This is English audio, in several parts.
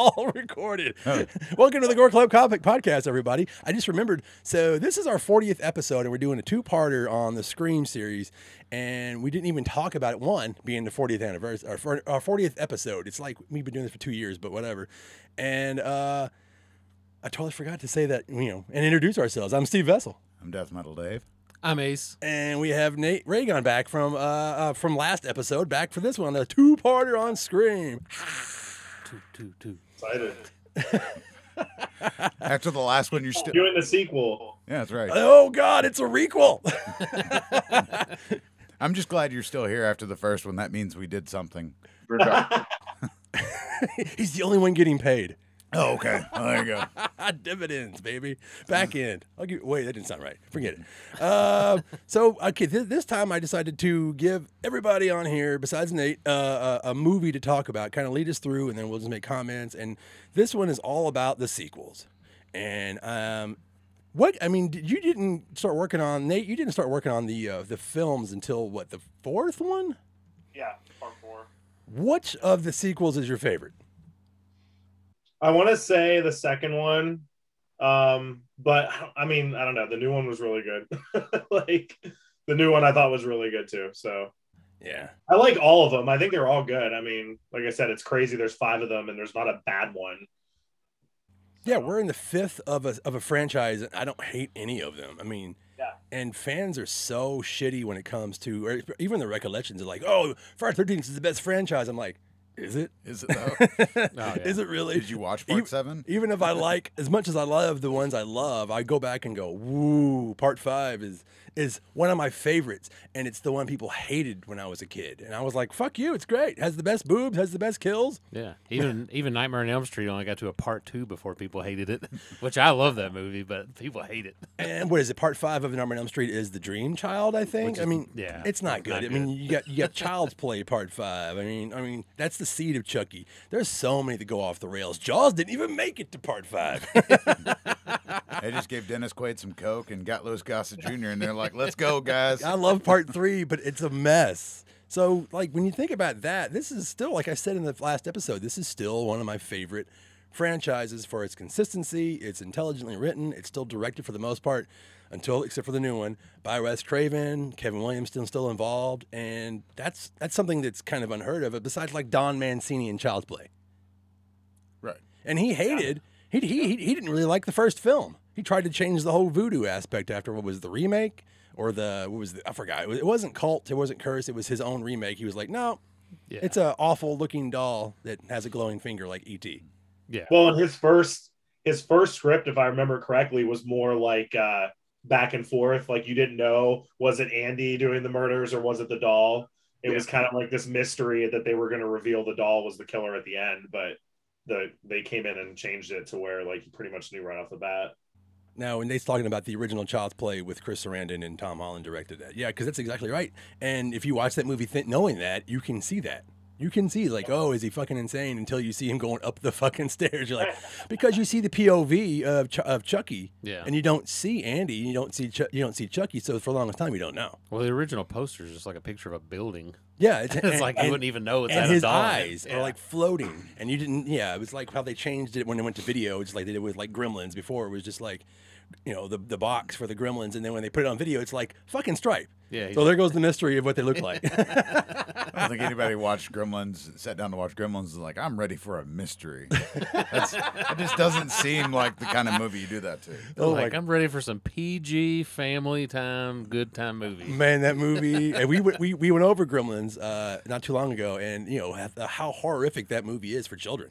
all recorded. Oh. Welcome to the Gore Club Comic Podcast, everybody. I just remembered. So this is our 40th episode, and we're doing a two-parter on the Scream series. And we didn't even talk about it. One being the 40th anniversary, our, our 40th episode. It's like we've been doing this for two years, but whatever. And uh, I totally forgot to say that, you know, and introduce ourselves. I'm Steve Vessel. I'm Death Metal Dave. I'm Ace. And we have Nate Reagan back from uh, uh, from last episode, back for this one, a two-parter on Scream. Two, two, two. Excited. After the last one, you're still. Doing the sequel. Yeah, that's right. Oh God, it's a requel. I'm just glad you're still here after the first one. That means we did something. He's the only one getting paid. Oh, okay. Well, there you go. Dividends, baby. Back end. I'll give, wait, that didn't sound right. Forget it. Uh, so, okay, th- this time I decided to give everybody on here, besides Nate, uh, a, a movie to talk about, kind of lead us through, and then we'll just make comments. And this one is all about the sequels. And um, what I mean, did- you didn't start working on Nate. You didn't start working on the uh, the films until what the fourth one. Yeah, part four. Which of the sequels is your favorite? I want to say the second one, um, but I mean, I don't know. The new one was really good. like the new one, I thought was really good too. So Yeah. I like all of them. I think they're all good. I mean, like I said, it's crazy. There's five of them, and there's not a bad one. Yeah, we're in the fifth of a of a franchise. and I don't hate any of them. I mean, Yeah. and fans are so shitty when it comes to, or even the recollections are like, "Oh, Friday Thirteenth is the best franchise." I'm like, is it? Is it though? Oh, yeah. Is it really? Did you watch part Even- seven? Even if I like as much as I love the ones I love, I go back and go, "Woo!" Part five is is one of my favorites, and it's the one people hated when I was a kid. And I was like, "Fuck you! It's great. Has the best boobs. Has the best kills." Yeah. Even even Nightmare on Elm Street only got to a part two before people hated it, which I love that movie, but people hate it. And what is it? Part five of Nightmare on Elm Street is the Dream Child. I think. Which I mean, yeah, it's not not good. I good. mean, you got you got Child's Play Part five. I mean, I mean that's the seed of Chucky. There's so many that go off the rails. Jaws didn't even make it to Part five. They just gave Dennis Quaid some coke and got Louis Gossett Jr. and they're like, "Let's go, guys." I love Part three, but it's a mess. So, like when you think about that, this is still, like I said in the last episode, this is still one of my favorite franchises for its consistency. It's intelligently written. It's still directed for the most part, until except for the new one by Wes Craven. Kevin Williams still still involved, and that's that's something that's kind of unheard of. Besides, like Don Mancini in Child's Play, Right. and he hated. He, he, he didn't really like the first film. He tried to change the whole voodoo aspect after what was the remake or the what was the, I forgot. It, was, it wasn't cult. It wasn't curse. It was his own remake. He was like, no, Yeah. it's an awful looking doll that has a glowing finger like ET. yeah. Well, and his first his first script, if I remember correctly, was more like uh, back and forth. Like you didn't know was it Andy doing the murders or was it the doll? It was kind of like this mystery that they were going to reveal the doll was the killer at the end, but the they came in and changed it to where like you pretty much knew right off the bat. Now, and they's talking about the original Child's Play with Chris Sarandon and Tom Holland directed that. Yeah, because that's exactly right. And if you watch that movie th- knowing that, you can see that. You can see like, oh, is he fucking insane? Until you see him going up the fucking stairs, you're like, because you see the POV of Ch- of Chucky, Yeah. and you don't see Andy, you don't see Ch- you don't see Chucky. So for the longest time, you don't know. Well, the original poster is just like a picture of a building. Yeah, it's, It's like you wouldn't even know it's and at a his doll. eyes Yeah. are like floating, and you didn't. Yeah, it was like how they changed it when they went to video, just like they did with like Gremlins. Before it was just like, you know, the the box for the Gremlins, and then when they put it on video, it's like fucking stripe. Yeah, So there goes the mystery of what they look like. I don't think anybody watched Gremlins, sat down to watch Gremlins, is like, I'm ready for a mystery. That's, it just doesn't seem like the kind of movie you do that to. oh like my I'm ready for some PG family time, good time movie. man, that movie. And we went- we we went over Gremlins uh, not too long ago, and you know how, how horrific that movie is for children.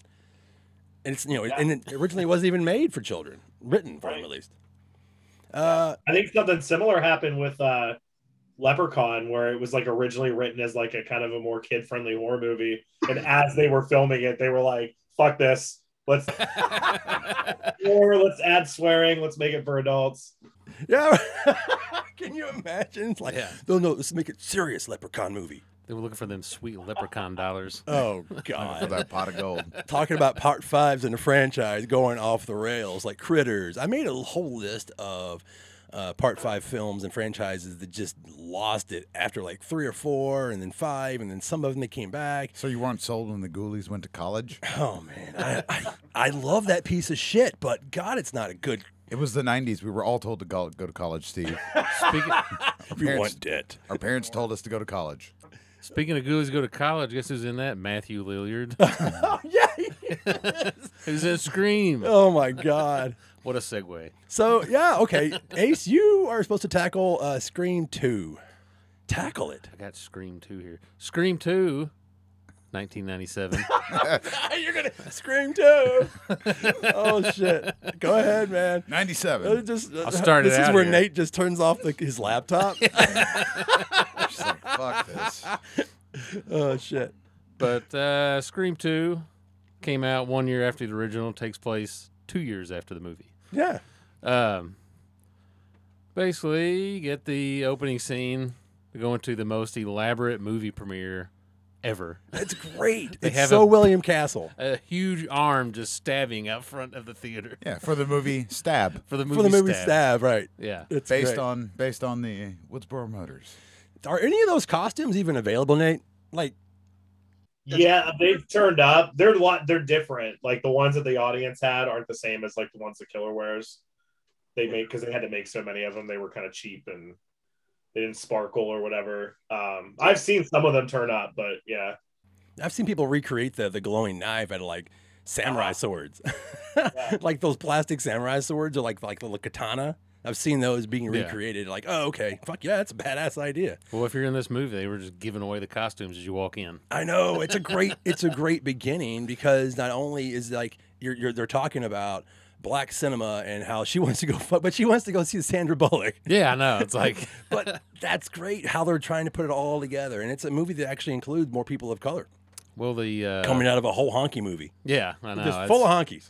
And it's you know, and it originally wasn't even made for children, written for them at least. Uh, I think something similar happened with uh, Leprechaun, where it was like originally written as like a kind of a more kid friendly horror movie, and as they were filming it, they were like, "Fuck this." Let's or let's add swearing. Let's make it for adults. Yeah. Can you imagine? It's like, Yeah. no, no, let's make it serious leprechaun movie. They were looking for them sweet leprechaun dollars. Oh God! for that pot of gold. Talking about part fives in the franchise going off the rails, like Critters. I made a whole list of uh, part five films and franchises that just lost it after like three or four, and then five, and then some of them they came back. So you weren't sold when the Ghoulies went to college? Oh man, I, I I love that piece of shit, but God, it's not a good. It was the '90s. We were all told to go, go to college, Steve. Speaking, You parents- want debt? Our parents told us to go to college. Speaking of ghoulies go to college, guess who's in that? Matthew Lillard. Oh yeah. who's in Scream? oh my God. What a segue. So yeah, okay, Ace, you are supposed to tackle uh, Scream Two. Tackle it. I got Scream 2 here. Scream 2, 1997. You're gonna Scream Two. oh shit! Go ahead, man. Uh, '97. just, uh, I'll start it This is out where here. Nate just turns off the, his laptop. She's like, fuck this. oh shit! but uh, Scream 2 came out one year after the original, takes place two years after the movie. Yeah. Um, basically, you get the opening scene going to the most elaborate movie premiere ever. That's great. They it's have so a- William Castle A huge arm just stabbing out front of the theater Yeah, for the movie Stab, for the movie. for the movie Stab. Stab, right? Yeah. It's based great. on based on the Woodsboro Murders. Are any of those costumes even available, Nate? Like, Yeah, they've turned up. They're a lot. They're different. Like the ones that the audience had aren't the same as like the ones the Killer wears. They make because they had to make so many of them. They were kind of cheap and they didn't sparkle or whatever. Um, I've seen some of them turn up, but yeah, I've seen people recreate the the glowing knife out of like samurai Ah. swords, like those plastic samurai swords, or like like the katana. I've seen those being Yeah. recreated. Like, oh, okay, fuck yeah, that's a badass idea. Well, if you're in this movie, they were just giving away the costumes as you walk in. I know it's a great it's a great beginning because not only is like you're, you're they're talking about black cinema and how she wants to go fuck, but she wants to go see Sandra Bullock. Yeah, I know. It's like, But that's great how they're trying to put it all together, and it's a movie that actually includes more people of color well, the uh, coming out of a whole honky movie, Yeah, I know. just it's- full of honkies.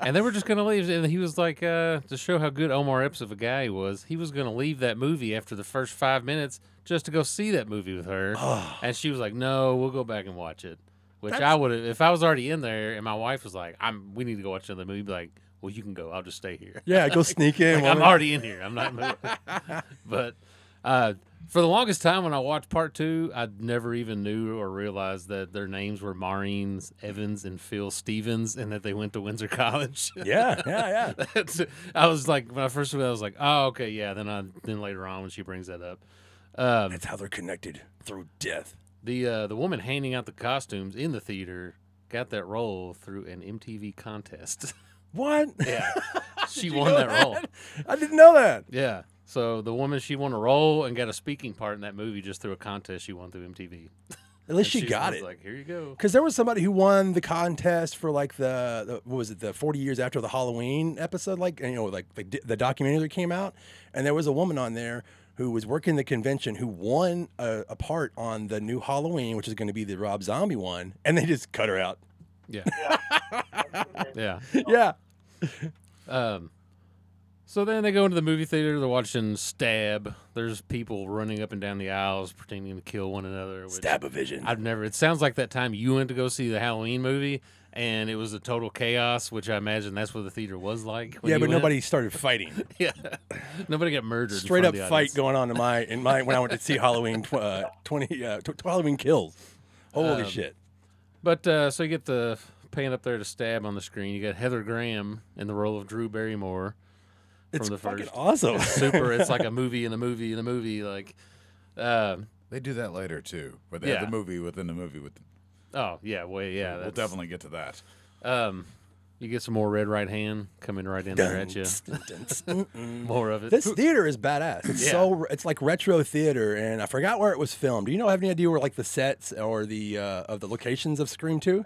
And they were just gonna leave, and he was like, uh, to show how good Omar Epps of a guy he was, he was gonna leave that movie after the first five minutes just to go see that movie with her, and she was like, "No, we'll go back and watch it." Which I would have, if I was already in there, and my wife was like, "I'm, we need to go watch another movie." Be like, "Well, you can go. I'll just stay here." Yeah, go sneak in. Like, I'm already in here. I'm not moving. but uh, for the longest time, when I watched part two, I never even knew or realized that their names were Maureen Evans and Phil Stevens, and that they went to Windsor College. yeah, yeah, yeah. That's, I was like, when I first read, I was like, oh, okay, yeah. Then I then later on when she brings that up, um, That's how they're connected through death. the uh, the woman handing out the costumes in the theater got that role through an MTV contest. What? yeah, she won know that role. I didn't know that. Yeah. So the woman she won a role and got a speaking part in that movie just through a contest she won through MTV. At least And she she's got just it. Like here you go. Because there was somebody who won the contest for like the, the what was it the forty years after the Halloween episode, like you know like the, the documentary that came out, and there was a woman on there who was working the convention who won a, a part on the new Halloween, which is going to be the Rob Zombie one, and they just cut her out. Yeah. yeah. yeah, Um. So then they go into the movie theater. They're watching Stab. There's people running up and down the aisles pretending to kill one another. Stab a vision. I've never. It sounds like that time you went to go see the Halloween movie, and it was a total chaos. Which I imagine that's what the theater was like. when yeah, you but went. nobody started fighting. Yeah. nobody got murdered. Straight up fight audience. going on in my in my when I went to see Halloween tw- uh, twenty uh, tw- Halloween kills. Holy Um, shit! But uh, so you get the pan up there to stab on the screen. You got Heather Graham in the role of Drew Barrymore. It's the fucking first. awesome. Super. it's like a movie in a movie in a movie. Like, um, They do that later too, but they Yeah. have the movie within the movie. With oh yeah, well yeah, we'll that's, definitely get to that. Um, you get some more Red Right Hand coming right in there at you. More of it. This theater is badass. It's Yeah. so it's like retro theater, and I forgot where it was filmed. Do you know have any idea where like the sets or the uh, of the locations of Scream Two?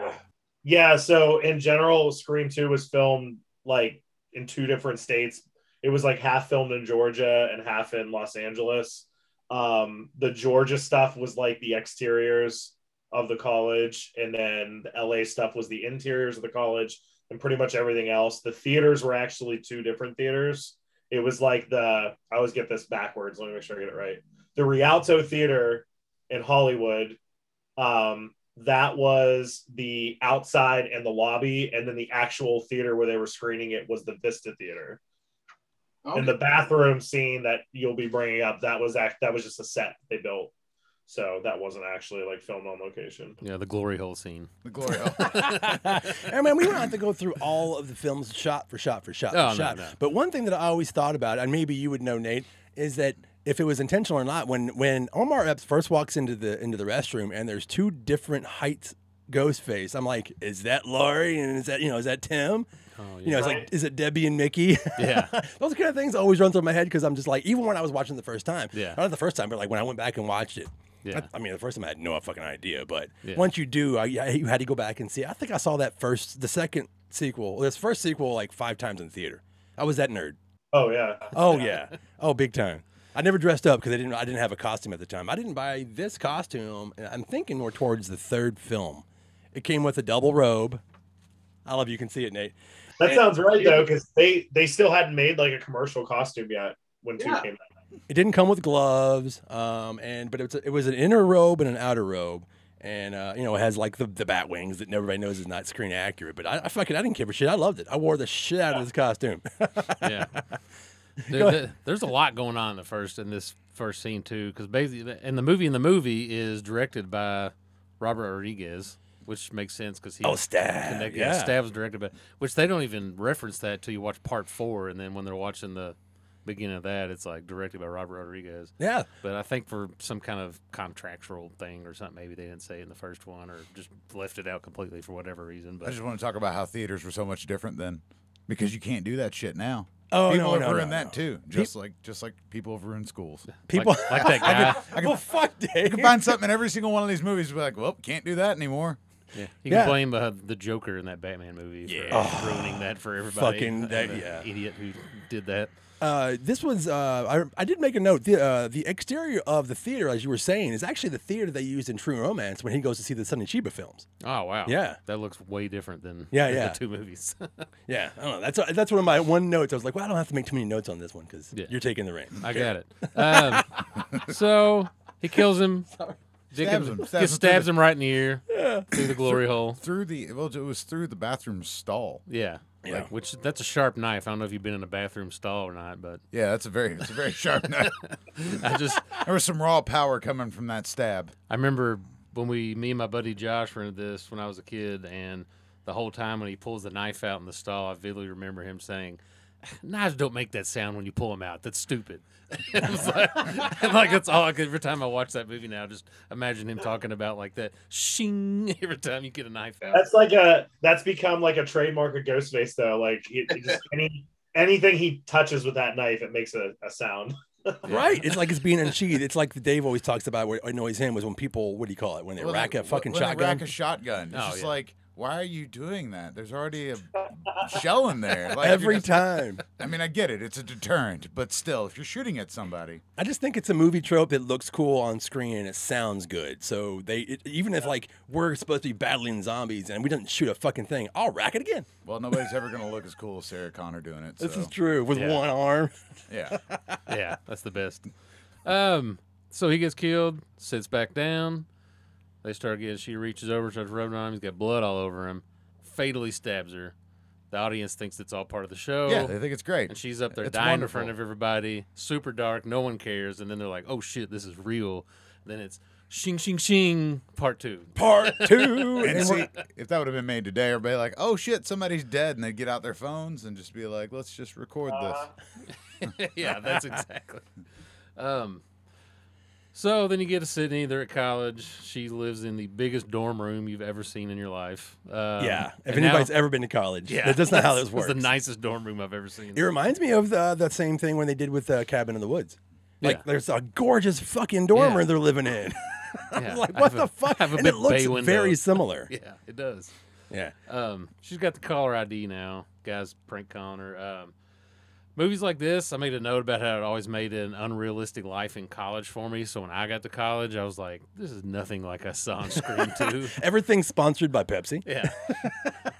Yeah, so in general, Scream 2 was filmed like in two different states. It was like half filmed in Georgia and half in Los Angeles. Um, the Georgia stuff was like the exteriors of the college, and then the LA stuff was the interiors of the college, and pretty much everything else. The theaters were actually two different theaters. It was like the I always get this backwards. Let me make sure I get it right. The Rialto Theater in Hollywood. Um, that was the outside and the lobby, and then the actual theater where they were screening it was the Vista Theater. Okay. And the bathroom scene that you'll be bringing up that was act that was just a set they built, so that wasn't actually like filmed on location. Yeah, the glory hole scene. The glory hole. I mean, we don't have to go through all of the films shot for shot for shot Oh, for no, shot. no. But one thing that I always thought about, and maybe you would know, Nate, is that if it was intentional or not, when when Omar Epps first walks into the into the restroom and there's two different heights ghost face, I'm like, is that Laurie and is that you know is that Tim? Oh, You know, it's Right. like, is it Debbie and Mickey? Yeah. Those kind of things always run through my head because I'm just like, even when I was watching the first time, Yeah. not the first time, but like when I went back and watched it. Yeah. I, I mean, the first time I had no fucking idea, but Yeah. once you do, I, I, you had to go back and see. I think I saw that first, the second sequel, this first sequel, like five times in theater. I was that nerd. Oh yeah, Oh yeah, oh big time. I never dressed up because I didn't. I didn't have a costume at the time. I didn't buy this costume. and I'm thinking more towards the third film. It came with a double robe. I love you. You can see it, Nate. That sounds right though, because they they still hadn't made like a commercial costume yet when two came out. It didn't come with gloves, um, and but it was it was an inner robe and an outer robe, and uh, you know it has like the, the bat wings that everybody knows is not screen accurate. But I, I fucking I didn't give a shit. I loved it. I wore the shit out of this costume. yeah. There- there- there's a lot going on in the first in this first scene too, because basically, and the movie in the movie is directed by Robert Rodriguez, which makes sense because he oh, stab! connected. Yeah, Stab was directed by, which they don't even reference that till you watch part four, and then when they're watching the beginning of that, it's like directed by Robert Rodriguez. yeah. But I think for some kind of contractual thing or something, maybe they didn't say it in the first one, or just left it out completely for whatever reason. But I just want to talk about how theaters were so much different then, because you can't do that shit now. Oh people no, have no, ruined no, that no. too. Just like just like people have ruined schools. People like, like that guy. I can, well, fuck, Dave. I can find something in every single one of these movies. Be like, well, can't do that anymore. Yeah, you Yeah. can blame uh, the Joker in that Batman movie for Yeah. ruining that for everybody. Fucking and that- the yeah. idiot who did that. Uh, this was uh, I, I did make a note. The uh, the exterior of the theater, as you were saying, is actually the theater they used in True Romance when he goes to see the Sonny Chiba films. Oh wow, Yeah. that looks way different than Yeah, the yeah. two movies. Yeah, I don't know. That's that's one of my one notes. I was like, well, I don't have to make too many notes on this one because Yeah. you're taking the reign. I got it. Um, so he kills him. Stabs him, him, just stabs him stabs right in the ear through the glory hole. Through the well, it was through the bathroom stall. Yeah. Yeah. Like, which that's a sharp knife. I don't know if you've been in a bathroom stall or not, but Yeah, that's a very it's a very sharp knife. I just There was some raw power coming from that stab. I remember when we, me and my buddy Josh rented this when I was a kid, and the whole time when he pulls the knife out in the stall, I vividly remember him saying, "Knives don't make that sound when you pull them out. That's stupid." it like, and like that's all. I could, every time I watch that movie now, just imagine him talking about like that shing every time you get a knife out. That's like a that's become like a trademark of Ghostface though. Like it, it just any anything he touches with that knife, it makes a, a sound. Right? It's like it's being unsheathed. It's like Dave always talks about what annoys him was when people, what do you call it? When they Well, rack they- a fucking when they shotgun. rack a shotgun. It's Oh, just yeah. like, why are you doing that? There's already a shell in there. Like, Every just- time. I mean, I get it. It's a deterrent, but still, if you're shooting at somebody, I just think it's a movie trope that looks cool on screen and it sounds good. So they, it, even if like we're supposed to be battling zombies and we didn't shoot a fucking thing, I'll rack it again. well, nobody's ever gonna look as cool as Sarah Connor doing it. This is true with Yeah. one arm. yeah. yeah, that's the best. Um, so he gets killed, sits back down. They start getting. She reaches over, starts rubbing on him. He's got blood all over him. Fatally stabs her. The audience thinks it's all part of the show. Yeah, they think it's great. And she's up there It's dying in front wonderful. of everybody. Super dark. No one cares. And then they're like, "Oh shit, this is real." Then it's shing shing shing part two. Part two. And and see, if that would have been made today, everybody like, oh shit, somebody's dead, and they'd get out their phones and just be like, let's just record this. yeah, that's exactly. Um, so then you get to Sidney. They're at college. She lives in the biggest dorm room you've ever seen in your life. Um, yeah. If and now- anybody's ever been to college, yeah, that's not how this it's the nicest dorm room I've ever seen. It reminds me of the the same thing when they did with uh, Cabin in the Woods. Like Yeah. there's a gorgeous fucking dorm Yeah. room they're living in. Yeah, like what the a- fuck? And it looks very similar. Yeah, it does. Yeah. Um, she's got the caller ID now. Guys prank calling her. Um, movies like this, I made a note about how it always made an unrealistic life in college for me. So when I got to college, I was like, this is nothing like I saw on Scream 2. Everything's sponsored by Pepsi. Yeah.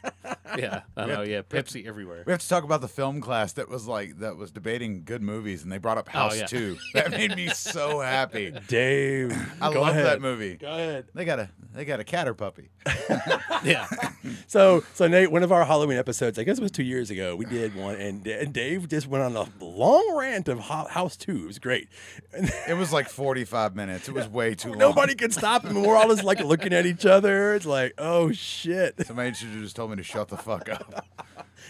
Yeah, I know. Yeah, Pepsi everywhere. We have to talk about the film class that was like that was debating good movies, and they brought up oh, House Oh, yeah. Two. That made me so happy. Dave, I go love ahead. that movie. Go ahead. They got a they got a cat or puppy. Yeah, So, so Nate, one of our Halloween episodes, I guess it was two years ago, we did one, and, and Dave just went on a long rant of Ho- House Two. It was great. And It was like forty five minutes. It was way too long. nobody could stop him, and we're all just like looking at each other. It's like, oh shit! Somebody should have just told me to shut the fuck up.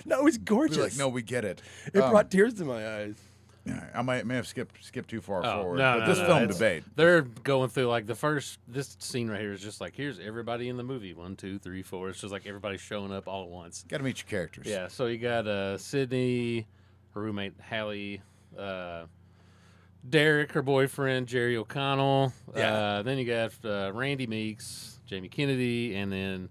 No, it's Be gorgeous. like, no, we get it. it Um, brought tears to my eyes. yeah, I might may have skipped skipped too far Oh, forward. no, but no, this no, film debate. They're going through like the first. This scene right here is just like here's everybody in the movie. One, two, three, four. It's just like everybody's showing up all at once. Got to meet your characters. Yeah. So you got uh, Sidney, her roommate Hallie, uh, Derek, her boyfriend Jerry O'Connell. Yeah. Uh, then you got uh, Randy Meeks, Jamie Kennedy, and then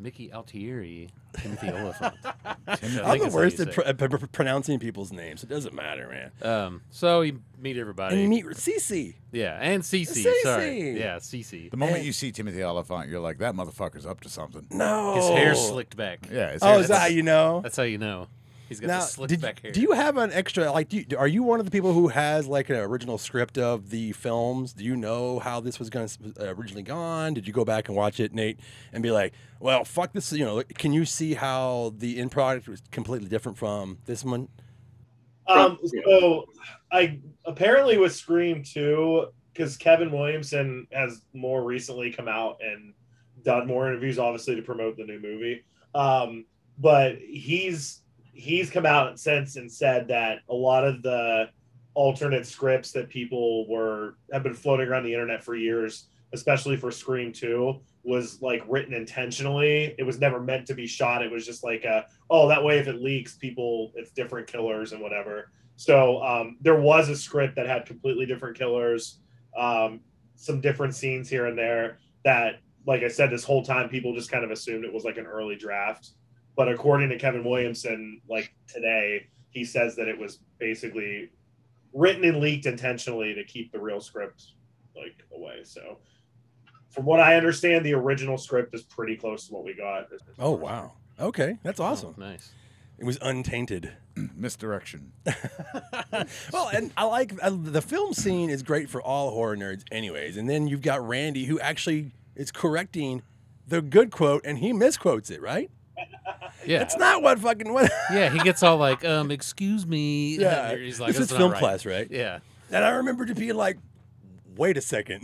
Mickey Altieri, Timothy Olyphant. I I'm think the worst at pr- pr- pronouncing people's names. It doesn't matter, man. Um, so you meet everybody. And you meet Cece. yeah, and Cece. Cece. Sorry. Yeah, Cece. The moment And- you see Timothy Olyphant, you're like, that motherfucker's up to something. No, His hair's slicked back. Yeah. his Oh, hair- is that how you know? That's how you know. He's got Now, the slicked did, back hair. do you have an extra like? Do you, are you one of the people who has like an original script of the films? Do you know how this was going to originally gone? Did you go back and watch it, Nate, and be like, "Well, fuck this"? You know, can you see how the end product was completely different from this one? Um, so I apparently with Scream 2, because Kevin Williamson has more recently come out and done more interviews, obviously to promote the new movie. Um, but he's he's come out since and said that a lot of the alternate scripts that people were have been floating around the internet for years, especially for Scream 2, was like written intentionally. It was never meant to be shot. It was just like a oh, that way if it leaks, people it's different killers and whatever. So um, there was a script that had completely different killers, um, some different scenes here and there. That, like I said, this whole time people just kind of assumed it was like an early draft. But according to Kevin Williamson, like today, he says that it was basically written and leaked intentionally to keep the real script like away. So, from what I understand, the original script is pretty close to what we got. Oh wow, okay, that's Oh, awesome. nice. It was untainted. misdirection. well, and I like uh, the film scene is great for all horror nerds, anyways. And then you've got Randy who actually is correcting the good quote, and he misquotes it, right? Yeah. It's not what fucking what. yeah, he gets all like, um, excuse me. yeah, He's like, this is film right." class, right? Yeah. And I remember to being like, wait a second.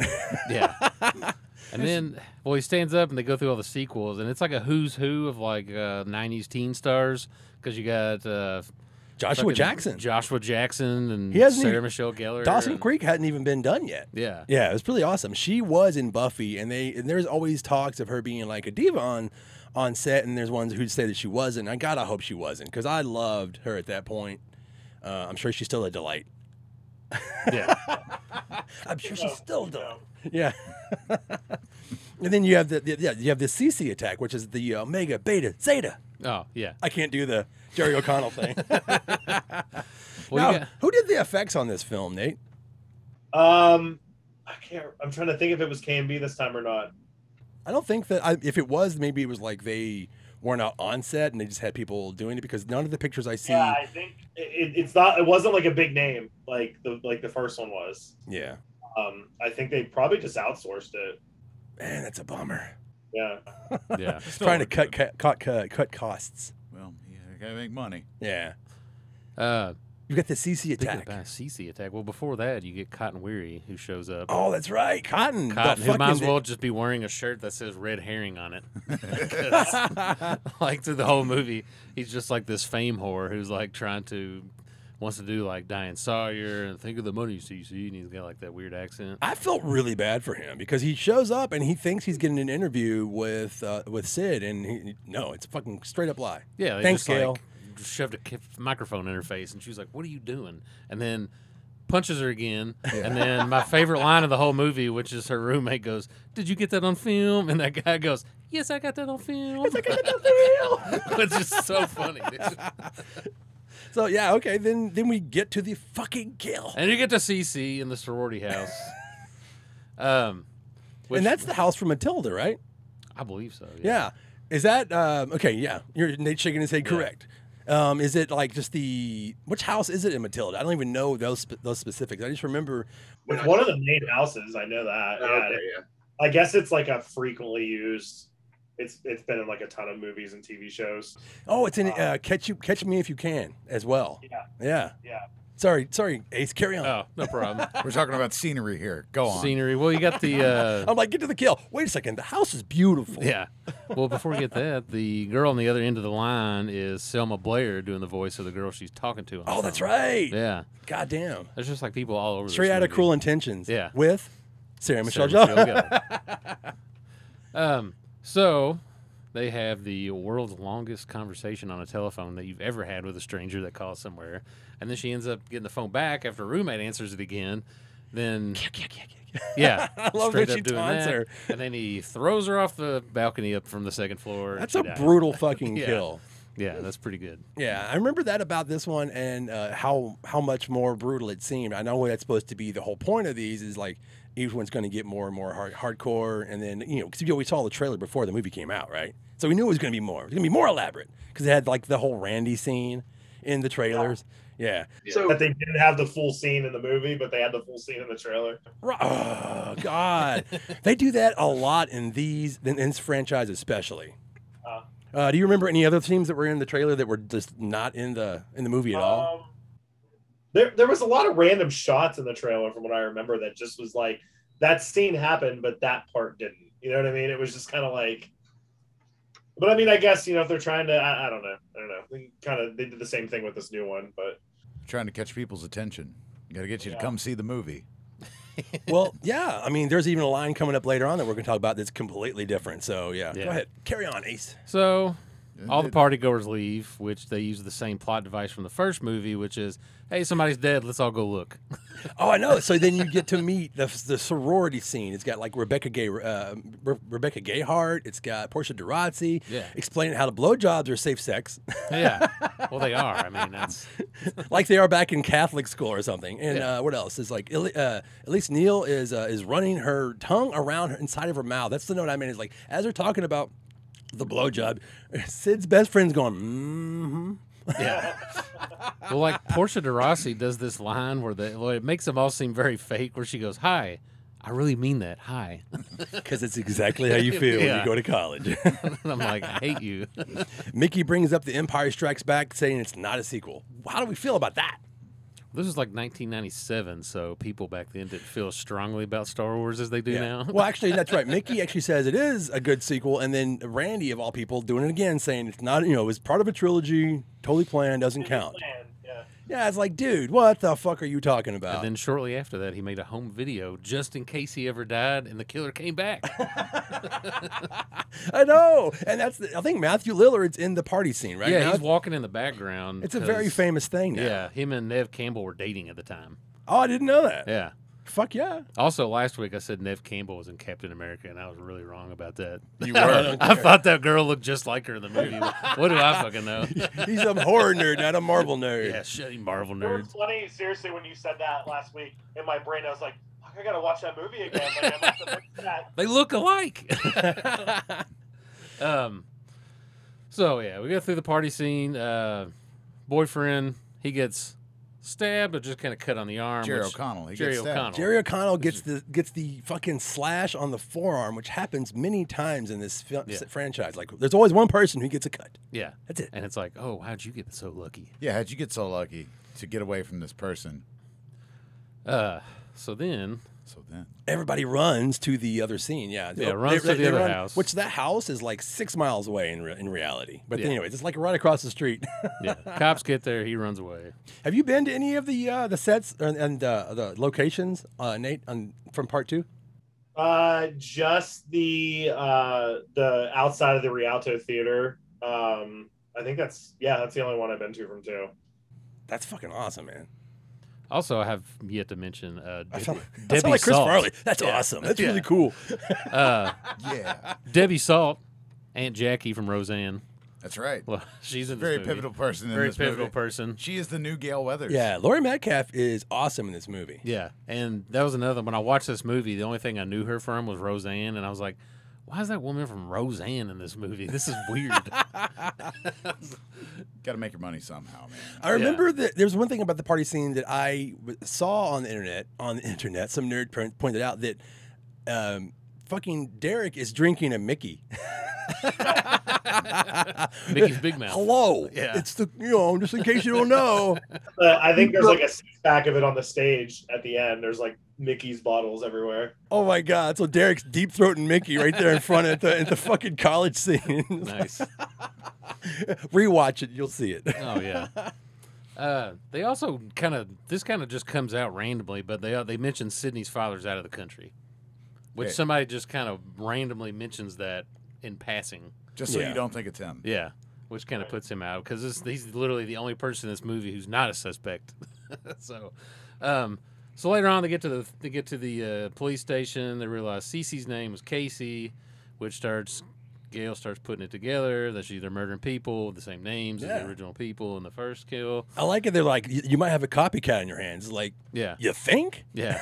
Yeah. and then, well, he stands up and they go through all the sequels, and it's like a who's who of like uh, 90s teen stars because you got uh, Joshua Jackson, Joshua Jackson, and He hasn't Sarah even- Michelle Gellar. Dawson and- Creek hadn't even been done yet. Yeah. Yeah, it was pretty awesome. She was in Buffy, and they and there's always talks of her being like a diva on on set, and there's ones who'd say that she wasn't. I gotta hope she wasn't because I loved her at that point. Uh, I'm sure she's still a delight. Yeah. I'm sure she's still a delight. Yeah. and then you have the, the yeah you have the CC attack, which is the Omega Beta Zeta. Oh, yeah. I can't do the Jerry O'Connell thing. Well, now, got, who did the effects on this film, Nate? Um, I can't. I'm trying to think if it was KNB this time or not. I don't think that I, if it was, maybe it was like they weren't out on set and they just had people doing it because none of the pictures I see. Yeah, I think it, it's not. It wasn't like a big name like the like the first one was. yeah. Um, I think they probably just outsourced it. Man, that's a bummer. Yeah. yeah. Trying to cut cut cut cut, cut costs. Well, you gotta make money. Yeah. Uh, You got the CC attack. about CC attack. Well, before that, you get Cotton Weary who shows up. Oh, that's right. Cotton. Cotton, who might as well just be wearing a shirt that says red herring on it. like through the whole movie, he's just like this fame whore who's like trying to wants to do like Diane Sawyer and think of the money, CC, and he's got like that weird accent. I felt really bad for him because he shows up and he thinks he's getting an interview with uh, with Sid, and he, no, it's a fucking straight up lie. Yeah, Thanks, Gale. like shoved a microphone in her face, and she was like, "What are you doing?" And then punches her again. And then my favorite line of the whole movie, which is her roommate goes, "Did you get that on film?" And that guy goes, "Yes, I got that on film." Which just so funny. So yeah, okay, then then we get to the fucking kill, And you get to CC in the sorority house. Um, which, and that's the house from Matilda, right? I believe so. Yeah. Is that um, okay? Yeah, you're Nate shaking his head. Correct. Um, is it like just the which house is it in Matilda? I don't even know those spe- those specifics. I just remember. It's one of the main houses. I know that. Oh, yeah, okay, yeah. I guess it's like a frequently used. It's it's been in like a ton of movies and TV shows. Oh, it's in uh, Catch You Catch Me If You Can as well. Yeah, Yeah. yeah. Sorry, sorry, Ace. Carry on. Oh, no problem. We're talking about scenery here. Go on. Scenery. Well, you got the. Uh, I'm like, get to the kill. Wait a second. The house is beautiful. Yeah. Well, before we get that, the girl on the other end of the line is Selma Blair doing the voice of the girl she's talking to. on the Oh, that's phone. right. Yeah. Goddamn. There's just like people all over. Straight this out of movie. Cruel Intentions. Yeah. With Sarah Michelle Sarah Gellar. Michelle Gellar. um, so they have the world's longest conversation on a telephone that you've ever had with a stranger that calls somewhere, and then she ends up getting the phone back after a roommate answers it again. Then yeah, I love straight when she doing taunts that. her. and then he throws her off the balcony up from the second floor. That's a dies. brutal fucking Yeah. kill. Yeah, that's pretty good. Yeah, I remember that about this one and uh, how how much more brutal it seemed. I know that's supposed to be the whole point of these is like each one's going to get more and more hard, hardcore, and then you know because we saw the trailer before the movie came out, right? So we knew it was going to be more. It was going to be more elaborate because it had like the whole Randy scene in the trailers. Yeah. So That they didn't have the full scene in the movie, but they had the full scene in the trailer. Ri- Oh God, they do that a lot in these in this franchise especially. Uh. Uh, do you remember any other themes that were in the trailer that were just not in the in the movie at all? Um, there, there was a lot of random shots in the trailer from what I remember that just was like that scene happened, but that part didn't. You know what I mean? It was just kind of like. But I mean, I guess you know if they're trying to, I, I don't know, I don't know. They kind of they did the same thing with this new one, but Trying to catch people's attention. Got to get you Yeah. to come see the movie. well, yeah. I mean, there's even a line coming up later on that we're going to talk about that's completely different. So yeah, Yeah. go ahead, carry on, Ace. So all the It- party goers leave, which they use the same plot device from the first movie, which is, hey, somebody's dead. Let's all go look. Oh, I know. So then you get to meet the, the sorority scene. It's got like Rebecca Gay, uh, Re- Rebecca Gayheart. It's got Portia de Rossi. Yeah. explaining how the blowjobs are safe sex, yeah. Well, they are. I mean, that's like they are back in Catholic school or something. And Yeah. uh, what else is like? Eli- Uh, Elise Neal is uh, is running her tongue around her inside of her mouth. That's the note I mean. Is like as they're talking about the blowjob, Sid's best friend's going. Mm-hmm. yeah. well, like Portia de Rossi does this line where the well, it makes them all seem very fake. Where she goes, "Hi, I really mean that. Hi." Because it's exactly how you feel when you go to college. I'm like, I hate you. Mickey brings up The Empire Strikes Back, saying it's not a sequel. How do we feel about that? This was like 1997, so people back then didn't feel as strongly about Star Wars as they do now. well, actually, that's right. Mickey actually says it is a good sequel, and then Randy, of all people, doing it again, saying it's not, you know, it was part of a trilogy, totally planned, doesn't count. Man, yeah. It's like, dude, what the fuck are you talking about? And then shortly after that, he made a home video just in case he ever died, and the killer came back. I know, and that's the, I think Matthew Lillard's in the party scene right yeah, now. he's walking in the background. it's a very famous thing now. Yeah, him and Neve Campbell were dating at the time. Oh, I didn't know that. Yeah. Fuck yeah. Also, last week I said Neve Campbell was in Captain America, and I was really wrong about that. You were. I thought that girl looked just like her in the movie. what do I fucking know? He's a horror nerd, not a Marvel nerd. yeah, shut you Marvel It nerds. was funny, seriously, when you said that last week in my brain, I was like, "Fuck, I gotta watch that movie again. Like, I must have missed that. They look alike. um, so yeah, we go through the party scene. Uh, boyfriend, he gets stabbed or just kind of cut on the arm. Jerry which- O'Connell. He Jerry gets stabbed. O'Connell. Jerry O'Connell gets the gets the fucking slash on the forearm, which happens many times in this fil- Yeah. franchise. Like, there's always one person who gets a cut. Yeah, That's it. and it's like, oh, how'd you get so lucky? Yeah, how'd you get so lucky to get away from this person? Uh, so then So then, Everybody runs to the other scene. Yeah, Yeah, runs to the other house. Which that house is like six miles away in re- in reality. But Yeah. anyways, it's like right across the street. yeah, cops get there, he runs away. Have you been to any of the uh, the sets and, and uh, the locations, uh, Nate, on, from part two? Uh, just the uh the outside of the Rialto Theater. Um, I think that's yeah, that's the only one I've been to from two. That's fucking awesome, man. Also, I have yet to mention uh, I Debbie, I sound Debbie like Chris Salt. Farley. That's Yeah. awesome. That's Yeah. really cool. Uh, yeah, Debbie Salt, Aunt Jackie from Roseanne. that's right. Well, she's in this Very movie. pivotal person in Very this pivotal movie. person. She is the new Gale Weathers. Yeah, Laurie Metcalf is awesome in this movie. Yeah, and that was another. When I watched this movie, the only thing I knew her from was Roseanne, and I was like, why is that woman from Roseanne in this movie? This is weird. Got to make your money somehow, man. I remember that there's one thing about the party scene that I w- saw on the internet. On the internet, some nerd po- pointed out that um, fucking Derek is drinking a Mickey. Mickey's Big Mouth. Hello, Yeah. it's the you know just in case you don't know. Uh, I think there's like a six pack of it on the stage at the end. There's like Mickey's bottles everywhere. Oh my god! So Derek's deep throating Mickey right there in front at the at the fucking college scene. Nice. Rewatch it, you'll see it. Oh yeah. Uh, they also kind of this kind of just comes out randomly, but they uh, they mention Sidney's father's out of the country, which Yeah. somebody just kind of randomly mentions that in passing. Just so Yeah. you don't think it's him. Yeah, which kind of puts him out because he's literally the only person in this movie who's not a suspect. so, um, so later on they get to the they get to the uh, police station. They realize Cece's name was Casey, which starts Gale starts putting it together that she's either murdering people with the same names as the original people in the first kill. I like it. They're like, you might have a copycat in your hands. Like, Yeah, you think? yeah.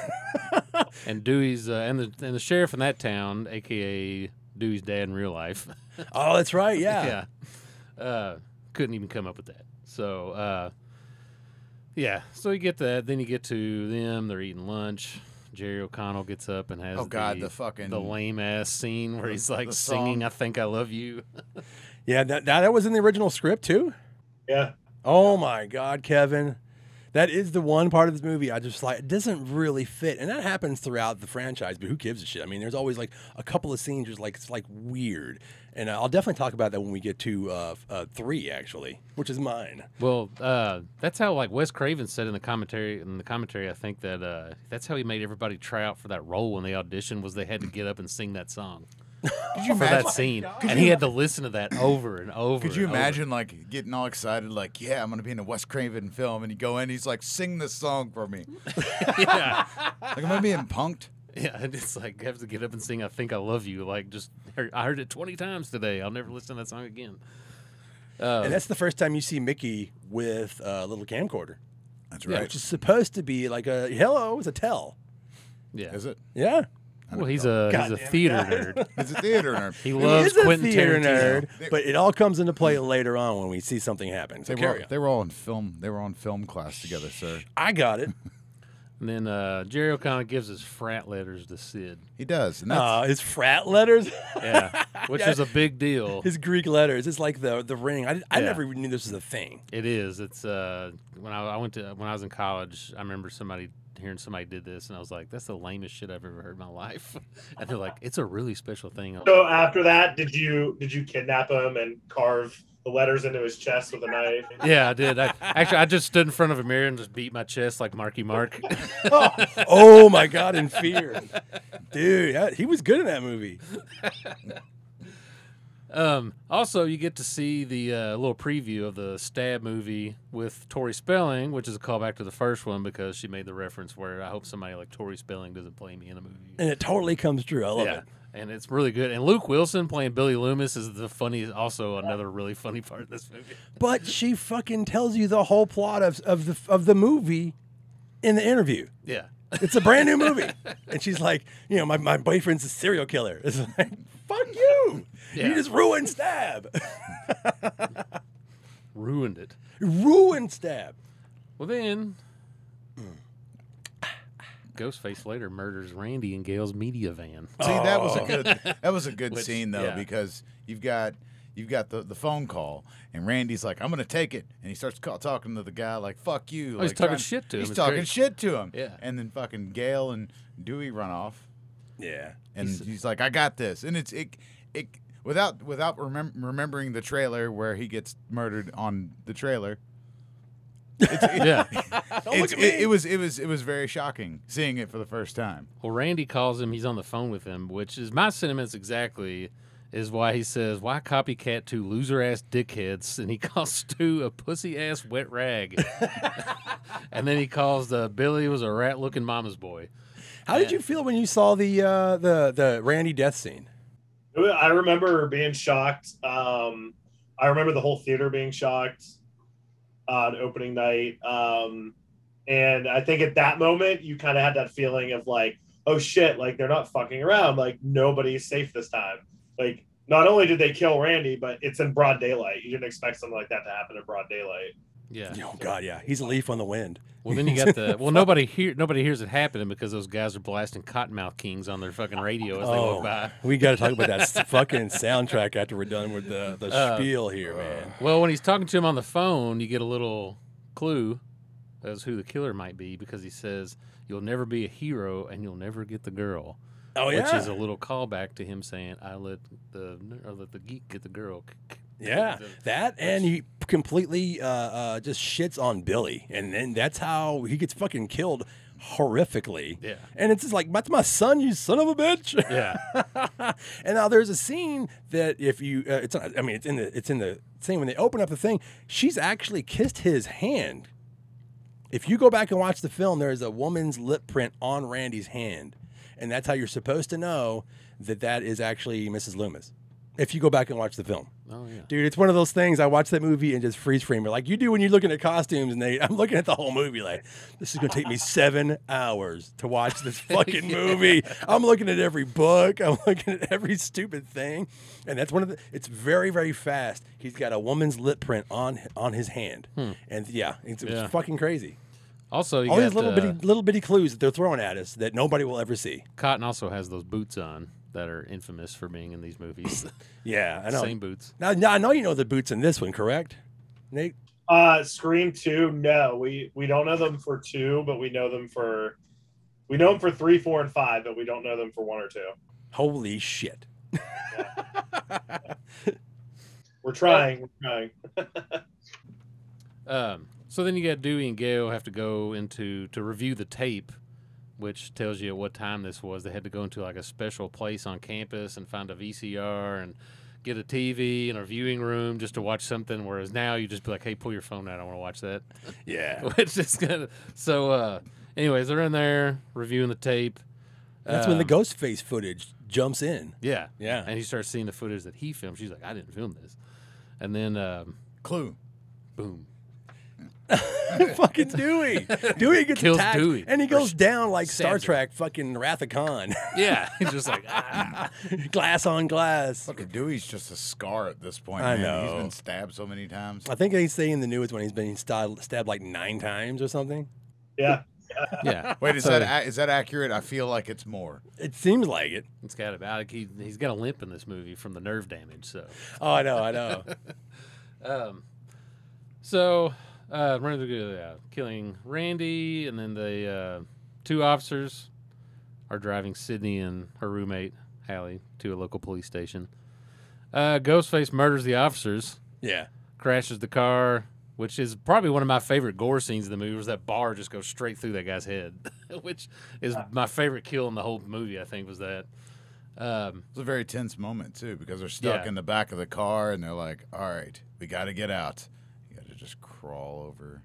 and Dewey's uh, and the and the sheriff in that town, aka Dewey's dad in real life. Oh, that's right. Yeah. yeah. Uh, couldn't even come up with that. So, uh, yeah. So you get that. Then you get to them. They're eating lunch. Jerry O'Connell gets up and has Oh God, the, the fucking the lame ass scene where he's like singing song. "I Think I Love You." Yeah, that, that that was in the original script too. Yeah. Oh my God, Kevin, that is the one part of this movie I just like. It doesn't really fit, and that happens throughout the franchise. But who gives a shit? I mean, there's always like a couple of scenes just like it's like weird, and I'll definitely talk about that when we get to uh, uh, three actually, which is mine. Well, uh, that's how like Wes Craven said in the commentary. In the commentary, I think that uh, that's how he made everybody try out for that role when they auditioned. Was they had to get up and sing that song Could you for imagine? that scene, and he had to listen to that over and over. Could you and over. imagine like getting all excited, like, yeah, I'm gonna be in a Wes Craven film, and you go in, he's like, sing this song for me. yeah. Like, am I being punked? Yeah, and it's like I have to get up and sing "I Think I Love You." Like, just I heard it twenty times today. I'll never listen to that song again. Uh, And that's the first time you see Mickey with a little camcorder, That's Yeah, right. which is supposed to be like a hello, it's a tell. yeah. Is it? Yeah, Well, he's a he's a theater God. nerd. It's a theater nerd. He He loves is a Quentin theater Tarantino. nerd, but it all comes into play later on when we see something happen. So They were, carry on. they were all in film. They were on film class together, sir. I got it. And then uh, Jerry O'Connell gives his frat letters to Sid. He does, and that's Uh, his frat letters, Yeah, which Yeah. is a big deal. his Greek letters. It's like the the ring. I, I Yeah. never even knew this was a thing. It is. It's uh when I, I went to when I was in college, I remember somebody hearing somebody did this, and I was like, "That's the lamest shit I've ever heard in my life." and they're like, "It's a really special thing." So after that, did you did you kidnap him and carve the letters into his chest with a knife? Yeah, I did. I, actually, I just stood in front of a mirror and just beat my chest like Marky Mark. Oh, oh my god, in fear, dude. that- he was good in that movie. Um, also, you get to see the uh, little preview of the Stab movie with Tori Spelling, which is a callback to the first one because she made the reference where I hope somebody like Tori Spelling doesn't play me in a movie. And it totally comes true. I love yeah, it. and it's really good. And Luke Wilson playing Billy Loomis is the funny, also another really funny part of this movie. But she fucking tells you the whole plot of of the of the movie in the interview. Yeah, It's a brand new movie, and she's like, you know, my, my boyfriend's a serial killer. It's like, fuck you. Yeah. You just ruined Stab. ruined it. ruined Stab. Well, then. Ghostface later murders Randy in Gale's media van. See, that was a Oh. good that was a good Which- scene though yeah. because you've got you've got the, the phone call and Randy's like, I'm gonna take it, and he starts ca- talking to the guy like, "Fuck you." Oh, he's like, talking trying- shit to him. He's It's talking great. shit to him. Yeah. And then fucking Gale and Dewey run off, Yeah. and He's- he's, like, "I got this," and it's it it without without remem- remembering the trailer where he gets murdered on the trailer. It's, it, Yeah. it's, it, it was it was it was very shocking seeing it for the first time. Well, Randy calls him. He's on the phone with him, which is my sentiments exactly. Is why he says, "Why copycat two loser ass dickheads?" And he calls Stu a pussy ass wet rag. and then he calls uh, Billy was a rat looking mama's boy. How did you feel when you saw the uh, the the Randy death scene? I remember being shocked. Um, I remember the whole theater being shocked on opening night. Um, and I think at that moment, you kind of had that feeling of like, oh shit, like they're not fucking around. Like nobody's safe this time. Like not only did they kill Randy, but it's in broad daylight. You didn't expect something like that to happen in broad daylight. Yeah. Oh God, yeah, he's a leaf on the wind. Well, then you got the well. Nobody hear nobody hears it happening because those guys are blasting Kottonmouth Kings on their fucking radio as they Oh, walk by. we got to talk about that fucking soundtrack after we're done with the the Uh, spiel here, man. Well, when he's talking to him on the phone, you get a little clue as who the killer might be because he says, "You'll never be a hero, and you'll never get the girl," Oh yeah, which is a little callback to him saying, "I let the I let the geek get the girl." Yeah, that and he completely uh, uh, just shits on Billy, and then that's how he gets fucking killed horrifically. Yeah. and it's just like that's my son, you son of a bitch. Yeah. and now there's a scene that if you, uh, it's not, I mean, it's in the, it's in the scene when they open up the thing. She's actually kissed his hand. If you go back and watch the film, there is a woman's lip print on Randy's hand, and that's how you're supposed to know that that is actually Mrs. Loomis. If you go back and watch the film, Oh yeah. dude, it's one of those things. I watch that movie and just freeze frame it, like you do when you're looking at costumes. And they, I'm looking at the whole movie, like this is gonna take me seven hours to watch this fucking movie. I'm looking at every book. I'm looking at every stupid thing, and that's one of the. It's very very fast. He's got a woman's lip print on on his hand, and yeah, it's, it's Yeah. fucking crazy. Also, you All got these little uh, bitty little bitty clues that they're throwing at us that nobody will ever see. Cotton also has those boots on that are infamous for being in these movies. Yeah, I know. Same boots. Now, now I know you know the boots in this one, correct? Nate. Uh Scream two, no, we we don't know them for two, but we know them for we know them for three, four, and five, but we don't know them for one or two. Holy shit. We're trying. We're trying. Um, so then you got Dewey and Gale have to go into to review the tape, which tells you what time this was. They had to go into like a special place on campus and find a VCR and get a TV and a viewing room just to watch something. Whereas now you just be like, "Hey, pull your phone out. I want to watch that." Yeah. Which is kind of so. Uh, anyways, they're in there reviewing the tape. That's when the Um, ghost face footage jumps in. Yeah, Yeah. and he starts seeing the footage that he filmed. She's like, "I didn't film this," and then um, Clue. boom. fucking Dewey. Dewey gets Kills attacked, Dewey. and he goes down like Star Stabs. Trek, fucking Wrath of Khan. Yeah, he's just like, ah. glass on glass. Fucking Dewey's just a scar at this point. I man. know. He's been stabbed so many times. I think they say in the newest one he's been stabbed, stabbed like nine times or something. Yeah. yeah. Wait, is So- that that accurate? I feel like it's more. It seems like it. It's got about he he's got a limp in this movie from the nerve damage. So, Oh, I know, I know. um, so uh, running through uh, killing Randy, and then the uh, two officers are driving Sidney and her roommate Hallie to a local police station. Uh, Ghostface murders the officers, yeah. crashes the car, which is probably one of my favorite gore scenes in the movie. Was that bar just goes straight through that guy's head, which is my favorite kill in the whole movie. I think was that. Um, It's a very tense moment too because they're stuck Yeah. in the back of the car and they're like, "All right, we got to get out." You got to just crawl over,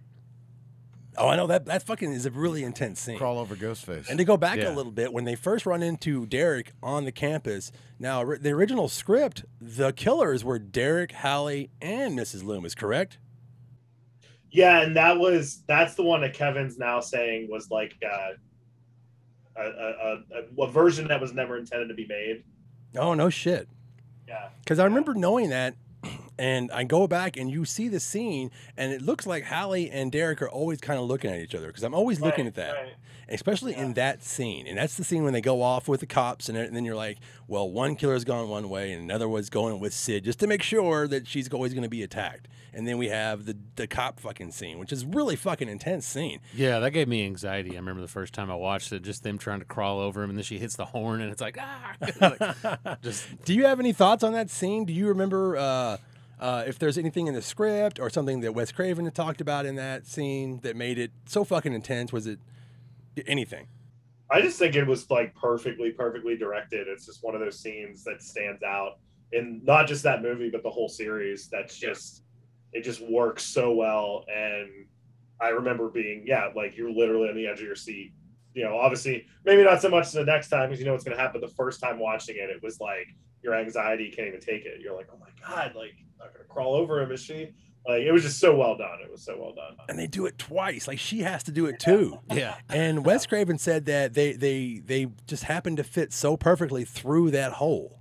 Oh, I know that. That fucking is a really intense scene. crawl over Ghostface. And to go back Yeah. a little bit, when they first run into Derek on the campus, now ri- the original script, the killers were Derek, Hallie, and Mrs. Loomis, correct? Yeah, and that was that's the one that Kevin's now saying was like uh, a, a, a, a version that was never intended to be made. Oh no shit. Yeah. Because I remember knowing that, and I go back and you see the scene, and it looks like Hallie and Derek are always kind of looking at each other. Because I'm always looking at that, right. especially in that scene. And that's the scene when they go off with the cops, and, and then you're like, well, one killer's gone one way, and another was going with Sid, just to make sure that she's always going to be attacked. And then we have the the cop fucking scene, which is really fucking intense scene. Yeah, that gave me anxiety. I remember the first time I watched it, just them trying to crawl over him, and then she hits the horn, and it's like ah, Like, just Do you have any thoughts on that scene? Do you remember uh, uh, if there's anything in the script or something that Wes Craven had talked about in that scene that made it so fucking intense? Was it anything? I just think it was like perfectly, perfectly directed. It's just one of those scenes that stands out in not just that movie, but the whole series. That's just it just works so well. And I remember being, yeah, like you're literally on the edge of your seat. You know, obviously, maybe not so much the next time because you know what's going to happen. The first time watching it, it was like your anxiety can't even take it. You're like, oh my god, like not going to crawl over him, is she? Like it was just so well done. It was so well done. and they do it twice. Like she has to do it too. Yeah. And Wes Craven said that they they they just happened to fit so perfectly through that hole.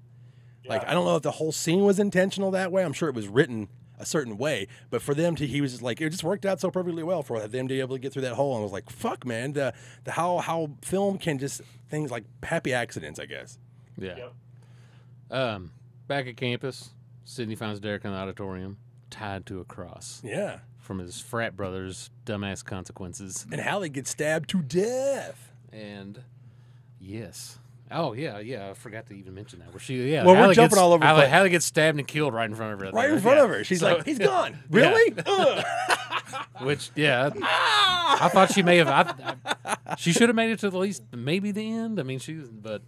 Like Yeah. I don't know if the whole scene was intentional that way. I'm sure it was written a certain way, but for them to he was just like it just worked out so perfectly well for them to be able to get through that hole. And I was like, fuck, man, the the how how film can just things like happy accidents, I guess. Yeah. Yep. Um, back at campus, Sidney finds Derek in the auditorium, tied to a cross Yeah. from his frat brother's dumbass consequences. And Hallie gets stabbed to death. And yes. Oh yeah, yeah. I forgot to even mention that. Where she, yeah. Well, we're Hallie jumping gets, all over the Hallie, place. Hallie gets stabbed and killed right in front of her. Right in front of her. She's like, he's gone. Yeah. Really? Ugh. Which, yeah, I thought she may have. I, I, she should have made it to the least, maybe the end. I mean, she, was- but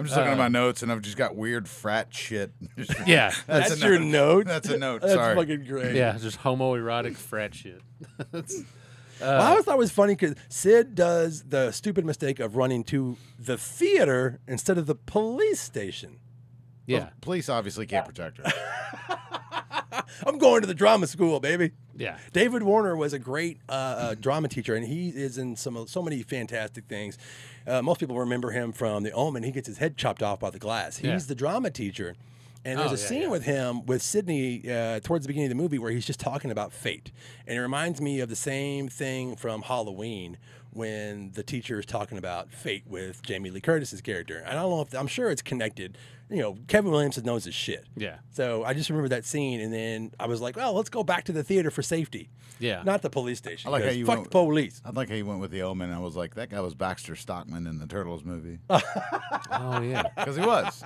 I'm just looking at my notes and I've just got weird frat shit. yeah, That's, a your note. That's a note. That's Sorry. fucking great. yeah, just homoerotic frat shit. That's- Well, I always thought it was funny because Sid does the stupid mistake of running to the theater instead of the police station. yeah, Well, police obviously can't protect her. I'm going to the drama school, baby. Yeah, David Warner was a great uh, uh, drama teacher, and he is in some so many fantastic things. Uh, most people remember him from The Omen. He gets his head chopped off by the glass. He's Yeah. the drama teacher. And there's Oh, a yeah, scene yeah. with him with Sidney uh, towards the beginning of the movie where he's just talking about fate, and it reminds me of the same thing from Halloween when the teacher is talking about fate with Jamie Lee Curtis's character. And I don't know if I'm sure it's connected. You know, Kevin Williamson knows his shit. yeah, So I just remember that scene, and then I was like, "Well, let's go back to the theater for safety, yeah. not the police station." I like how you fuck went- the police. I like how you went with the Omen. I was like, that guy was Baxter Stockman in the Turtles movie oh yeah. because he was.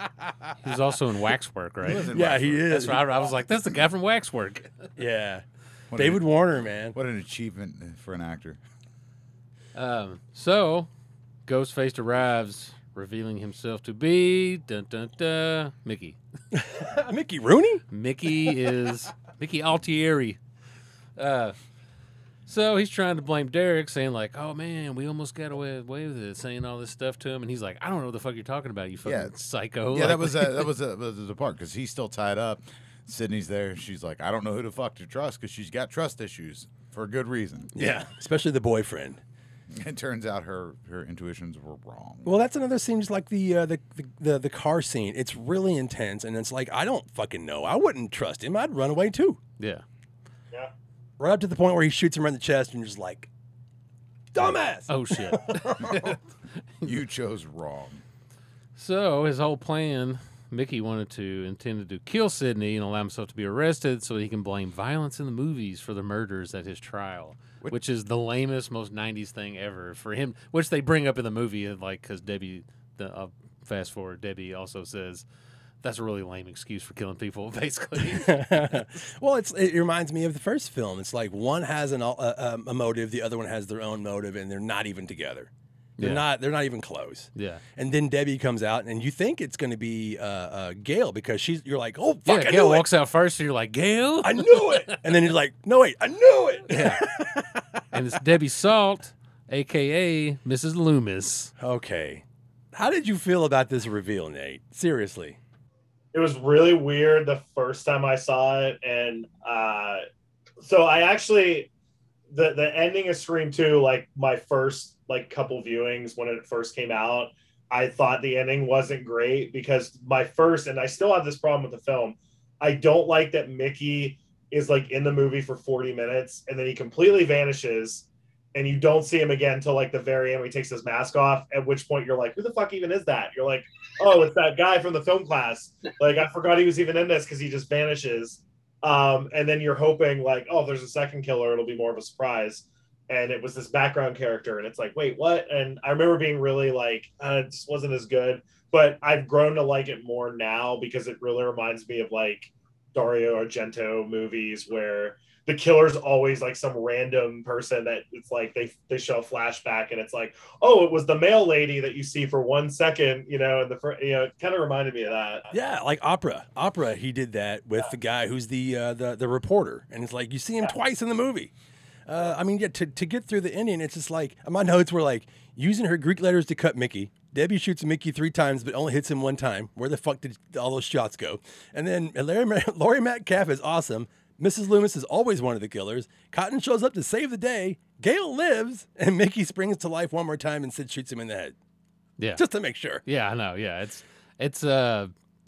He was also in Waxwork, right? He was in Yeah, he is. That's right. I was like, that's the guy from Waxwork. Yeah, What David an- Warner, man. What an achievement for an actor. Um, so, Ghostface arrives, revealing himself to be dun dun dun Mickey. Mickey Rooney. Mickey is Mickey Altieri. Uh, so he's trying to blame Derek, saying like, "Oh man, we almost got away, away with it," saying all this stuff to him, and he's like, "I don't know what the fuck you're talking about, you fucking Yeah. psycho." Yeah, Like- that was uh, that was uh, was the part because he's still tied up. Sidney's there. She's like, I don't know who to fuck to trust because she's got trust issues for a good reason. Yeah, especially the boyfriend. It turns out her her intuitions were wrong. Well, that's another scene, just like the, uh, the the the the car scene. It's really intense, and it's like I don't fucking know. I wouldn't trust him. I'd run away too. yeah. Yeah. Right up to the point where he shoots him right in the chest, and you're just like, dumbass. Oh shit. You chose wrong. So his whole plan, Mickey wanted to intended to kill Sidney and allow himself to be arrested so he can blame violence in the movies for the murders at his trial, which is the lamest, most '90s thing ever for him. Which they bring up in the movie, like because Debbie, the uh, fast forward, Debbie also says that's a really lame excuse for killing people, basically. well, it's it reminds me of the first film. It's like one has an, uh, um, a motive, the other one has their own motive, and they're not even together. They're Yeah. not. They're not even close. yeah, And then Debbie comes out, and you think it's going to be uh, uh, Gale because she's. You're like, oh yeah. fuck, I Gale knew it. walks out first, and you're like, Gale, I knew it. And then you're like, no wait, I knew it. Yeah. and it's Debbie Salt, aka Mrs. Loomis. Okay. How did you feel about this reveal, Nate? Seriously. it was really weird the first time I saw it, and uh, so I actually the the ending of Scream Two, like my first like couple viewings when it first came out, I thought the ending wasn't great because my first, and I still have this problem with the film. I don't like that Mickey is like in the movie for 40 minutes and then he completely vanishes and you don't see him again until like the very end when he takes his mask off at which point you're like who the fuck even is that? You're like oh it's that guy from the film class. Like i forgot he was even in this because he just vanishes. Um, and then you're hoping like oh if there's a second killer it'll be more of a surprise and it was this background character and it's like wait what? And i remember being really like uh, it just wasn't as good. But i've grown to like it more now because it really reminds me of like dario argento movies where the killer's always like some random person that it's like they they show a flashback and it's like oh it was the male lady that you see for one second you know and the fir- you know it kind of reminded me of that. Yeah, like opera. Opera, he did that with the guy who's the uh, the the reporter, and it's like you see him twice in the movie. Uh, I mean, yeah, to, to get through the ending, it's just like my notes were like using her Greek letters to cut Mickey. Debbie shoots Mickey three times, but only hits him one time. Where the fuck did all those shots go? And then Larry, Laurie Metcalf is awesome. Mrs. Loomis is always one of the killers. Cotton shows up to save the day. Gale lives, and Mickey springs to life one more time and Sid shoots him in the head Yeah. just to make sure. yeah, I know. Yeah, it's it's uh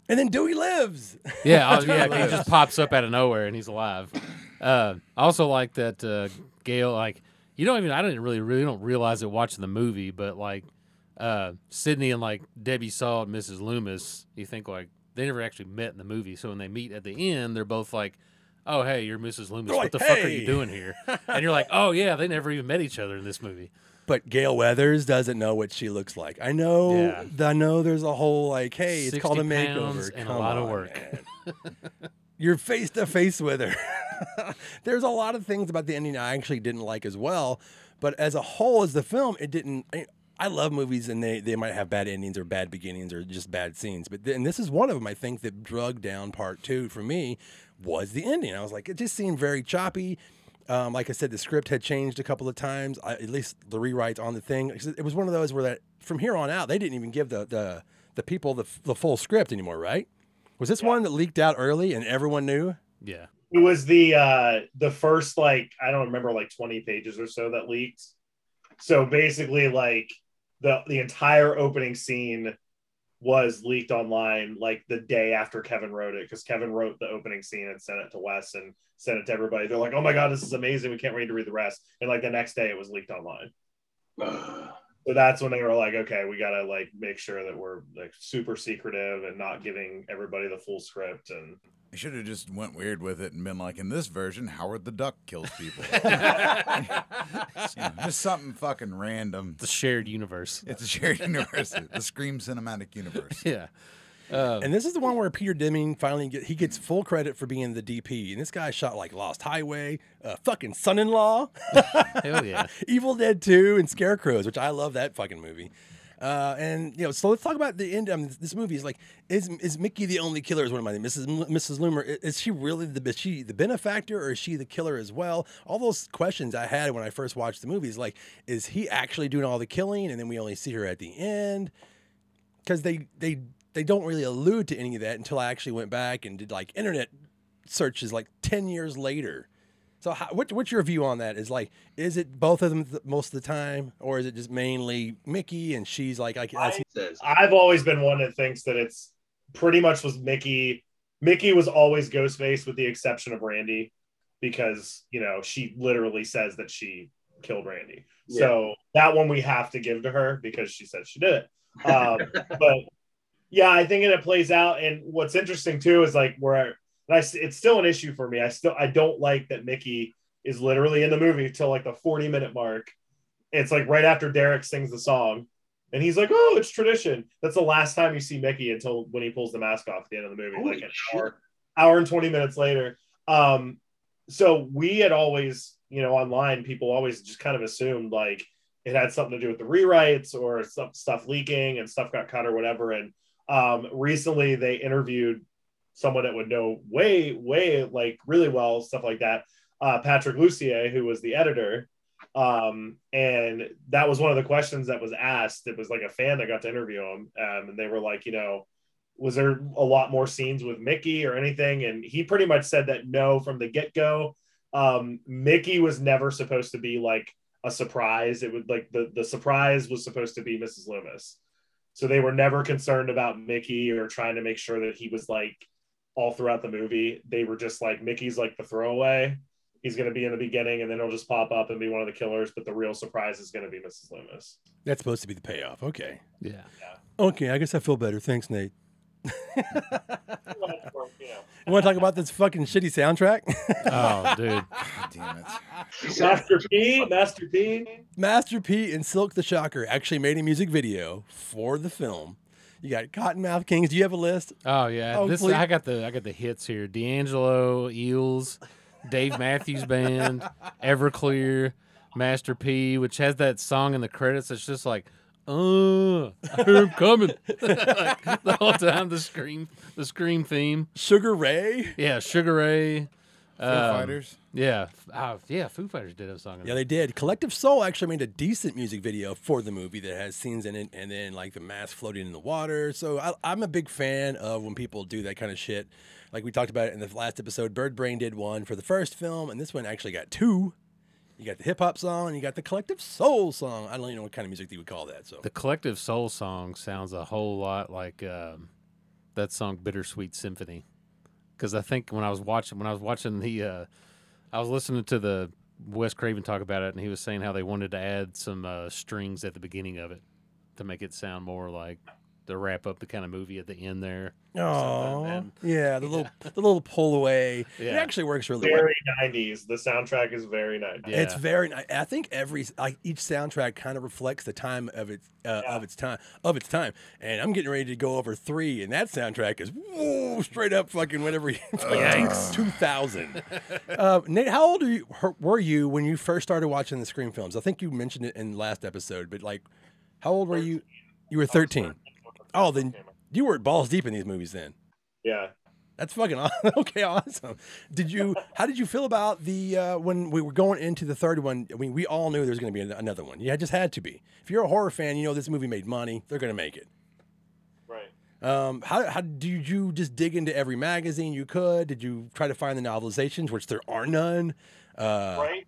And then Dewey lives. yeah, oh, yeah, he just pops up out of nowhere and he's alive. Uh I also like that uh Gale like you don't even I didn't really really don't realize it watching the movie, but like uh Sidney and like Debbie saw Mrs. Loomis, you think like they never actually met in the movie. So when they meet at the end, they're both like Oh hey, you're Mrs. Loomis. They're What like, the fuck are you doing here? And you're like, oh yeah, they never even met each other in this movie. But Gale Weathers doesn't know what she looks like. I know. Yeah. I know. There's a whole like, hey, it's called a makeover and a Come lot of on, work. You're face to face with her. There's a lot of things about the ending I actually didn't like as well. But as a whole, as the film, it didn't. I, I love movies and they, they might have bad endings or bad beginnings or just bad scenes. But then this is one of them, I think, that drug down part two for me was the ending. I was like, it just seemed very choppy. Um, like I said, the script had changed a couple of times. I, at least the rewrites on the thing. It was one of those where that from here on out, they didn't even give the the, the people the, the full script anymore, right? Was this one that leaked out early and everyone knew? Yeah. It was the uh the first like I don't remember like 20 pages or so that leaked. So basically like the the entire opening scene was leaked online like the day after Kevin wrote it because Kevin wrote the opening scene and sent it to Wes and sent it to everybody. They're like, "Oh my god, this is amazing! We can't wait to read the rest." And like the next day, it was leaked online. So that's when they were like, "Okay, we gotta like make sure that we're like super secretive and not giving everybody the full script." And I should have just went weird with it and been like, in this version, Howard the Duck kills people. You just something fucking random. The shared universe. It's a shared universe, the Scream cinematic universe. Yeah. Uh, And this is the one where Peter Deming finally get, he gets full credit for being the DP. And this guy shot like Lost Highway, uh, fucking Son-in-Law, hell yeah. Evil Dead 2, and Scarecrows, which I love that fucking movie. Uh, and you know, so let's talk about the end. Um, this movie is like, is is Mickey the only killer? Is one of my Mrs. M- Mrs. Loomer? i- Is she really the is she the benefactor, or is she the killer as well? All those questions I had when I first watched the movie is like, is he actually doing all the killing, and then we only see her at the end? Because they they they don't really allude to any of that until I actually went back and did like internet searches like ten years later. So, how, what, what's your view on that? Is like, is it both of them th- most of the time, or is it just mainly Mickey and she's like, I, I, says I've always been one that thinks that it's pretty much was Mickey. Mickey was always Ghostface with the exception of Randy because, you know, she literally says that she killed Randy. So that one we have to give to her because she said she did it. Um, but yeah, I think it plays out. And what's interesting too is like where and I, it's still an issue for me. I still I don't like that Mickey is literally in the movie till like the 40 minute mark. It's like right after Derek sings the song. And he's like, "Oh, it's tradition." That's the last time you see Mickey until when he pulls the mask off at the end of the movie, Holy like an shit. hour, hour and twenty minutes later. Um, so we had always, you know, online people always just kind of assumed like it had something to do with the rewrites or some stuff leaking and stuff got cut or whatever. And um, recently they interviewed someone that would know way, way like really well stuff like that. Uh, Patrick Lussier, who was the editor, um, and that was one of the questions that was asked. It was like a fan that got to interview him, um, and they were like, you know, was there a lot more scenes with Mickey or anything? And he pretty much said that no from the get go. Um, Mickey was never supposed to be like a surprise. It would like the the surprise was supposed to be Mrs. Loomis. So they were never concerned about Mickey or trying to make sure that he was like all throughout the movie. They were just like Mickey's like the throwaway. He's going to be in the beginning and then he'll just pop up and be one of the killers. But the real surprise is going to be Mrs. Loomis. that's supposed to be the payoff. Okay, Yeah. okay, I guess I feel better. Thanks, Nate. You You want to talk about this fucking shitty soundtrack? Oh, dude. God damn it. Master P, Master P. Master P and Silk the Shocker actually made a music video for the film. You got Kottonmouth Kings. Do you have a list? Oh yeah. Oh, this please. I got the I got the hits here. D'Angelo, Eels, Dave Matthews Band, Everclear, Master P, which has that song in the credits It's just like, uh, I'm coming. Like, the whole time the scream the scream theme. Sugar Ray. Yeah, Sugar Ray, Foo Um, Fighters. Yeah, uh, yeah. Foo Fighters did have a song. Yeah, it. they did. Collective Soul actually made a decent music video for the movie that has scenes in it, and then like the mask floating in the water. So I, I'm a big fan of when people do that kind of shit. Like we talked about it in the last episode, Bird Brain did one for the first film, and this one actually got two. You got the hip hop song, you got the Collective Soul song. I don't even know what kind of music they would call that. So The collective soul song sounds a whole lot like um, that song "Bittersweet Symphony," because I think when I was watching when I was watching the, uh, I was listening to the Wes Craven talk about it, and he was saying how they wanted to add some uh, strings at the beginning of it to make it sound more like to wrap up the kind of movie at the end there. Oh, something, and- yeah, the little the little pull away. It actually works really well. Very 90s. The soundtrack is very 90s. Yeah. It's very. ni- I think every like each soundtrack kind of reflects the time of its uh, Yeah. of its time of its time. And I'm getting ready to go over three, and that soundtrack is whoa, straight up fucking whatever. Yikes, two thousand. uh, Nate, how old are you, were you when you first started watching the Scream films? I think you mentioned it in the last episode, but like, how old were you? You were thirteen. Oh, then you were balls deep in these movies then. Yeah. That's fucking aw- okay. Awesome. Did you? How did you feel about the uh, when we were going into the third one? I mean, we all knew there was going to be another one. Yeah, it just had to be. If you're a horror fan, you know this movie made money. They're going to make it. Right. Um, how how did you just dig into every magazine you could? Did you try to find the novelizations, which there are none? Uh, Right?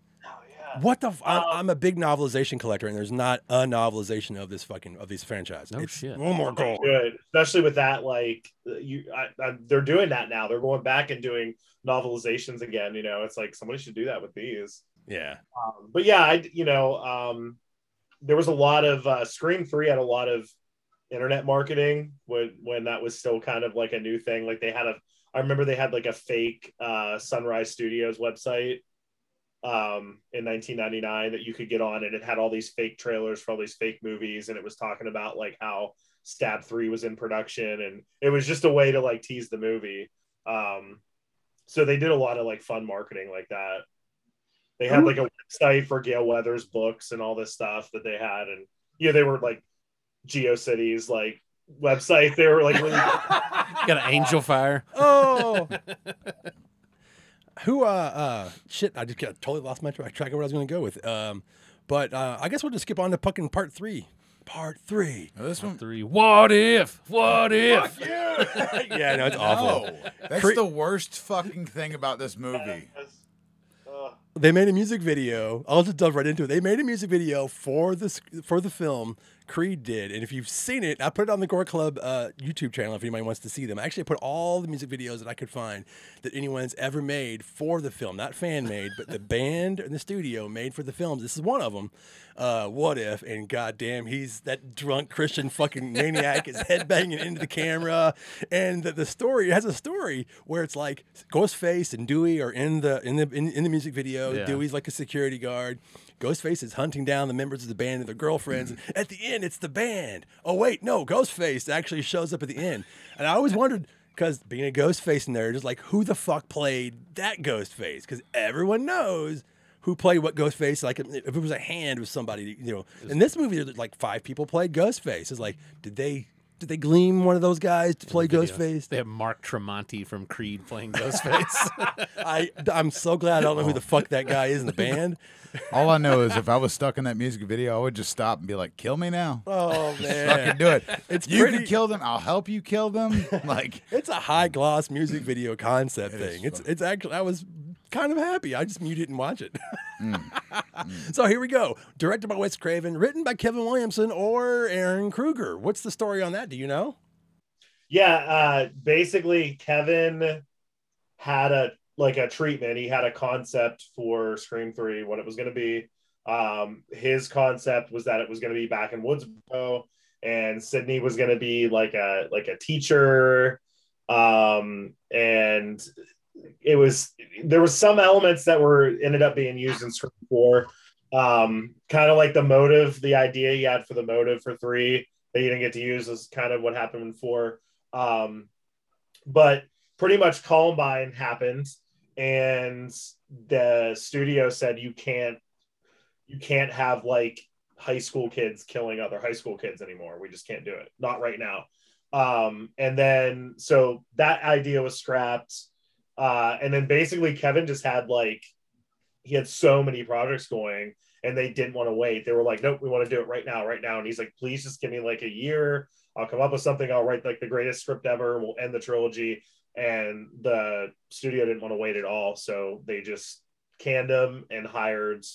Yeah. What the? F- I'm, Um, I'm a big novelization collector, and there's not a novelization of this fucking of these franchise. No It's shit. One more goal. Good, especially with that. Like you, I, I, they're doing that now. They're going back and doing novelizations again. You know, it's like somebody should do that with these. Yeah. Um, but yeah, I you know, um, there was a lot of uh, Scream Three had a lot of internet marketing when when that was still kind of like a new thing. Like they had a, I remember they had like a fake uh, Sunrise Studios website um in 1999 that you could get on and it had all these fake trailers for all these fake movies and it was talking about like how stab 3 was in production and it was just a way to like tease the movie um so they did a lot of like fun marketing like that they had like a website for gale weathers books and all this stuff that they had and yeah they were like geocities like website they were like really Got an angel fire. Oh. Who uh uh shit, I just got totally lost my track track of where I was gonna go with. Um but uh I guess we'll just skip on to fucking part three. Part three. Now, this one, Three. What if? What if? yeah, no, it's awful. no, that's Cre- the worst fucking thing about this movie. They made a music video. I'll just dive right into it. They made a music video for this for the film. Creed did, and if you've seen it, I put it on the Gore Club uh, YouTube channel. If anybody wants to see them, I actually put all the music videos that I could find that anyone's ever made for the film, not fan made, but the band and the studio made for the films. This is one of them. Uh, what if? And goddamn, he's that drunk Christian fucking maniac is headbanging into the camera, and the, the story it has a story where it's like Ghostface and Dewey are in the in the in, in the music video. Yeah. Dewey's like a security guard. Ghostface is hunting down the members of the band and their girlfriends. And at the end, it's the band. Oh wait, no, Ghostface actually shows up at the end. And I always wondered because being a Ghostface nerd is like, who the fuck played that Ghostface? Because everyone knows who played what Ghostface. Like if it was a hand, it was somebody. You know, in this movie, there's like five people played Ghostface. It's like, did they? Did they gleam one of those guys to play Video. Ghostface? They have Mark Tremonti from Creed playing Ghostface. I I'm so glad I don't know who the fuck that guy is in the band. All I know is if I was stuck in that music video, I would just stop and be like, "Kill me now." Oh man, Fucking man, do it. It's you pretty- can kill them. I'll help you kill them. Like it's a high gloss music video concept It is thing. It's fun. it's actually I was kind of happy. I just muted and watch it. Mm. so here we go. Directed by Wes Craven, written by Kevin Williamson or Ehren Kruger. What's the story on that? Do you know? yeah uh basically kevin had a like a treatment he had a concept for scream 3 what it was going to be um his concept was that it was going to be back in woodsboro and sidney was going to be like a like a teacher um and it was there was some elements that were ended up being used in scream 4 um kind of like the motive the idea you had for the motive for 3 that you didn't get to use is kind of what happened in 4 um, but pretty much Columbine happened, and the studio said you can't you can't have like high school kids killing other high school kids anymore. We just can't do it. Not right now. Um, and then so that idea was scrapped. Uh, and then basically Kevin just had like he had so many projects going and they didn't want to wait. They were like, nope, we want to do it right now, right now. And he's like, please just give me like a year. I'll come up with something. I'll write like the greatest script ever. We'll end the trilogy. And the studio didn't want to wait at all. So they just canned him and hired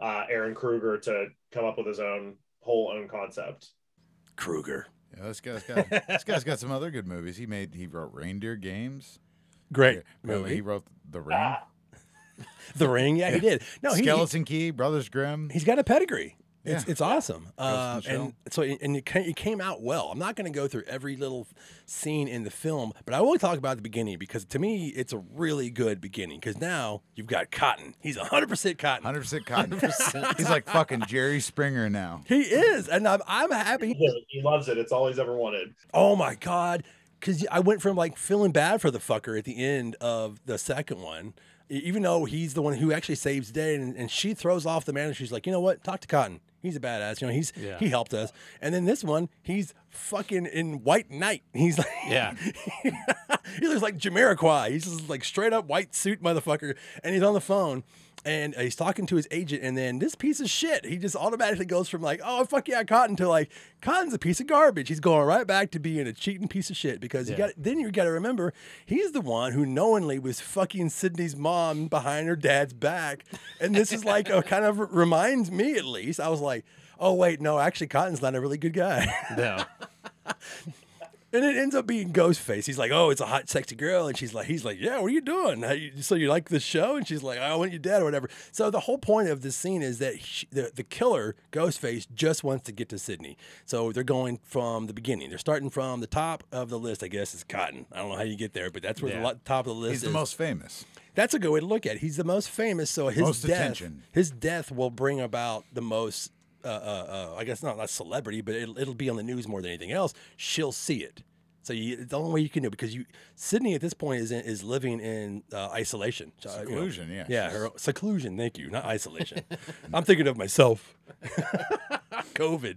uh, Ehren Kruger to come up with his own whole own concept. Kruger. Yeah, this guy's got this guy's got some other good movies. He made he wrote Reindeer Games. Great Apparently movie. He wrote The Ring. Ah, The Ring. Yeah, he did. No, he, Skeleton Key, Brothers Grimm. he's got a pedigree. It's, Yeah. it's awesome. Uh, in the and so and it came, it came out well. I'm not going to go through every little scene in the film, but I will talk about the beginning because to me it's a really good beginning. Because now you've got Cotton. He's 100 percent Cotton. 100% cotton. He's like fucking Jerry Springer now. He is, and I'm I'm happy. he he loves it. It's all he's ever wanted. Oh my god! Because I went from like feeling bad for the fucker at the end of the second one, even though he's the one who actually saves the day, and, and she throws off the manager. She's like, you know what? Talk to Cotton. He's a badass. You know, he's Yeah. he helped us. And then this one, he's fucking in white knight. He's like, Yeah. he looks like Jamiroquai. He's just like straight up white suit motherfucker, and he's on the phone. And uh, he's talking to his agent, and then this piece of shit, he just automatically goes from like, oh fuck yeah, Cotton to like, Cotton's a piece of garbage. He's going right back to being a cheating piece of shit because you got then you got to remember he's the one who knowingly was fucking Sidney's mom behind her dad's back, and this is like a kind of reminds me at least. I was like, oh wait, no, actually Cotton's not a really good guy. No. And it ends up being Ghostface. He's like, "Oh, it's a hot, sexy girl," and she's like, "He's like, yeah, what are you doing? How you, so you like the show?" And she's like, "I want you dead or whatever." So the whole point of this scene is that she, the the killer, Ghostface, just wants to get to Sidney. So they're going from the beginning. They're starting from the top of the list. I guess is Cotton. I don't know how you get there, but that's where the Yeah. lo- top of the list is. He's the most famous. That's a good way to look at it. He's the most famous, so his Most death, attention. his death will bring about the most. Uh, uh, uh, I guess not a celebrity, but it'll, it'll be on the news more than anything else. She'll see it. So you, it's the only way you can do it because you Sidney at this point is in, is living in uh, isolation, So, you know, Seclusion, yeah. yeah, her seclusion. Thank you, not isolation. I'm thinking of myself. COVID.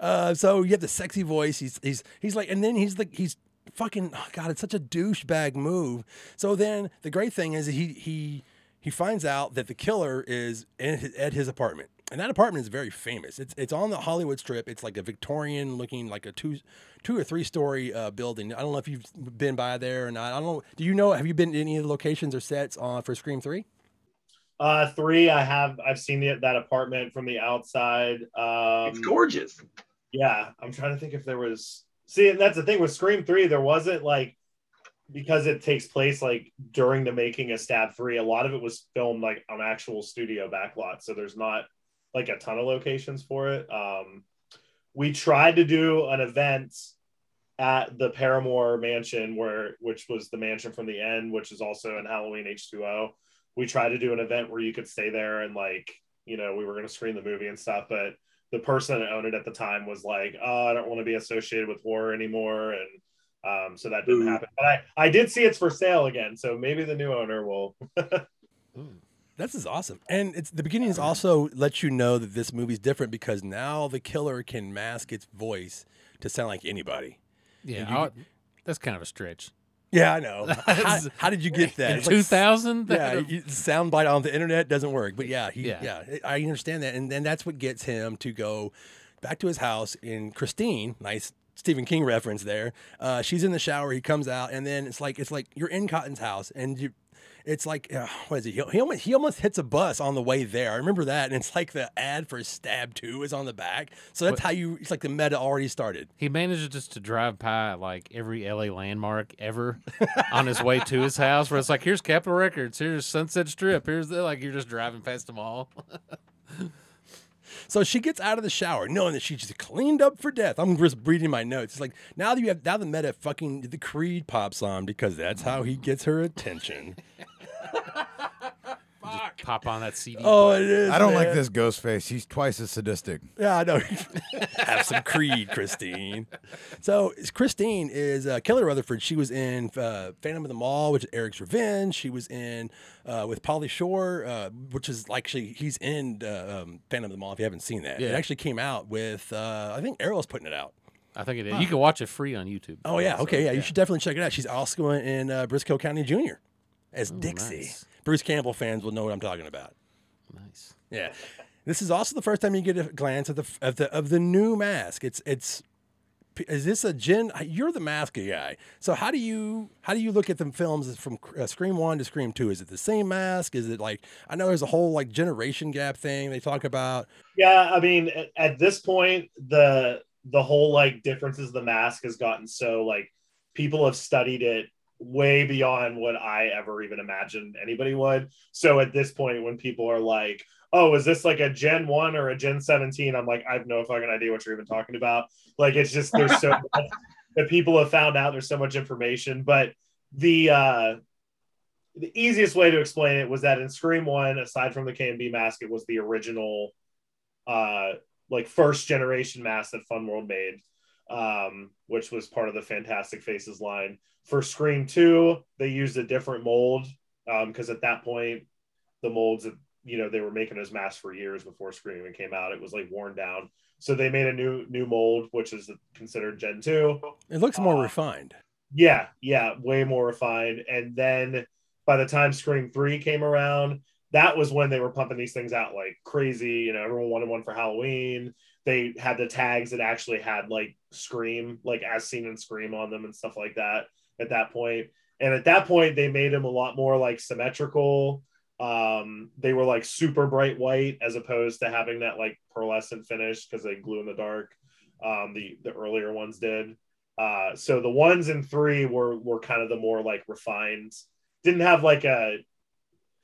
Uh, so you have the sexy voice. He's he's he's like, and then he's like he's fucking. Oh God, it's such a douchebag move. So then the great thing is he he he finds out that the killer is in his, at his apartment. And that apartment is very famous. It's it's on the Hollywood Strip. It's like a Victorian looking, like a two, two or three story uh, building. I don't know if you've been by there or not. I don't know. Do you know? Have you been to any of the locations or sets on for Scream Three? Uh, three, I have. I've seen it, that apartment from the outside. Um, It's gorgeous. Yeah, I'm trying to think if there was. See, and that's the thing with Scream Three. There wasn't like because it takes place like during the making of Stab Three. A lot of it was filmed like on actual studio backlot, so there's not like a ton of locations for it. Um, we tried to do an event at the Paramour Mansion, where which was the mansion from the end, which is also in Halloween H2O. We tried to do an event where you could stay there and like you know we were going to screen the movie and stuff, but the person that owned it at the time was like, "Oh, I don't want to be associated with horror anymore," and um, so that didn't Ooh. happen. But I, I did see it's for sale again, so maybe the new owner will. This is awesome. And it's the beginning is also lets you know that this movie's different because now the killer can mask its voice to sound like anybody. Yeah. you- that's kind of a stretch. Yeah, I know. how, how did you get that? In It's like- 2000? yeah, you, soundbite on the internet doesn't work. But yeah, he, yeah, Yeah. I understand that, and then that's what gets him to go back to his house in Christine. Nice Stephen King reference there. Uh, she's in the shower. He comes out, and then it's like it's like you're in Cotton's house, and you. It's like uh, what is it? He, he almost he almost hits a bus on the way there. I remember that, and it's like the ad for Stab Two is on the back. So that's how you. It's like the meta already started. He manages just to drive by like every LA landmark ever on his way to his house. Where it's like, here's Capitol Records, here's Sunset Strip, here's the like you're just driving past them all. So she gets out of the shower knowing that she's just cleaned up for death. I'm just reading my notes. It's like now that you have now the meta fucking the Creed pops on because that's how he gets her attention. Just pop on that CD. oh, player. it is. I don't like this ghost face. He's twice as sadistic. Yeah, I know. have some Creed, Christine. So Christine is uh, Kelly Rutherford. She was in uh, Phantom of the Mall, which is Eric's Revenge. She was in uh, with Pauly Shore, uh, which is like actually he's in uh, um, Phantom of the Mall. If you haven't seen that, it actually came out with uh, I think Arrow's putting it out. I think it is. You can watch it free on YouTube. Oh yeah, So, okay, yeah, you should definitely check it out. She's also in uh, Brisco County Junior. As Dixie. nice. Bruce Campbell fans will know what I'm talking about. Nice. Yeah. This is also the first time you get a glance at the of the of the new mask. It's it's is this a gen? You're the mask guy, so how do you how do you look at the films from uh, Scream One to Scream Two? Is it the same mask? Is it like I know there's a whole like generation gap thing they talk about. Yeah, I mean, at, at this point, the the whole like differences of the mask has gotten so like people have studied it way beyond what I ever even imagined anybody would. So at this point, when people are like, "Oh, is this like a Gen One or a Gen 17?" I'm like, I have no fucking idea what you're even talking about. Like, it's just there's so much that people have found out. There's so much information, but the uh the easiest way to explain it was that in Scream One, aside from the KNB mask, it was the original uh like first generation mask that Fun World made, um, which was part of the Fantastic Faces line. For Scream 2, they used a different mold because at that point, the molds, that you know, they were making those masks for years before Scream even came out. It was like worn down. So they made a new new mold, which is considered Gen 2. It looks more Uh, refined. Yeah, yeah, way more refined. And then by the time Scream 3 came around, that was when they were pumping these things out like crazy. You know, everyone wanted one for Halloween. They had the tags that actually had like Scream, like as seen in Scream on them and stuff like that at that point. And at that point, they made them a lot more like symmetrical. Um, they were like super bright white as opposed to having that like pearlescent finish because they glue in the dark. Um, the the earlier ones did. Uh, so the ones and three were were kind of the more like refined. Didn't have like a,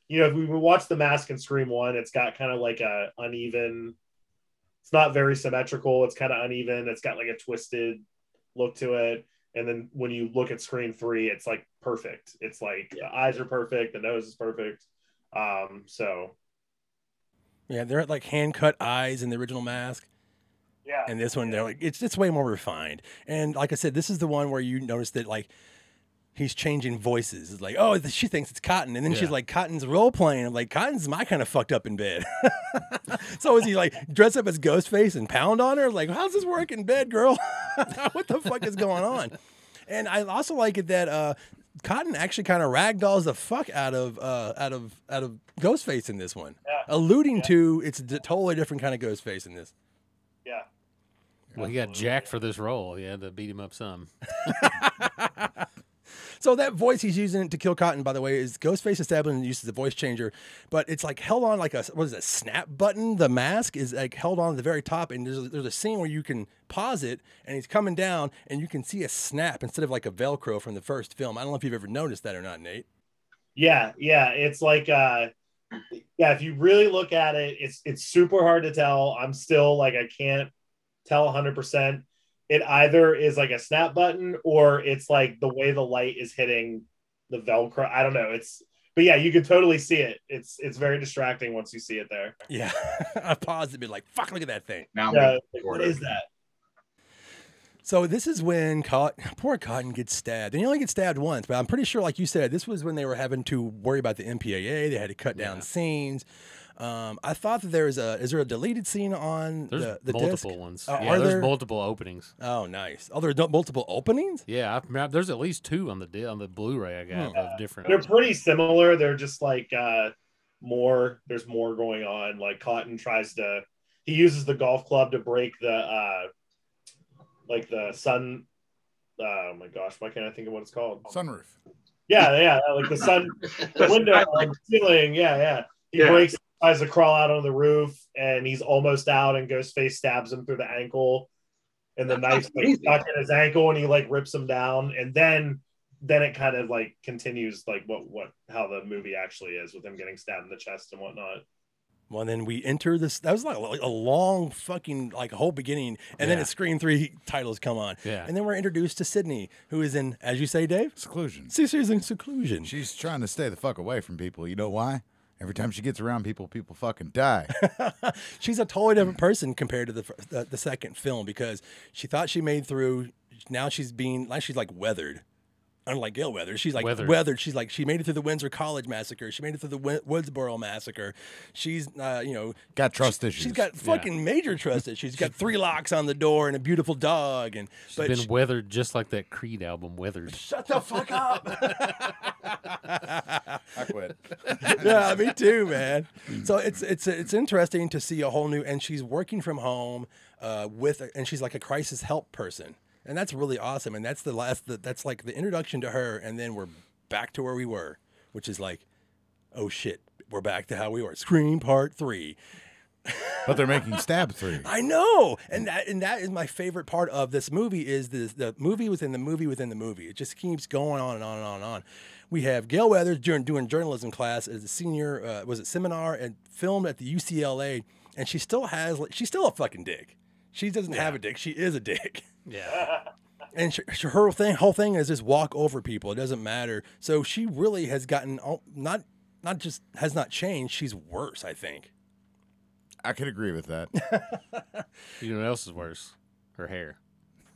you know, if we watch the mask and Scream one, it's got kind of like a uneven. It's not very symmetrical. It's kind of uneven. It's got like a twisted look to it. And then when you look at screen three, it's like perfect. It's like the eyes are perfect, the nose is perfect. Um, so Yeah, they're like hand cut eyes in the original mask. yeah, and this one they're like it's it's way more refined and like i said this is the one where you notice that like he's changing voices it's like oh she thinks it's cotton and then she's like cotton's role playing i'm like cotton's my kind of fucked up in bed so is he like dress up as ghostface and pound on her like how's this work in bed girl what the fuck is going on and i also like it that uh Cotton actually kind of ragdolls the fuck out of uh, out of out of Ghostface in this one, Yeah. alluding to it's a totally different kind of Ghostface in this. yeah. Well, he got jacked for this role. He had to beat him up some. So that voice he's using to kill Cotton, by the way, is Ghostface established and uses the voice changer, but it's like held on like a what is it, snap button. The mask is like held on at the very top, and there's a, there's a scene where you can pause it, and he's coming down, and you can see a snap instead of like a Velcro from the first film. I don't know if you've ever noticed that or not, Nate. Yeah, yeah, it's like uh yeah, if you really look at it, it's it's super hard to tell. I'm still like I can't tell 100%. It either is like a snap button or it's like the way the light is hitting the velcro. I don't know. It's but yeah, you can totally see it. It's it's very distracting once you see it there. Yeah, I paused it, been like, "Fuck, look at that thing." Now Yeah, like, what is that? So this is when Cot- poor Cotton gets stabbed, and he only gets stabbed once. But I'm pretty sure, like you said, this was when they were having to worry about the MPAA. They had to cut down Yeah. scenes. Um, I thought that there was a. Is there a deleted scene on There's the the multiple disc? ones. Uh, yeah, are there's there- multiple openings. Oh, nice. Oh, there are multiple openings. Yeah, I, remember- there's at least two on the on the Blu-ray I got of different. They're pretty similar. They're just like uh more there's more going on. Like Cotton tries to he uses the golf club to break the uh like the sun oh my gosh, why can't I think of what it's called? Sunroof. Yeah, yeah, like the sun the window on the ceiling. Yeah, yeah. He Yeah. breaks tries to crawl out on the roof and he's almost out and Ghostface stabs him through the ankle and the knife's like amazing. stuck in his ankle and he like rips him down and then then it kind of like continues like what what how the movie actually is with him getting stabbed in the chest and whatnot. Well, then we enter this. That was like, like a long fucking like whole beginning, and then Yeah. a Scream Three titles come on. Yeah. And then we're introduced to Sidney, who is in, as you say, Dave, Seclusion. she's in seclusion. She's trying to stay the fuck away from people. You know why? Every time she gets around people, people fucking die. she's a totally different person compared to the, the the second film because she thought she made through. Now she's being like she's like weathered. Unlike Gale Weathers, she's like Weathered. weathered. She's like she made it through the Windsor College massacre. She made it through the Wi- Woodsboro massacre. She's uh, you know Got trust issues. she's got fucking major trust issues. She's got three locks on the door and a beautiful dog. And but she's been she- weathered just like that Creed album, Weathered. shut the fuck up. I quit. yeah, me too, man. So it's it's it's interesting to see a whole new, and she's working from home uh, with, and she's like a crisis help person, and that's really awesome. And that's the last, the, that's like the introduction to her, and then we're back to where we were, which is like, oh shit, we're back to how we were. Scream Part Three. But they're making Stab 3. I know, and that and that is my favorite part of this movie is the the movie within the movie within the movie. It just keeps going on and on and on and on. We have Gale Weathers during doing journalism class as a senior uh, was it seminar and filmed at the UCLA, and she still has like she's still a fucking dick. She doesn't have a dick. She is a dick. Yeah. And sh- sh- her thing, whole thing is just walk over people. It doesn't matter. So she really has gotten not not just has not changed. She's worse, I think. I could agree with that. You know what else is worse? Her hair.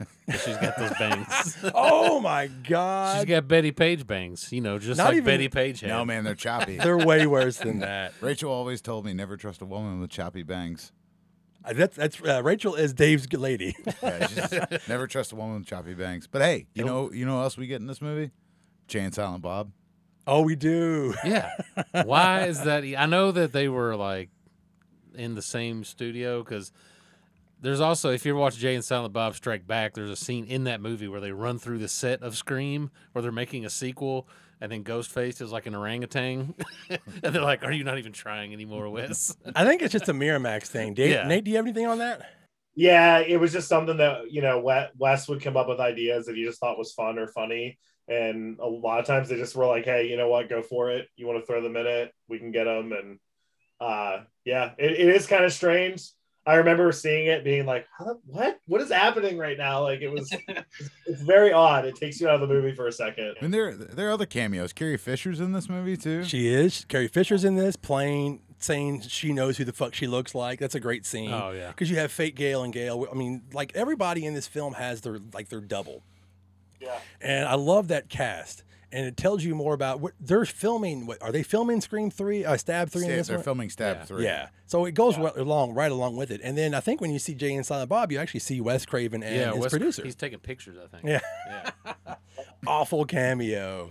she's got those bangs. oh my god, She's got Bettie Page bangs, you know, just Not like even- Bettie Page had. no, man, they're choppy. they're way worse than that. Rachel always told me never trust a woman with choppy bangs. Uh, That's that's uh, Rachel is Dave's lady. Yeah, she's- never trust a woman with choppy bangs. But hey, you know, you know what else we get in this movie? Jay and Silent Bob. oh, we do. Yeah. Why is that? I know that they were like in the same studio because there's also, if you ever watch Jay and Silent Bob Strike Back, there's a scene in that movie where they run through the set of Scream where they're making a sequel. And then Ghostface is like an orangutan, and they're like, "Are you not even trying anymore, Wes?" I think it's just a Miramax thing. Dave, Yeah. Nate, do you have anything on that? Yeah, it was just something that you know Wes- Wes would come up with ideas that he just thought was fun or funny, and a lot of times they just were like, "Hey, you know what? Go for it. You want to throw them in it? We can get them." And uh, yeah, it, it is kind of strange. I remember seeing it, being like, huh, "What? What is happening right now?" Like it was, it's very odd. It takes you out of the movie for a second. And there there are other cameos. Carrie Fisher's in this movie too. She is. Carrie Fisher's in this, playing, saying she knows who the fuck she looks like. That's a great scene. Oh, yeah. Because you have fake Gale and Gale. I mean, like everybody in this film has their like their double. Yeah. And I love that cast. And it tells you more about what they're filming. What are they filming? Scream three, uh, Stab three. in Stab- this they're one? filming Stab Yeah. Three. Yeah. So it goes right along, right along with it. And then I think when you see Jay and Silent Bob, you actually see Wes Craven and yeah, his Wes, producer. He's taking pictures, I think. Yeah. Yeah. Awful cameo.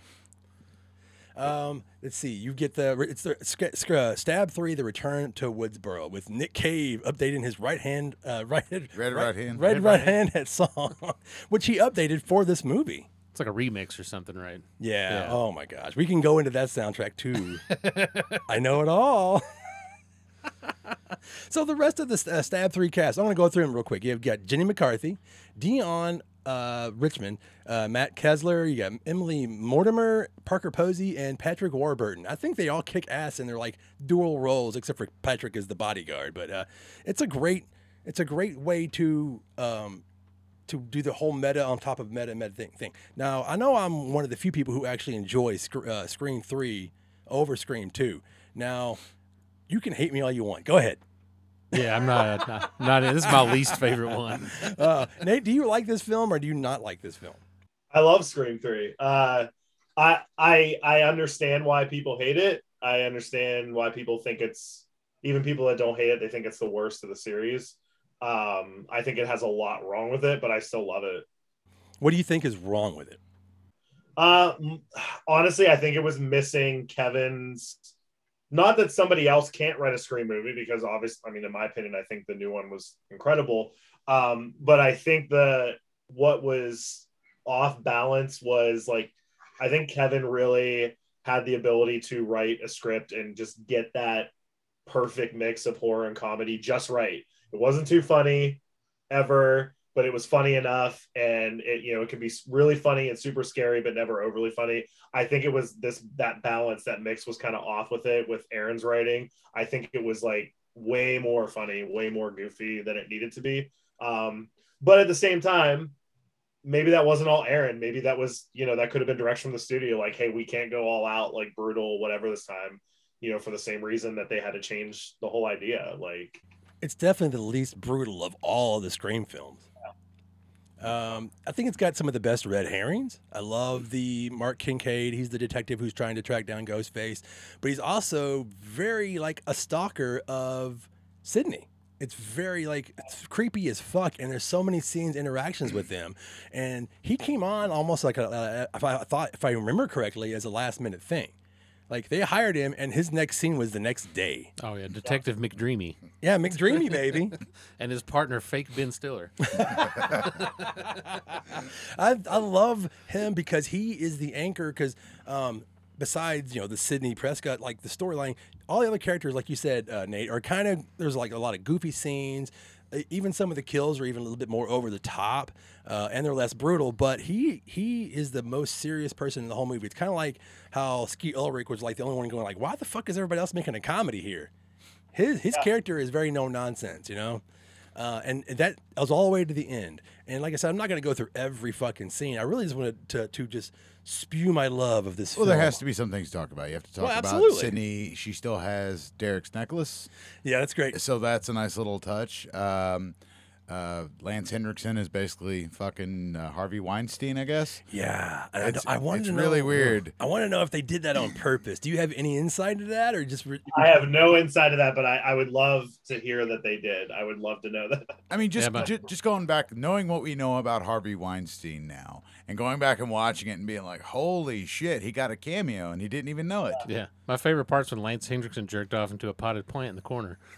Um, let's see. You get the it's the sc- sc- uh, stab three, the return to Woodsboro with Nick Cave updating his right hand, uh, right Red right hand. red, Red right right hand that song, which he updated for this movie. It's like a remix or something, right? Yeah. Yeah. Oh my gosh, we can go into that soundtrack too. I know it all. so the rest of the uh, Stab Three cast, I'm going to go through them real quick. You've got Jenny McCarthy, Deon uh, Richmond, uh, Matt Keeslar, you got Emily Mortimer, Parker Posey, and Patrick Warburton. I think they all kick ass in their like dual roles, except for Patrick is the bodyguard. But uh, it's a great, it's a great way to um, to do the whole meta on top of meta meta thing. thing. Now, I know I'm one of the few people who actually enjoy Sc- uh, Scream 3 over Scream 2. Now, you can hate me all you want. Go ahead. Yeah, I'm not. not, not this is my least favorite one. Uh, Nate, do you like this film or do you not like this film? I love Scream Three. Uh, I I I understand why people hate it. I understand why people think it's even people that don't hate it. They think it's the worst of the series. Um, I think it has a lot wrong with it, but I still love it. What do you think is wrong with it? Uh, honestly, I think it was missing Kevin's. Not that somebody else can't write a Scream movie, because obviously, I mean, in my opinion, I think the new one was incredible. Um, but I think the what was off balance was like, I think Kevin really had the ability to write a script and just get that perfect mix of horror and comedy just right. It wasn't too funny ever, but it was funny enough, and it you know it could be really funny and super scary, but never overly funny. I think it was this that balance, that mix was kind of off with it with Ehren's writing. I think it was like way more funny, way more goofy than it needed to be. Um, but at the same time, maybe that wasn't all Aaron. Maybe that was, you know, that could have been direction from the studio. Like, hey, we can't go all out like brutal, whatever this time, you know, for the same reason that they had to change the whole idea. Like, It's definitely the least brutal of all of the Scream films. Um, I think it's got some of the best red herrings. I love the Mark Kincaid. He's the detective who's trying to track down Ghostface, but he's also very like a stalker of Sidney. It's very like it's creepy as fuck, and there's so many scenes, interactions with them, and he came on almost like a, a if I thought if I remember correctly as a last minute thing. Like they hired him, and his next scene was the next day. Oh yeah, Detective McDreamy Yeah, McDreamy, baby. and his partner, fake Ben Stiller. I, I love him because he is the anchor. Because um, besides you know the Sidney Prescott, like the storyline, all the other characters, like you said, uh, Nate, are kind of there's like a lot of goofy scenes. Even some of the kills are even a little bit more over the top, uh, and they're less brutal. But he he is the most serious person in the whole movie. It's kind of like how Skeet Ulrich was like the only one going like, why the fuck is everybody else making a comedy here? His his character is very no nonsense, you know. Uh, and that was all the way to the end. And like I said, I'm not going to go through every fucking scene. I really just wanted to, to just spew my love of this Well, film. there has to be some things to talk about. You have to talk Well, about. Sidney. She still has Derek's necklace, Yeah, that's great. so that's a nice little touch. Um, uh, Lance Henriksen is basically fucking uh, Harvey Weinstein, I guess. Yeah, and I, It's- I wanted it's to know, really weird. I want to know if they did that on purpose. Do you have any insight into that, or just? Re- I have no insight to that, but I, I would love to hear that they did. I would love to know that. I mean, just Yeah, but- ju- just going back, knowing what we know about Harvey Weinstein now, and going back and watching it and being like, "Holy shit, he got a cameo and he didn't even know it." Yeah, my favorite part's when Lance Henriksen jerked off into a potted plant in the corner.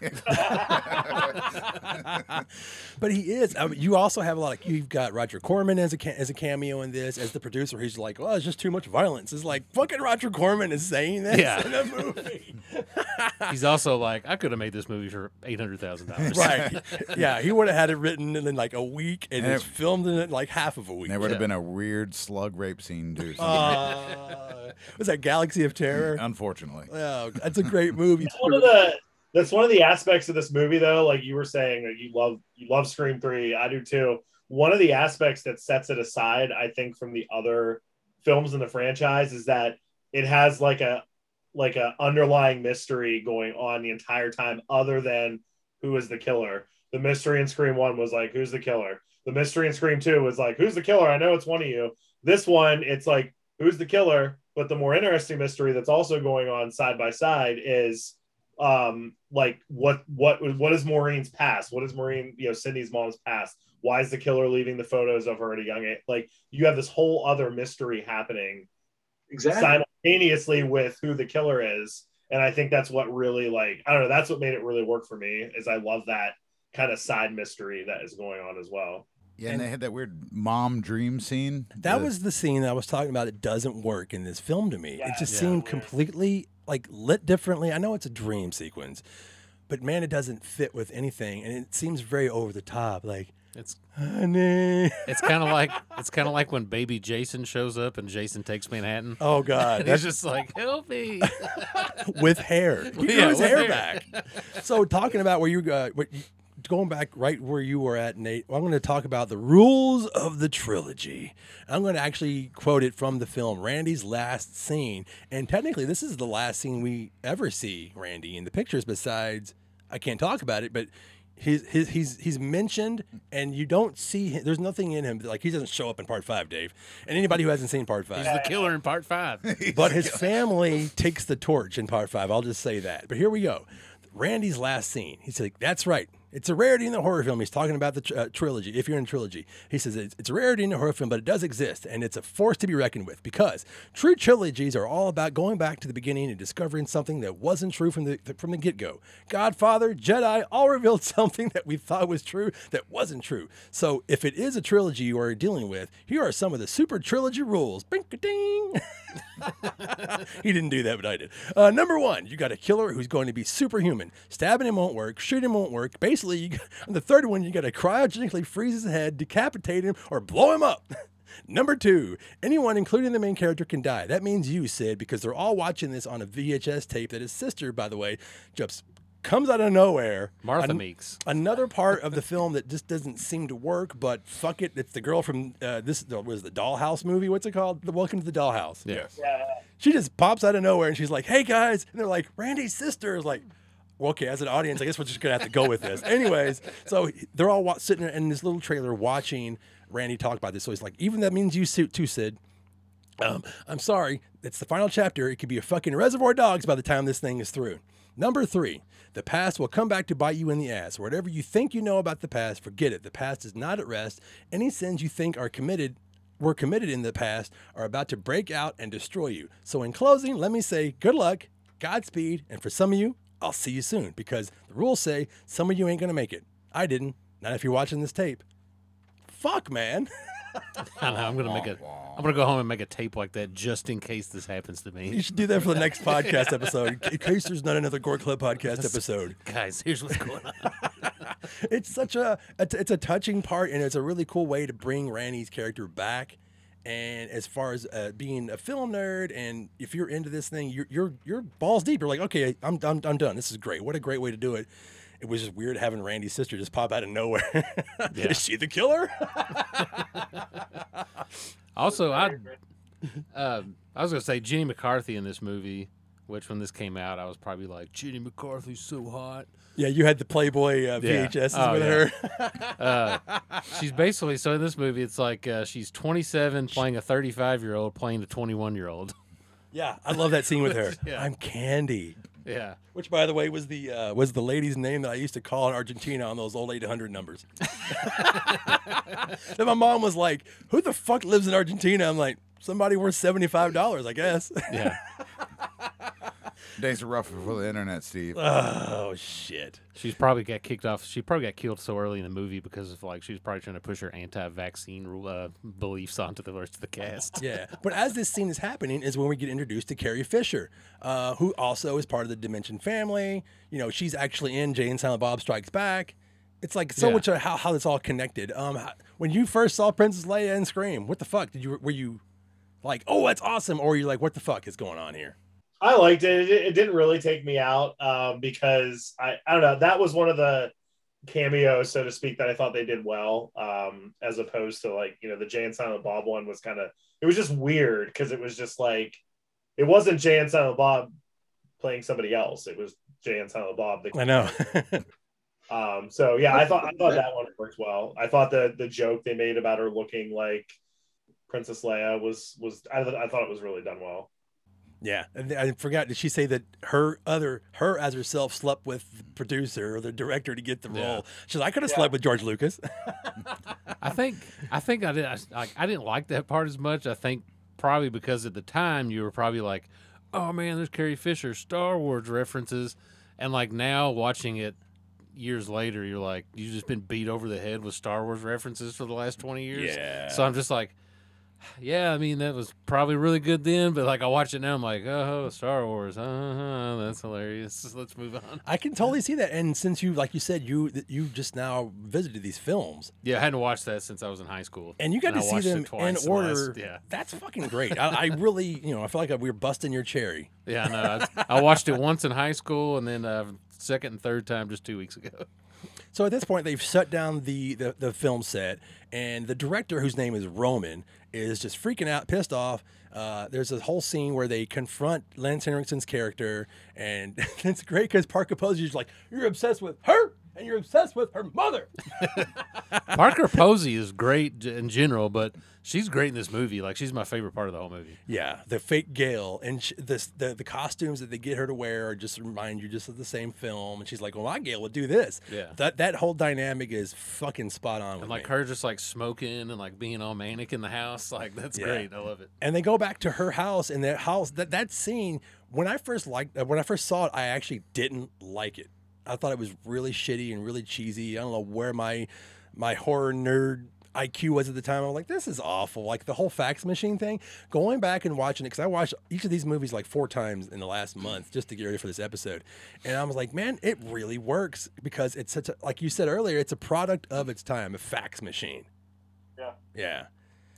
but he is. I mean, you also have a lot of. You've got Roger Corman as a ca- as a cameo in this as the producer. He's like, well, it's just too much violence." It's like fucking Roger Corman is saying this Yeah. in a movie, He's also like, I could have made this movie for eight hundred thousand dollars. right? yeah, he would have had it written in like a week and And it's it- filmed in it like half of a week. There would have Yeah. been a weird slug rape scene too. Uh, was that Galaxy of Terror? Unfortunately, Oh, that's a great movie. That's one of the that's one of the aspects of this movie though like you were saying that you love you love scream 3 i do too one of the aspects that sets it aside i think from the other films in the franchise is that it has like a like a underlying mystery going on the entire time other than who is the killer the mystery in scream 1 was like who's the killer the mystery in scream 2 was like who's the killer? I know it's one of you. This one it's like who's the killer? But the more interesting mystery that's also going on side by side is um like what what what is maureen's past? What is maureen you know sidney's mom's past? Why is the killer leaving the photos of her at a young age like you have this whole other mystery happening Exactly. simultaneously with who the killer is. And i think that's what really like i don't know that's what made it really work for me is i love that kind of side mystery that is going on as well yeah, and they had that weird mom dream scene. That The- was the scene that I was talking about. It doesn't work in this film to me. it just Yeah. seemed Yeah. completely like lit differently. I know it's a dream sequence, but man, it doesn't fit with anything, and it seems very over the top. Like, It's honey, it's kind of like it's kind of like when baby Jason shows up and Jason takes Manhattan. oh god, And that's he's just like, help me. with hair. He grew Yeah, his with hair, hair. back. so talking about where you uh, what you, going back right where you were at, Nate. I'm going to talk about the rules of the trilogy. I'm going to actually quote it from the film Randy's last scene, and technically this is the last scene we ever see Randy in the pictures. Besides, I can't talk about it, but. He's, he's, he's, he's mentioned, and you don't see him. There's nothing in him. Like, he doesn't show up in part five, Dave. And anybody who hasn't seen part five. He's the killer in part five. But his family takes the torch in part five. I'll just say that. But here we go. Randy's last scene. He's like, "That's right. It's a rarity in the horror film." He's talking about the tr- uh, trilogy. If you're in a trilogy, he says it's, it's a rarity in the horror film, but it does exist, and it's a force to be reckoned with because true trilogies are all about going back to the beginning and discovering something that wasn't true from the from the get go. Godfather, Jedi, all revealed something that we thought was true that wasn't true. So if it is a trilogy you are dealing with, here are some of the super trilogy rules. Bing-a-ding. he didn't do that, but I did. Uh, number one, you got a killer who's going to be superhuman. Stabbing him won't work. Shooting him won't work. Basically, you on the third one, you got to cryogenically freeze his head, decapitate him, or blow him up. Number two, anyone, including the main character, can die. That means you, Sid, because they're all watching this on a VHS tape that his sister, by the way, just comes out of nowhere. Martha An- Meeks. Another part of the film that just doesn't seem to work, but fuck it, it's the girl from uh, this was the Dollhouse movie. What's it called? The Welcome to the Dollhouse. Yeah. She just pops out of nowhere and she's like, "Hey guys," and they're like, "Randy's sister is like." Well, okay, as an audience, I guess we're just gonna have to go with this. Anyways, so they're all wa- sitting in this little trailer watching Randy talk about this. So he's like, even that means you suit too, Sid. Um, I'm sorry, it's the final chapter. It could be a fucking reservoir dogs by the time this thing is through. Number three, the past will come back to bite you in the ass. Whatever you think you know about the past, forget it. The past is not at rest. Any sins you think are committed were committed in the past are about to break out and destroy you. So in closing, let me say good luck, Godspeed, and for some of you, I'll see you soon because the rules say some of you ain't gonna make it. I didn't. Not if you're watching this tape. Fuck, man. I know, I'm gonna make a. I'm gonna go home and make a tape like that just in case this happens to me. You should do that for the next podcast episode. In case there's not another Gore Club podcast episode. Guys, here's what's going on. It's such a it's it's a touching part, and it's a really cool way to bring Randy's character back. And as far as uh, being a film nerd, and if you're into this thing, you're you're you're balls deep. You're like, okay, I'm I'm, I'm done. This is great. What a great way to do it. It was just weird having Randy's sister just pop out of nowhere. Yeah. Is she the killer? Also, I, um, I was gonna say Jenny McCarthy in this movie. Which when this came out, I was probably like, Jenny McCarthy's so hot. yeah, you had the Playboy uh, Yeah. VHS Oh, with yeah. her. Uh, she's basically so in this movie, it's like uh, she's 27 playing a 35 year old playing a 21 year old. yeah, I love that scene with her. Yeah. I'm Candy. Yeah, Which, by the way, was the uh, was the lady's name that I used to call in Argentina on those old 800 numbers. then my mom was like, "Who the fuck lives in Argentina?" I'm like, "Somebody worth seventy five dollars, I guess." yeah. Days are rough before the internet, Steve. oh shit! She's probably got kicked off. She probably got killed so early in the movie because of like she was probably trying to push her anti-vaccine uh, beliefs onto the rest of the cast. Yeah, but as this scene is happening, is when we get introduced to Carrie Fisher, uh, who also is part of the Dimension family. You know, she's actually in Jay and Silent Bob Strikes Back. It's like so Yeah. much of how how it's all connected. Um, how- when you first saw Princess Leia and Scream, what the fuck did you were you like? Oh, that's awesome, or you're like, what the fuck is going on here? I liked it. It, it didn't really take me out um, because I, I don't know. That was one of the cameos, so to speak, that I thought they did well, um, as opposed to like you know the Jay and Silent Bob one was kind of it was just weird because it was just like it wasn't Jay and Silent Bob playing somebody else. It was Jay and Silent Bob. The, I know. um, so yeah, I thought I thought that one worked well. I thought the the joke they made about her looking like Princess Leia was was I, th- I thought it was really done well. Yeah, and I forgot. Did she say that her other her as herself slept with the producer or the director to get the Yeah. role? She's like, I could have Yeah. slept with George Lucas. I think I think I did. I, like I didn't like that part as much. I think probably because at the time you were probably like, "Oh man, there's Carrie Fisher, Star Wars references," and like now watching it years later, you're like, you've just been beat over the head with Star Wars references for the last twenty years. Yeah. So I'm just like. Yeah, I mean that was probably really good then, but like I watch it now, I'm like, oh, Star Wars, uh-huh, that's hilarious. Let's move on. I can totally see that. And since you, like you said, you you just now visited these films Yeah, I hadn't watched that since I was in high school, and you got I to see it them in order. last- yeah. That's fucking great. I, I really, you know, I feel like we we're busting your cherry. Yeah, no, I, I watched it once in high school, and then uh, second and third time just two weeks ago. So at this point, they've shut down the, the the film set, and the director, whose name is Roman, is just freaking out, pissed off. Uh, there's a whole scene where they confront Lance Henriksen's character, and it's great because Parker Posey is like, "You're obsessed with her, and you're obsessed with her mother." Parker Posey is great in general, but she's great in this movie. Like she's my favorite part of the whole movie. Yeah, the fake Gale and sh- this the the costumes that they get her to wear are just remind you just of the same film. And she's like, "Well, my Gale would do this." Yeah. that that whole dynamic is fucking spot on. And like me. her just like smoking and like being all manic in the house, like that's Yeah. great. I love it. and they go back to her house and that house that that scene when i first liked when i first saw it i actually didn't like it i thought it was really shitty and really cheesy i don't know where my my horror nerd IQ was at the time. I'm like, this is awful. Like the whole fax machine thing. Going back and watching it, because I watched each of these movies like four times in the last month just to get ready for this episode. And I was like, man, it really works because it's such a, like you said earlier, it's a product of its time, a fax machine. Yeah. Yeah.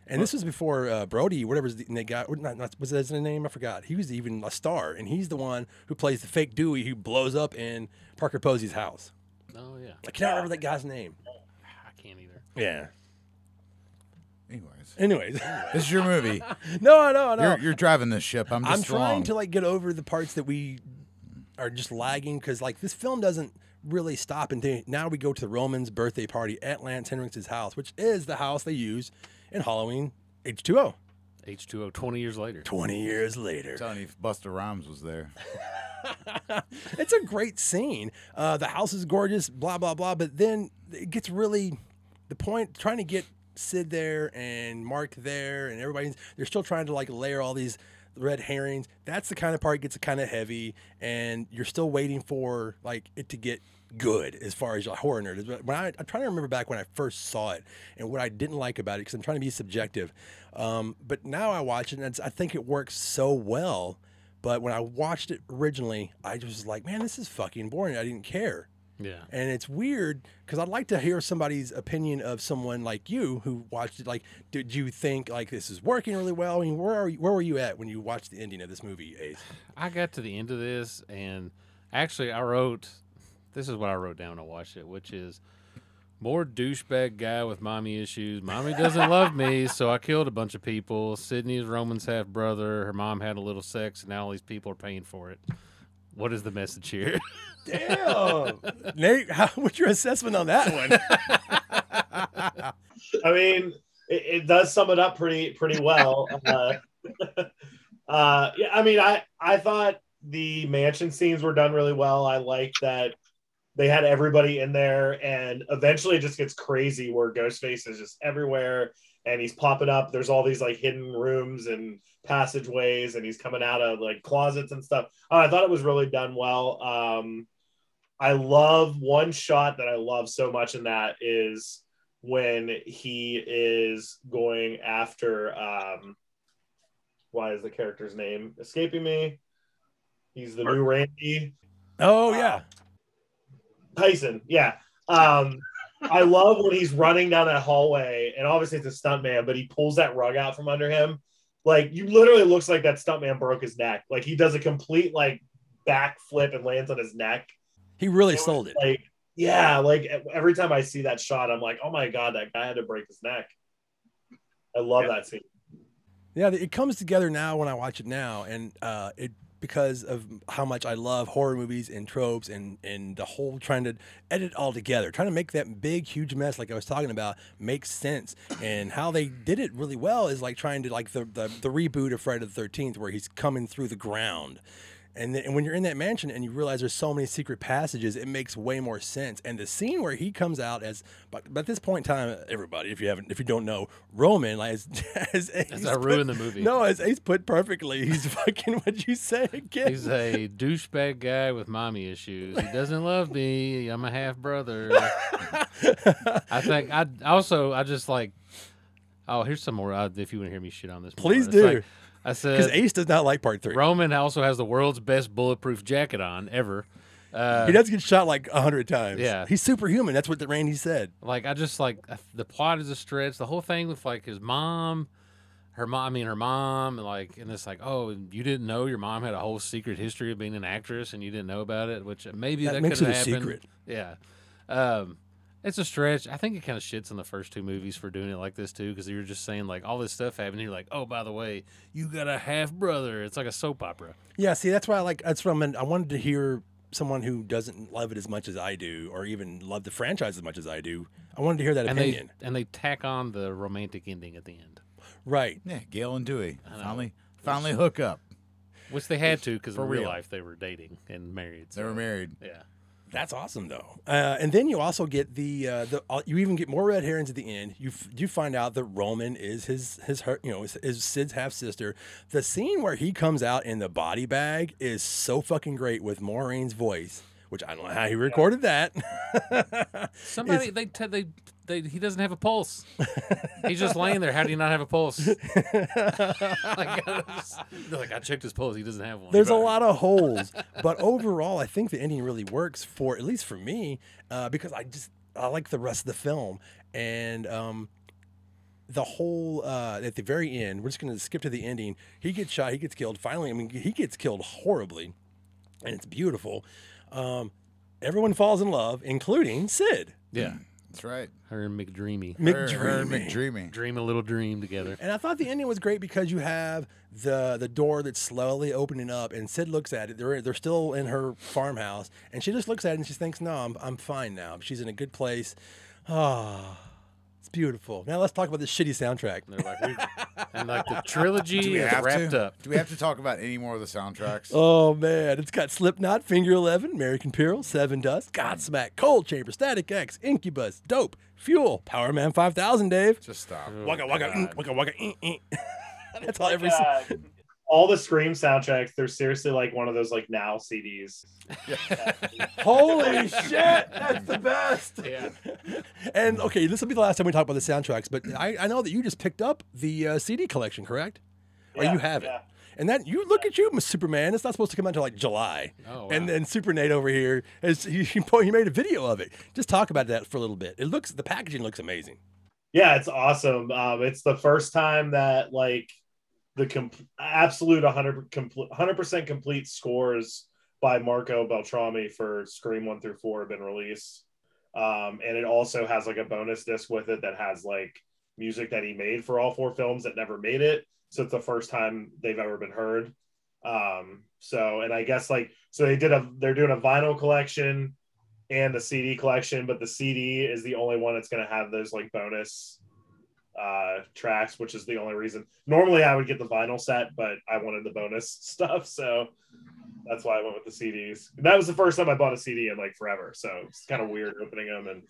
And this was before uh, Brody, whatever's the, the guy, not, not, was that his name? I forgot. He was even a star, and he's the one who plays the fake Dewey who blows up in Parker Posey's house. Oh yeah, I can't remember that guy's name. I can't either. Yeah. Anyways, Anyways, this is your movie. no, no, no. You're, you're driving this ship. I'm I'm trying wrong. to like get over the parts that we are just lagging because like this film doesn't really stop and then now we go to the Roman's birthday party at Lance Henriksen's house, which is the house they use in Halloween H2O. H2O 20 years later. 20 years later. I'm telling you, if Busta Rhymes was there. it's a great scene. Uh, the house is gorgeous, blah blah blah. But then it gets really the point trying to get Sid there and Mark there, and everybody's they're still trying to like layer all these red herrings. That's the kind of part gets kind of heavy, and you're still waiting for like it to get good as far as like horror nerd is. But when I, I'm trying to remember back when I first saw it and what I didn't like about it because I'm trying to be subjective. Um, but now I watch it and it's, I think it works so well. But when I watched it originally, I just was like, man, this is fucking boring. I didn't care. Yeah. And it's weird because I'd like to hear somebody's opinion of someone like you who watched it. Like, did you think like this is working really well? I mean, where are you, where were you at when you watched the ending of this movie, Ace? I got to the end of this, and actually, I wrote this is what I wrote down when I watched it, which is more douchebag guy with mommy issues. Mommy doesn't love me, so I killed a bunch of people. Sidney is Roman's half brother. Her mom had a little sex, and now all these people are paying for it. What is the message here? Damn, Nate, how, what's your assessment on that one? I mean, it, it does sum it up pretty pretty well. Uh, uh, yeah, I mean, I I thought the mansion scenes were done really well. I like that they had everybody in there, and eventually it just gets crazy where Ghostface is just everywhere, and he's popping up. There's all these like hidden rooms and passageways, and he's coming out of like closets and stuff. Uh, I thought it was really done well. Um, I love one shot that I love so much in that is when he is going after um why is the character's name escaping me he's the new randy Oh yeah, tyson yeah. Um i love when he's running down that hallway and obviously it's a stunt man but he pulls that rug out from under him. Like you literally looks like that stunt man broke his neck. Like he does a complete like back flip and lands on his neck. He really It was sold it. like yeah like every time i see that shot i'm like oh my god that guy had to break his neck. I love that scene. Yeah, it comes together now when I watch it now, and uh, it because of how much I love horror movies and tropes and and the whole trying to edit all together, trying to make that big huge mess like I was talking about make sense. And how they did it really well is like trying to like the the, the reboot of Friday the Thirteenth where he's coming through the ground. And, then, and when you're in that mansion and you realize there's so many secret passages, it makes way more sense. And the scene where he comes out as, but, at this point in time, everybody, if you haven't, if you don't know, Roman, like, as, as, Ace As I ruined the movie. No, as Ace put perfectly, he's fucking what you say again. He's a douchebag guy with mommy issues. He doesn't love me. I'm a half brother. I think I also I just like. Oh, here's some more. Uh, if you want to hear me shit on this. Please do. like- I Because Ace does not like part three. Roman also has the world's best bulletproof jacket on ever. Uh, he does get shot like a hundred times. Yeah. he's superhuman. That's what the Randy said. like I just like the plot is a stretch. The whole thing with like his mom, her mom. I mean, her mom, and like, and it's like, oh, you didn't know your mom had a whole secret history of being an actress, and you didn't know about it, which maybe That that, makes could it a happened. secret. Yeah, um, it's a stretch. I think it kind of shits on the first two movies for doing it like this too, because you're just saying like all this stuff happened. You're like, oh, by the way, you got a half brother. It's like a soap opera. Yeah, see, that's why I like. That's what I meant. I wanted to hear someone who doesn't love it as much as I do, or even love the franchise as much as I do. I wanted to hear that And opinion. they and they tack on the romantic ending at the end, right. Yeah, Gale and Dewey know. finally finally hook up. which they had to because in real real. life they were dating and married. They were married. Yeah. That's awesome, though. Uh, and then you also get the uh, the uh, you even get more red herrings at the end. You f- you find out that Roman is his his her, you know is, is Sid's half sister. The scene where he comes out in the body bag is so fucking great with Maureen's voice, which I don't know how he recorded that. Somebody they, te- they they he doesn't have a pulse. He's just laying there. How do you not have a pulse? like, they're like I checked his pulse. He doesn't have one. There's a lot of holes, but overall, I think the ending really works for at least for me uh, because I just I like the rest of the film and um, the whole uh, at the very end. We're just gonna skip to the ending. He gets shot. He gets killed. Finally, I mean, he gets killed horribly, and it's beautiful. Um, everyone falls in love, including Sid. Yeah. That's right. Her and McDreamy. Her, her and McDreamy. McDreamy. Dream a little dream together. And I thought the ending was great because you have the the door that's slowly opening up, and Sid looks at it. They're they're still in her farmhouse, and she just looks at it and she thinks, "No, I'm I'm fine now. She's in a good place." Ah, it's beautiful. Now let's talk about the shitty soundtrack. They're like, we, and like the trilogy Do we is have wrapped to? up. Do we have to talk about any more of the soundtracks? Oh man, it's got Slipknot, Finger Eleven, American Pearl, Seven Dust, Godsmack, Coal Chamber, Static X, Incubus, Dope, Fuel, Power Man Five Thousand, Dave. Just stop. Waka waka mm, waka waka. mm, mm. That's all every. Uh, all the Scream soundtracks, they're seriously like one of those like now CDs. Holy shit, that's the best. Yeah. And okay, this will be the last time we talk about the soundtracks, but I, I know that you just picked up the uh, CD collection, correct? Or you have yeah. it. And that you look at you, Miss Superman. It's not supposed to come out until like July. Oh, wow. And then Super Nate over here is he, he he made a video of it. Just talk about that for a little bit. It looks the packaging looks amazing. Yeah, it's awesome. Um, it's the first time that like the com- absolute 100 complete 100% complete scores by Marco Beltrami for Scream 1 through 4 have been released. Um, and it also has like a bonus disc with it that has like music that he made for all four films that never made it. So it's the first time they've ever been heard. Um, so and I guess like so they did a they're doing a vinyl collection and a CD collection, but the CD is the only one that's going to have those like bonus uh tracks, which is the only reason. Normally I would get the vinyl set, but I wanted the bonus stuff, so that's why I went with the CDs. And that was the first time I bought a CD in like forever, so it's kind of weird opening them and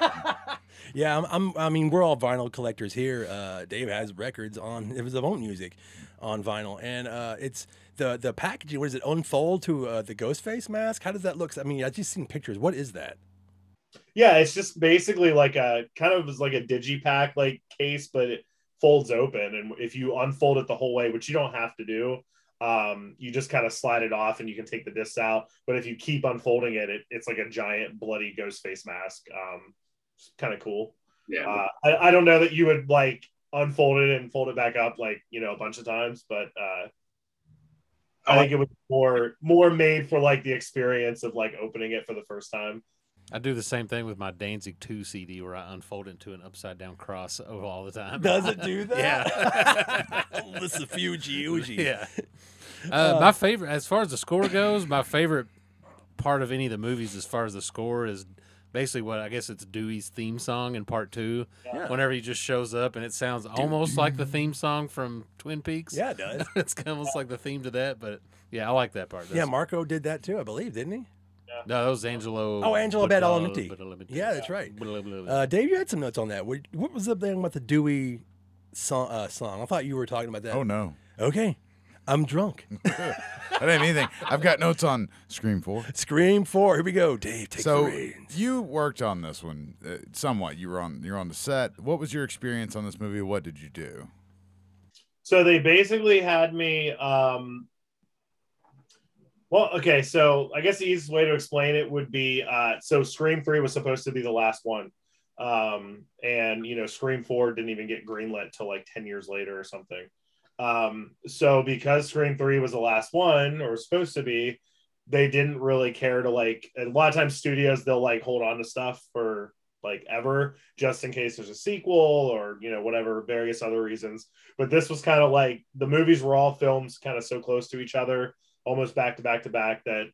Yeah, I'm, I'm. I mean, we're all vinyl collectors here. Uh, Dave has records on it was of own music on vinyl, and uh, it's the the packaging. What does it unfold to uh, the Ghostface mask? How does that look? I mean, I just seen pictures. What is that? yeah, it's just basically like a kind of like a digipack like case, but it folds open, and if you unfold it the whole way, which you don't have to do, um, you just kind of slide it off and you can take the discs out. But if you keep unfolding it, it it's like a giant bloody ghost face mask. Um, it's kind of cool. Yeah. Uh, I, I don't know that you would like unfold it and fold it back up like you know a bunch of times, but uh, I think it was more more made for like the experience of like opening it for the first time. I do the same thing with my Danzig 2 CD where I unfold it into an upside down cross all the time. Does it do that? Yeah. Listen, Fuji, Uji. yeah. Uh, my favorite, as far as the score goes, my favorite part of any of the movies, as far as the score, is basically what I guess it's Dewey's theme song in part two. Yeah. Whenever he just shows up and it sounds almost like the theme song from Twin Peaks. Yeah, it does. it's almost like the theme to that, but yeah, I like that part. Yeah, Marco did that too, I believe, didn't he? No, that was Angelo. Oh, Angelo Bada- Badalamenti. Badalamenti. Yeah, that's right. Uh, Dave, you had some notes on that. What, what was the thing about the Dewey song, uh, song? I thought you were talking about that. Oh no, Okay, I'm drunk. I didn't have anything. I've got notes on Scream Four. Scream four. Here we go. Dave, take So the reins. you worked on this one uh, somewhat. You were on you're on the set. What was your experience on this movie? What did you do? So they basically had me. Um, well, okay. So I guess the easiest way to explain it would be uh, so Scream 3 was supposed to be the last one. Um, and, you know, Scream 4 didn't even get greenlit till like 10 years later or something. Um, so because Scream 3 was the last one or was supposed to be, they didn't really care to like, a lot of times studios, they'll like hold on to stuff for like ever just in case there's a sequel or, you know, whatever, various other reasons but this was kind of like the movies were all films kind of so close to each other almost back to back to back that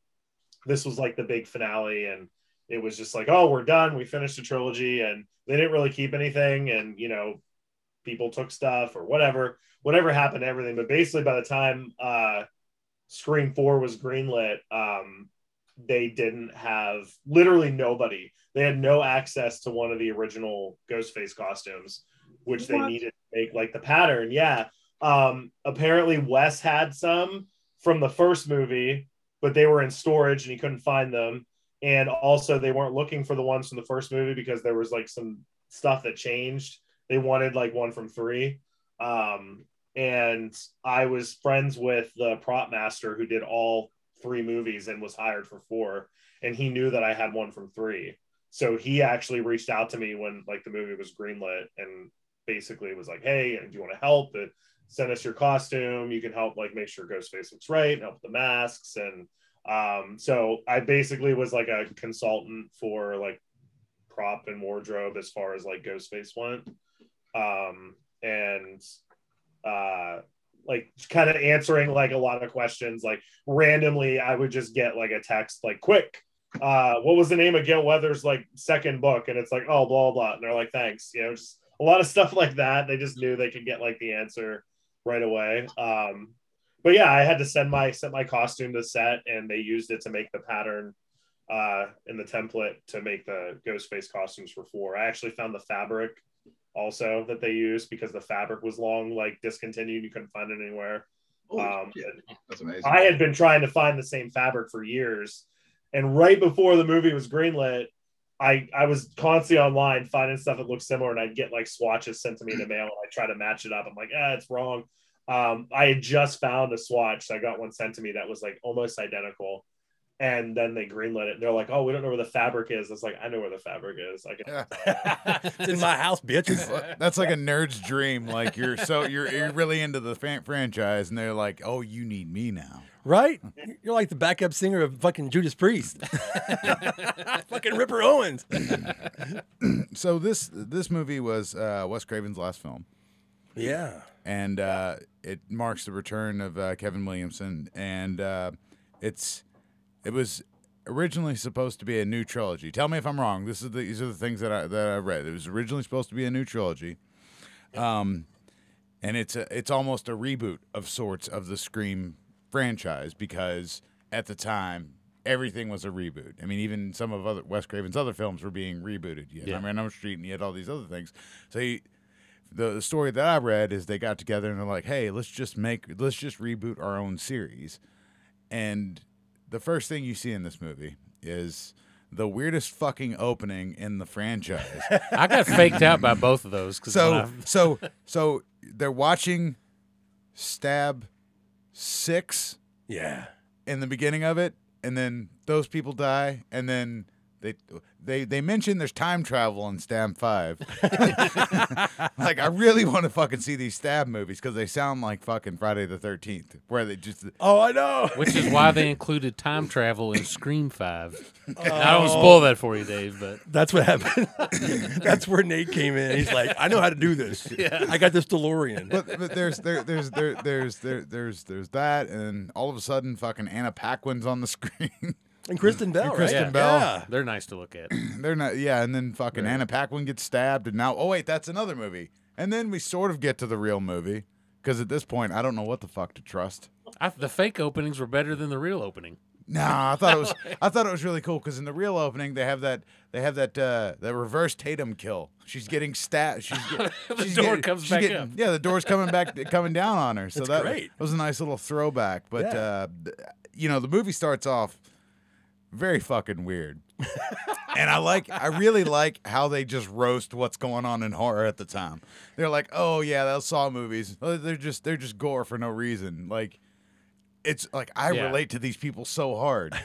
this was like the big finale and it was just like oh we're done we finished the trilogy and they didn't really keep anything and you know people took stuff or whatever whatever happened to everything but basically by the time uh scream 4 was greenlit um they didn't have literally nobody they had no access to one of the original ghostface costumes which they What? needed to make like the pattern. Yeah. Um, apparently Wes had some from the first movie, but they were in storage and he couldn't find them. And also they weren't looking for the ones from the first movie because there was like some stuff that changed. They wanted like one from three. Um, and I was friends with the prop master who did all three movies and was hired for four. And he knew that I had one from three. So he actually reached out to me when like the movie was greenlit and basically was like, "Hey, do you want to help? Send us your costume. You can help like make sure Ghostface looks right, help with the masks." And um, so I basically was like a consultant for like prop and wardrobe as far as like Ghostface went. Um, and uh, like kind of answering like a lot of questions. Like randomly, I would just get like a text like, "Quick, uh, what was the name of Gale Weathers' like second book?" And it's like, "Oh, blah blah," and they're like, "Thanks," you know, just a lot of stuff like that. They just knew they could get like the answer right away. Um, but yeah, I had to send my send my costume to set, and they used it to make the pattern uh, in the template to make the Ghostface costumes for four. I actually found the fabric also that they used because the fabric was long like discontinued. You couldn't find it anywhere. Um. That's amazing. I had been trying to find the same fabric for years, and right before the movie was greenlit, I I was constantly online finding stuff that looked similar, and I'd get like swatches sent to me in the mail, and I try to match it up. I'm like, ah, it's wrong. Um, I had just found a swatch, so I got one sent to me that was like almost identical. And then they greenlit it. And they're like, "Oh, we don't know where the fabric is." It's like, I know where the fabric is. I can. It's in my house, bitches. That's like a nerd's dream. Like you're so you're you're really into the fan- franchise, and they're like, "Oh, you need me now." Right? You're like the backup singer of fucking Judas Priest. fucking Ripper Owens. So this this movie was uh, Wes Craven's last film, Yeah. and uh, it marks the return of uh, Kevin Williamson, and uh, it's it was originally supposed to be a new trilogy. Tell me if I'm wrong. This is the, these are the things that I that I read. It was originally supposed to be a new trilogy, um, and it's a it's almost a reboot of sorts of the Scream franchise because at the time everything was a reboot. I mean, even some of other Wes Craven's other films were being rebooted. You had Yeah. Nightmare on Elm Street, and you had all these other things. So he, the, the story that I read is they got together and they're like, "Hey, let's just make let's just reboot our own series." And the first thing you see in this movie is the weirdest fucking opening in the franchise. I got faked out by both of those. So so so they're watching Stab Six Yeah. in the beginning of it, and then those people die, and then they they they mention there's time travel in Stab Five. like I really want to fucking see these Stab movies because they sound like fucking Friday the Thirteenth, where they just Oh, I know. which is why they included time travel in Scream Five. I Oh. don't spoil that for you, Dave, but That's what happened. That's where Nate came in. He's like, I know how to do this. Yeah. I got this DeLorean. but but there's there there's there there's there there's there's that, and all of a sudden, fucking Anna Paquin's on the screen. and Kristen Bell, right? Kristen Yeah. Bell. Yeah. they're nice to look at. They're not, yeah, and then fucking Anna Paquin gets stabbed, and now, oh wait, that's another movie, and then we sort of get to the real movie, because at this point, I don't know what the fuck to trust. I, the fake openings were better than the real opening. Nah, I thought it was, I thought it was really cool, because in the real opening, they have that, they have that, uh, that reverse Tatum kill. She's getting stabbed. She's, get, The she's door getting- comes she's back getting- up. Yeah, the door's coming back, coming down on her. So That's that great. was a nice little throwback. But Yeah. uh, you know, the movie starts off very fucking weird. and I like I really like how they just roast what's going on in horror at the time. They're like, "Oh yeah, those Saw movies. oh, They're just they're just gore for no reason." Like it's like I Yeah. relate to these people so hard.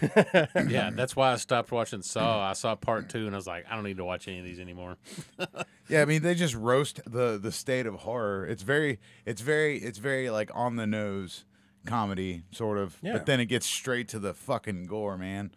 Yeah, that's why I stopped watching Saw. I saw part two, and I was like, I don't need to watch any of these anymore. yeah, I mean they just roast the the state of horror. It's very it's very it's very like on the nose comedy sort of. Yeah. But then it gets straight to the fucking gore, man.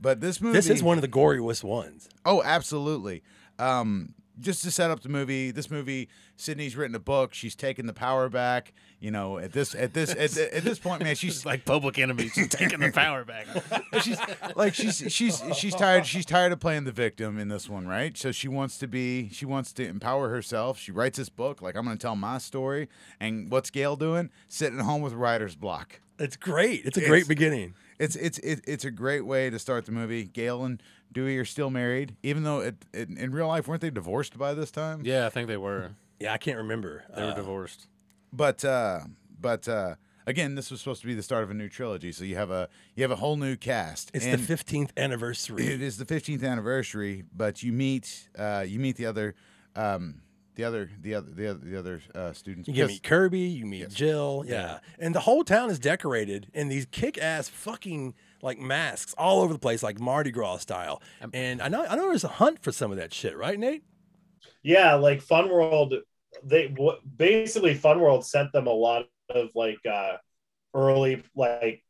But this movie This is one of the goriest ones. Oh, absolutely. Um, just to set up the movie, this movie, Sidney's written a book. She's taken the power back. You know, at this at this at, at this point, man, she's like Public Enemy, she's taking the power back. she's like she's she's she's tired she's tired of playing the victim in this one, right? So she wants to be she wants to empower herself. She writes this book like I'm going to tell my story. And what's Gale doing? Sitting at home with writer's block. It's great. It's a It's- great beginning. It's it's it, it's a great way to start the movie. Gale and Dewey are still married, even though it, it, in real life weren't they divorced by this time? Yeah, I think they were. Yeah, I can't remember. They were Uh, divorced. But uh, but uh, again, this was supposed to be the start of a new trilogy. So you have a you have a whole new cast. it's and the 15th anniversary. It is the 15th anniversary, but you meet uh, you meet the other um, the other the other the other the other uh, students. You get meet Kirby, you meet Jill, yeah. And the whole town is decorated in these kick-ass fucking like masks all over the place, like Mardi Gras style. And I know I know there's a hunt for some of that shit, right, Nate? yeah like fun world they w- basically fun world sent them a lot of like uh early like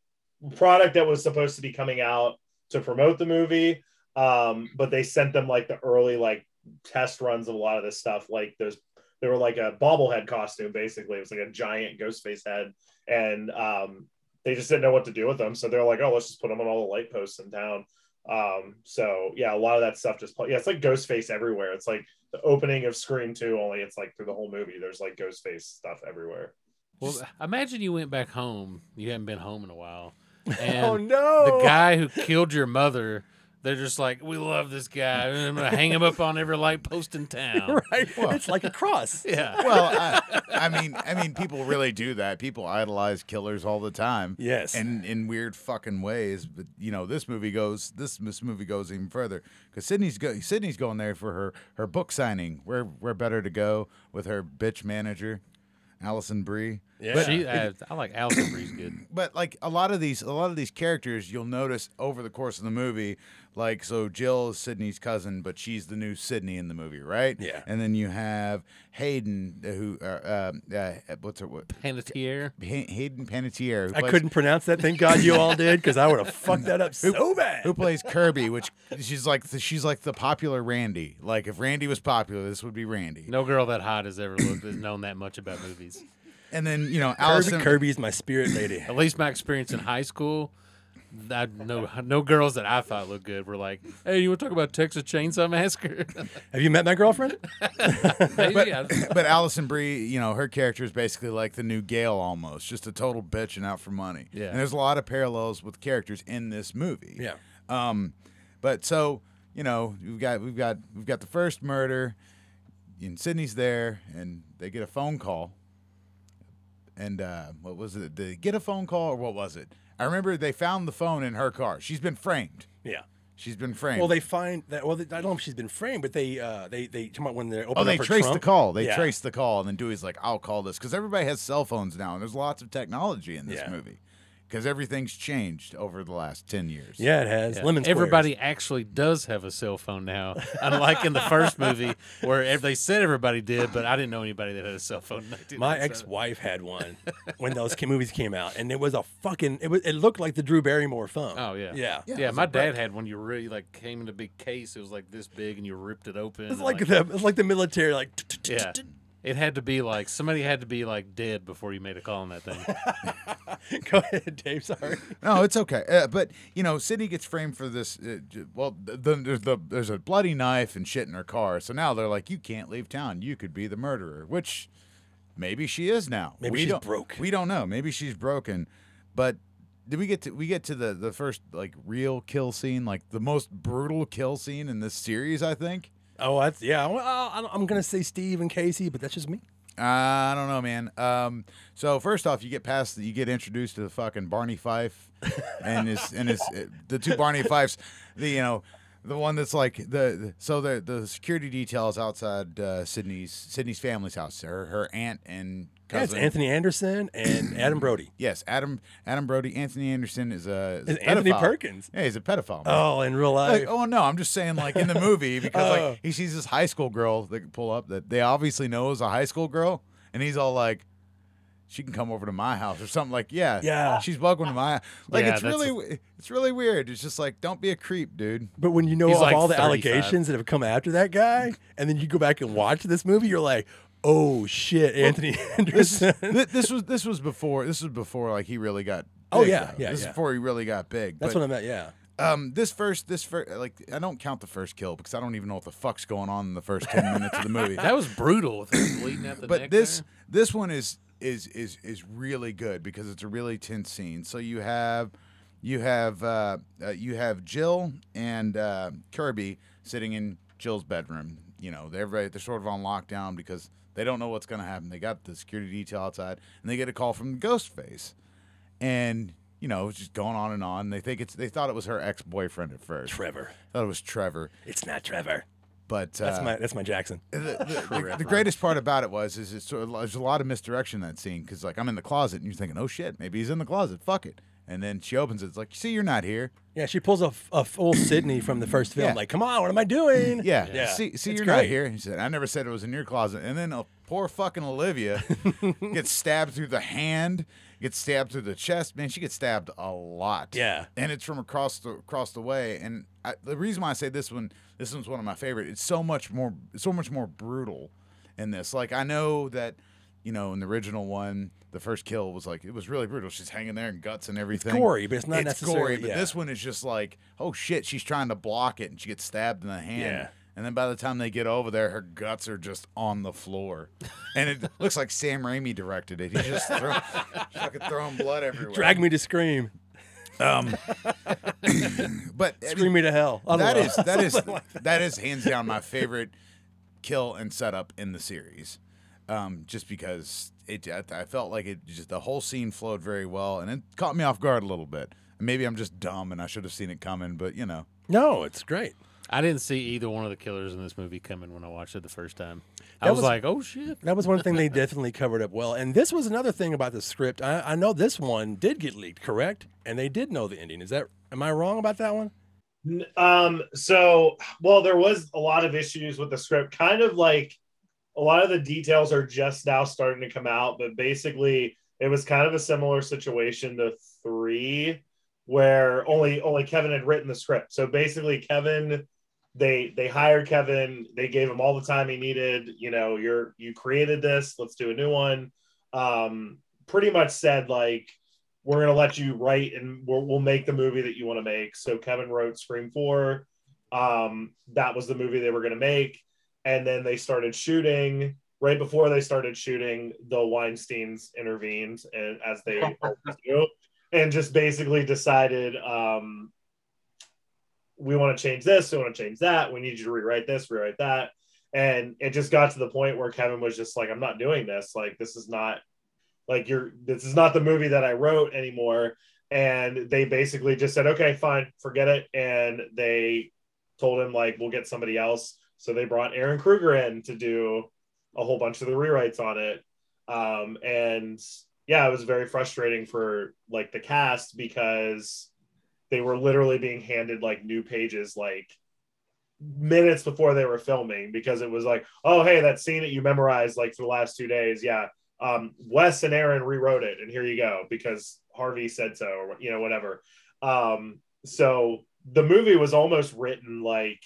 product that was supposed to be coming out to promote the movie Um, but they sent them like the early like test runs of a lot of this stuff. Like there's they were like a bobblehead costume basically. It was like a giant ghost face head, and um, they just didn't know what to do with them. So they're like, oh, let's just put them on all the light posts in town. Um, so yeah, a lot of that stuff just yeah, it's like Ghostface everywhere. It's like the opening of Scream 2, only it's like through the whole movie. There's like Ghostface stuff everywhere. Well, imagine you went back home. You hadn't been home in a while. And oh no! the guy who killed your mother, they're just like, we love this guy. I'm gonna hang him up on every light post in town. right? it's like a cross. Yeah. Well, I, I mean, I mean, people really do that. People idolize killers all the time. Yes. and in weird fucking ways. But you know, this movie goes. This this movie goes even further because Sidney's go. Sidney's going there for her her book signing. Where where better to go with her bitch manager, Alison Brie. Yeah. But- She, uh, I like Alison Brie's good. but like a lot of these a lot of these characters you'll notice over the course of the movie like so jill is sidney's cousin but she's the new sidney in the movie right Yeah. and then you have hayden who uh, uh, uh, what's her what Panettiere. Hay- hayden panettiere I plays- couldn't pronounce that. Thank God you all did, because I would have fucked that up so bad. who plays kirby which she's like the, she's like the popular randy like if randy was popular this would be randy No girl that hot has ever looked has known that much about movies. and then you know Kirby, allison Kirby's my spirit lady. At least my experience in high school, I no no girls that I thought looked good were like, "Hey, you want to talk about Texas Chainsaw Massacre?" Have you met my girlfriend? Maybe. I- but Alison Brie, you know, her character is basically like the new Gale almost, just a total bitch and out for money. Yeah. And there's a lot of parallels with characters in this movie. Yeah. Um, but so you know, we've got we've got we've got the first murder, and Sidney's there, and they get a phone call. And uh, what was it? Did they get a phone call or what was it? I remember they found the phone in her car. She's been framed. Yeah. She's been framed. Well, they find that. Well, they, I don't know if she's been framed, but they uh, they they come out when they're opening Oh, they traced the call. They Yeah. traced the call, and then Dewey's like, "I'll call this," because everybody has cell phones now, and there's lots of technology in this Yeah. movie, because everything's changed over the last ten years. Yeah, it has Yeah. lemon. squares. Everybody actually does have a cell phone now, unlike in the first movie where ev- they said everybody did, but I didn't know anybody that had a cell phone. My ex-wife had one when those movies came out, and it was a fucking. It was. It looked like the Drew Barrymore phone. Oh yeah, Yeah. yeah. it's my a bright- dad had one. You really like came in a big case. It was like this big, and you ripped it open. It's and, like the. It's like the military. Like. yeah. It had to be like somebody had to be like dead before you made a call on that thing. Go ahead, Dave. Sorry. No, it's okay. Uh, but you know, Sidney gets framed for this. Uh, well, th- the, there's the there's a bloody knife and shit in her car. So now they're like, "You can't leave town. You could be the murderer." Which maybe she is now. Maybe we she's don't, broke. We don't know. Maybe she's broken. But did we get to we get to the the first like real kill scene, like the most brutal kill scene in this series? I think. Oh, that's yeah. Well, I- I'm gonna say Steve and Casey, but that's just me. Uh, I don't know, man. Um, so first off, you get past, you get introduced to the fucking Barney Fife, and his and his uh, the two Barney Fifes, the you know, the one that's like the, the so the the security details outside uh, Sidney's Sidney's family's house. Her her aunt and Yeah, it's. Anthony Anderson and Adam Brody. Yes, Adam Adam Brody. Anthony Anderson is a, is a Anthony. Perkins. Yeah, he's a pedophile. man. Oh, in real life. Like, oh no, I'm just saying, like in the movie, because Oh. like he sees this high school girl that can pull up that they obviously know is a high school girl, and he's all like, "She can come over to my house or something." Like, yeah, Yeah. she's welcome to my. Like, Yeah, it's really, it's really weird. It's just like, don't be a creep, dude. But when you know of like all the 35. allegations that have come after that guy, and then you go back and watch this movie, you're like, oh shit, Anthony This, Anderson. th- this was this was before this was before like he really got. Oh, big, yeah, though. yeah, This is yeah. before he really got big. That's but, what I meant. Yeah. Um, this first, this first, like I don't count the first kill because I don't even know what the fuck's going on in the first ten minutes of the movie. That was brutal with him bleeding out the but neck this there. this one is is is is really good because it's a really tense scene. So you have you have uh, uh, you have Jill and uh, Kirby sitting in Jill's bedroom. You know they're very, they're sort of on lockdown because they don't know what's going to happen. They got the security detail outside, and they get a call from Ghostface, and you know it's just going on and on. They think it's they thought it was her ex boyfriend at first. Trevor. Thought it was Trevor, It's not Trevor. but uh, That's my that's my Jackson. the, the- the- the greatest part about it was is it's sort of, there's a lot of misdirection in that scene because like I'm in the closet and you're thinking oh shit maybe he's in the closet fuck it and then she opens it it's like see you're not here Yeah, she pulls a, f- a full Sidney from the first film. Yeah. Like, come on, what am I doing? yeah, Yeah. see see It's you're not great. here he said I never said it was in your closet and then uh, poor fucking Olivia gets stabbed through the hand gets stabbed through the chest. Man, she gets stabbed a lot. Yeah. and it's from across the across the way. And I, the reason why I say this one, this one's one of my favorite. It's so much more, it's so much more brutal in this. Like I know that, you know, in the original one, the first kill was like it was really brutal. She's hanging there and guts and everything. gory, but it's not it's necessarily- gory. But yeah. this one is just like, oh shit, she's trying to block it and she gets stabbed in the hand. Yeah. And then by the time they get over there, her guts are just on the floor, and it looks like Sam Raimi directed it. He's just throw, fucking throwing blood everywhere. Drag me to scream. Um, but I mean, Scream me to hell. Don't that know. is that is that is hands down my favorite kill and setup in the series. Um, just because it, I, I felt like it just the whole scene flowed very well, and it caught me off guard a little bit. Maybe I'm just dumb and I should have seen it coming, but you know, No, it's great. I didn't see either one of the killers in this movie coming when I watched it the first time. I was, was- like, oh shit. That was one thing they definitely covered up well. And this was another thing about the script. I, I know this one did get leaked, correct? And they did know the ending. Is that am I wrong about that one? Um, so well, there was a lot of issues with the script, kind of like a lot of the details are just now starting to come out, but basically it was kind of a similar situation to three, where only only Kevin had written the script. So basically Kevin they they hired Kevin, they gave him all the time he needed, you know, you're you created this, let's do a new one. Um, pretty much said like we're going to let you write and we'll, we'll make the movie that you want to make. So Kevin wrote Scream 4. Um, that was the movie they were going to make. And then they started shooting. Right before they started shooting, the Weinsteins intervened and, as they do and just basically decided um, we want to change this, we want to change that, we need you to rewrite this, rewrite that. And it just got to the point where Kevin was just like, I'm not doing this. Like, this is not like you're this is not the movie that I wrote anymore. And they basically just said, okay, fine, forget it. And they told him like we'll get somebody else. So they brought Ehren Kruger in to do a whole bunch of the rewrites on it. Um, and yeah, it was very frustrating for like the cast because they were literally being handed like new pages like minutes before they were filming because it was like, oh hey, that scene that you memorized like for the last two days, yeah, um, Wes and Ehren rewrote it, and here you go because Harvey said so, or you know, whatever. Um, so the movie was almost written like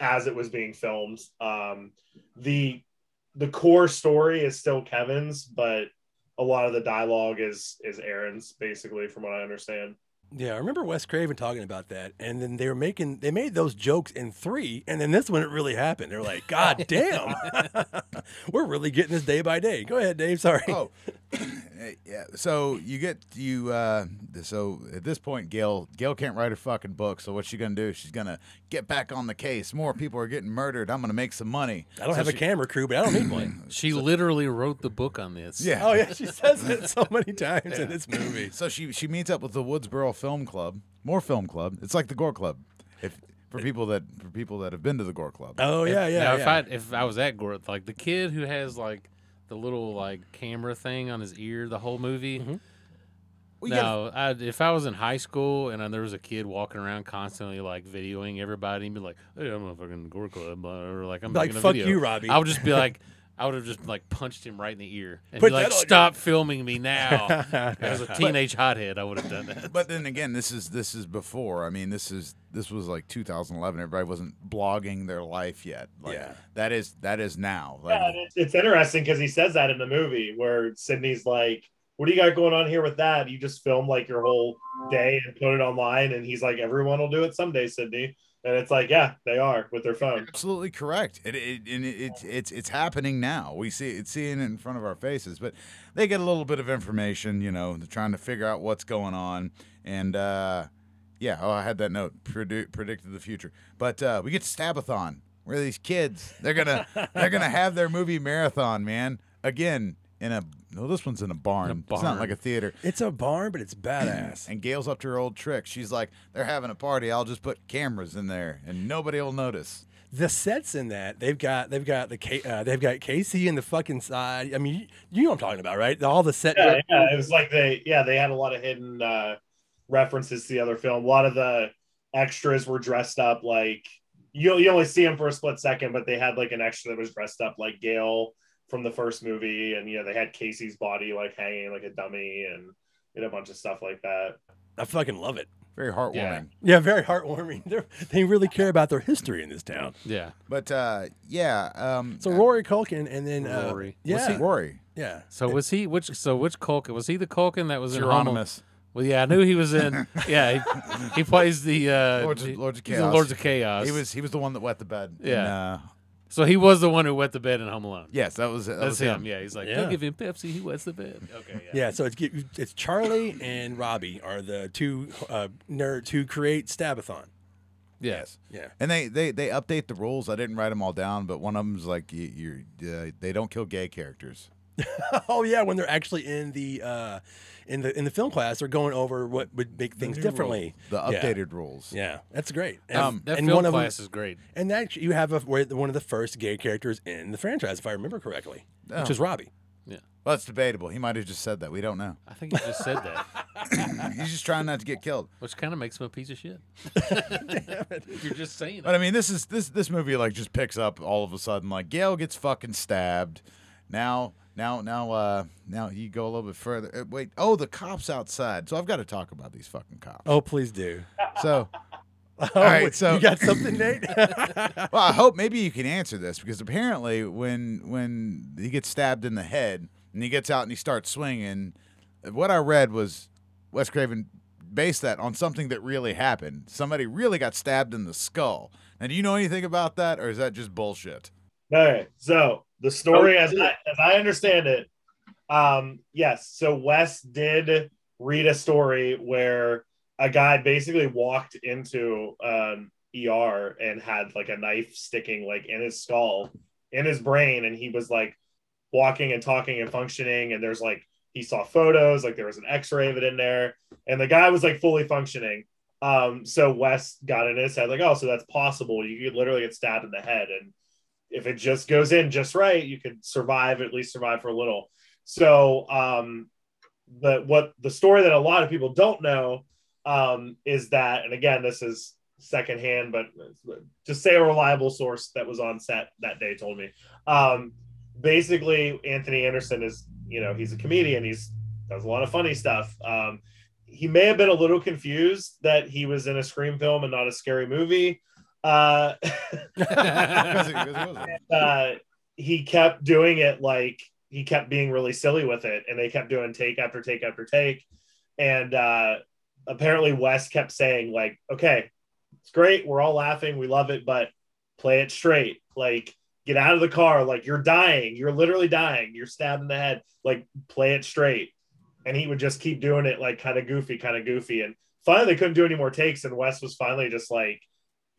as it was being filmed. Um, the the core story is still Kevin's, but a lot of the dialogue is is Ehren's, basically, from what I understand. Yeah, I remember Wes Craven talking about that, and then they were making they made those jokes in three, and then this one it really happened. They're like, "God damn, we're really getting this day by day." Go ahead, Dave. Sorry. Oh, yeah. So you get you. Uh, so at this point, Gale Gale can't write her fucking book. So what's she gonna do? She's gonna get back on the case. More people are getting murdered. I'm gonna make some money. I don't So have a camera crew, but I don't need one. She literally wrote the book on this. Yeah. Oh yeah, she says it so many times in this movie. So she she meets up with the Woodsboro Film Club. More Film Club. It's like the Gore Club. If for people that for people that have been to the Gore Club. Oh yeah, yeah. now, yeah. if I if I was at Gore, like the kid who has like the little like camera thing on his ear the whole movie. Mm-hmm. We gotta- no, I, if I was in high school and uh, there was a kid walking around constantly like videoing everybody and be like, "Hey, I'm a fucking gore club," or like I'm Like, making a "Fuck video," you, Robbie. I would just be like, I would have just like punched him right in the ear and Put be like, that on your- "Stop filming me now!" As a teenage hothead, I would have done that. But then again, this is this is before. I mean, this is this was like 2011. Everybody wasn't blogging their life yet. Like, Yeah. That is that is now. Like, Yeah, it's, it's interesting because he says that in the movie where Sidney's like, "What do you got going on here with that? You just film like your whole day and put it online." And he's like, "Everyone will do it someday, Sidney." And it's like, yeah, they are with their phone. absolutely correct. It, it, and it, it's it's it's happening now. We see it's seeing it in front of our faces. But they get a little bit of information. You know, they're trying to figure out what's going on. And uh, yeah, oh, I had that note. Predict, predicted the future. But uh, we get to Stabathon. Where these kids? They're gonna they're gonna have their movie marathon, man. Again in a no, this one's in a barn. It's not like a theater. It's a barn, but it's badass. And Gale's up to her old trick. She's like, they're having a party. I'll just put cameras in there, and nobody will notice. the sets in that they've got they've got the K, uh, they've got Casey in the fucking side. I mean, you, you know what I'm talking about, right? All the set. Yeah, yeah, it was like they, yeah, they had a lot of hidden uh, references to the other film. A lot of the extras were dressed up like you. You only see them for a split second, but they had like an extra that was dressed up like Gale from the first movie, and you know they had Casey's body like hanging like a dummy, and and a bunch of stuff like that. I fucking love it. Very heartwarming. Yeah, very heartwarming. They're, they really care about their history in this town. Yeah. But uh, yeah, um, So Rory Culkin and then uh, Rory. Yeah, he- Rory yeah. So was he which? So which Culkin was he? The Culkin that was in Home Well, yeah, I knew he was in. Yeah, he, he plays the uh, Lords of- he- Lords of he's in Chaos. Lords of Chaos. He was he was the one that wet the bed. in, Yeah. uh, so he was the one who wet the bed in Home Alone. yes, that was that That's was him. Yeah, he's like, Yeah. don't give him Pepsi. He wets the bed. Okay, yeah. Yeah, so it's it's Charlie and Robbie are the two uh, nerds who create Stabathon. Yes. Yeah, And they, they they update the rules. I didn't write them all down, but one of them's like you, you're uh, they don't kill gay characters. oh yeah, when they're actually in the uh, in the in the film class, they're going over what would make things new differently. The Yeah. updated rules. Yeah, that's great. And, Um, That and film one of them, class is great. and that you have a, one of the first gay characters in the franchise, if I remember correctly, Oh. which is Robbie. Yeah. Well, it's debatable. He might have just said that. We don't know. I think he just said that, He's just trying not to get killed. which kind of makes him a piece of shit. You're just saying But it. I mean, this is this this movie like just picks up all of a sudden. Like Gale gets fucking stabbed. Now now now uh now you go a little bit further. Uh, wait, oh the cops outside. So I've got to talk about these fucking cops. Oh, please do. So All right, so- you got something, Nate? well, I hope maybe you can answer this because apparently when when he gets stabbed in the head and he gets out and he starts swinging, what I read was Wes Craven based that on something that really happened. Somebody really got stabbed in the skull. Now, do you know anything about that, or is that just bullshit? Okay, so the story, as I, as I understand it, um, yes. So Wes did read a story where a guy basically walked into an ER and had like a knife sticking like in his skull, in his brain, and he was like walking and talking and functioning. And there's like he saw photos, like there was an X-ray of it in there, and the guy was like fully functioning. Um, so Wes got in his head like, oh, so that's possible. You could literally get stabbed in the head, and if it just goes in just right, you could survive, at least survive for a little. So um, the what the story that a lot of people don't know um, is that, and again, this is secondhand, but just say a reliable source that was on set that day told me. Um, basically, Anthony Anderson is, you know, he's a comedian. He's does a lot of funny stuff. Um, he may have been a little confused that he was in a scream film and not a scary movie. Uh, Because it- 'cause it wasn't. uh, he kept doing it like he kept being really silly with it, and they kept doing take after take after take. And uh, apparently, Wes kept saying like, "Okay, it's great, we're all laughing, we love it, but play it straight. Like, get out of the car. Like, you're dying. You're literally dying. You're stabbed in the head. Like, play it straight." And he would just keep doing it like kind of goofy, kind of goofy. And finally, they couldn't do any more takes, and Wes was finally just like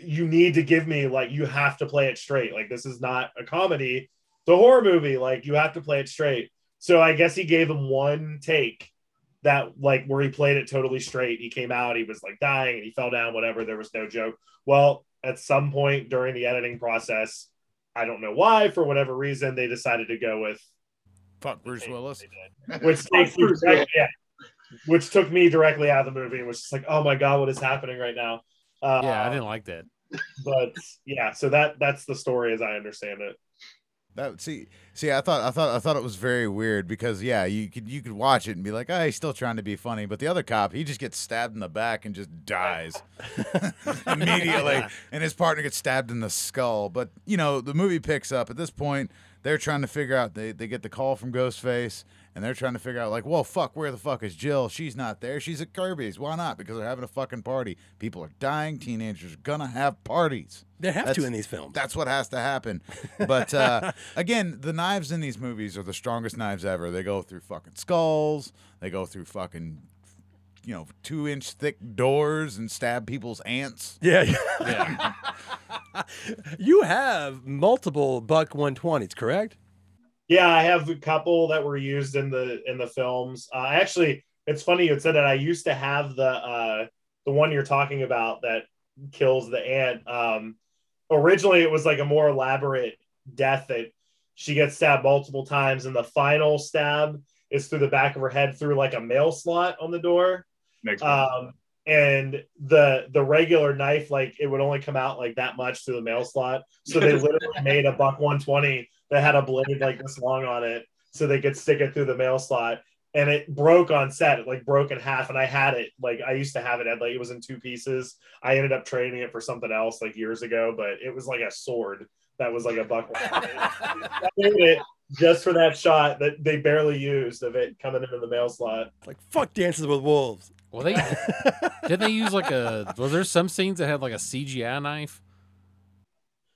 you need to give me like you have to play it straight. Like this is not a comedy, it's a horror movie. Like you have to play it straight. So I guess he gave him one take that like where he played it totally straight. He came out, he was like dying and he fell down, whatever. There was no joke. Well, at some point during the editing process, I don't know why, for whatever reason, they decided to go with Fuck Bruce Willis. which takes me directly, yeah, which took me directly out of the movie and was just like, oh my god, what is happening right now? Uh, yeah, I didn't like that. but yeah, so that that's the story as I understand it. That see, see, I thought, I thought, I thought it was very weird because yeah, you could, you could watch it and be like, oh, he's still trying to be funny, but the other cop, he just gets stabbed in the back and just dies immediately, and his partner gets stabbed in the skull. But you know, the movie picks up at this point. They're trying to figure out. They they get the call from Ghostface, and they're trying to figure out like, well, fuck, where the fuck is Jill? She's not there. She's at Kirby's. Why not? Because they're having a fucking party. People are dying. Teenagers are gonna have parties. They have to in these films. That's what has to happen. But uh, again, the knives in these movies are the strongest knives ever. They go through fucking skulls. They go through fucking, you know, two inch thick doors and stab people's ants. Yeah. Yeah. you have multiple Buck 120s, correct? Yeah, I have a couple that were used in the in the films. Uh, actually, it's funny you had said that. I used to have the uh, the one you're talking about that kills the ant. Um, originally, it was like a more elaborate death that she gets stabbed multiple times, and the final stab is through the back of her head through like a mail slot on the door. Makes sense. Um, and the the regular knife like it would only come out like that much through the mail slot. So they literally made a buck 120 that had a blade like this long on it, so they could stick it through the mail slot. And it broke on set, it like broke in half. And I had it like I used to have it at like it was in two pieces. I ended up trading it for something else like years ago, but it was like a sword that was like a buck. 120. I made it just for that shot that they barely used of it coming into the mail slot. Like fuck Dances with Wolves. Well, they did they use like a? Was there some scenes that had like a CGI knife?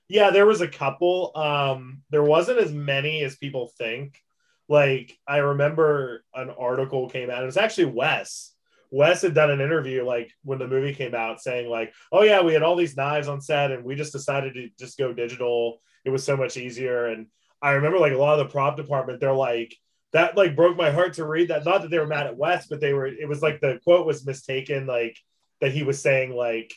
Yeah, there was a couple. Um, there wasn't as many as people think. Like I remember an article came out. It was actually Wes. Wes had done an interview like when the movie came out, saying like, "Oh yeah, we had all these knives on set, and we just decided to just go digital. It was so much easier." And I remember like a lot of the prop department, they're like, that like broke my heart to read that. Not that they were mad at Wes, but they were. It was like the quote was mistaken, like that he was saying like,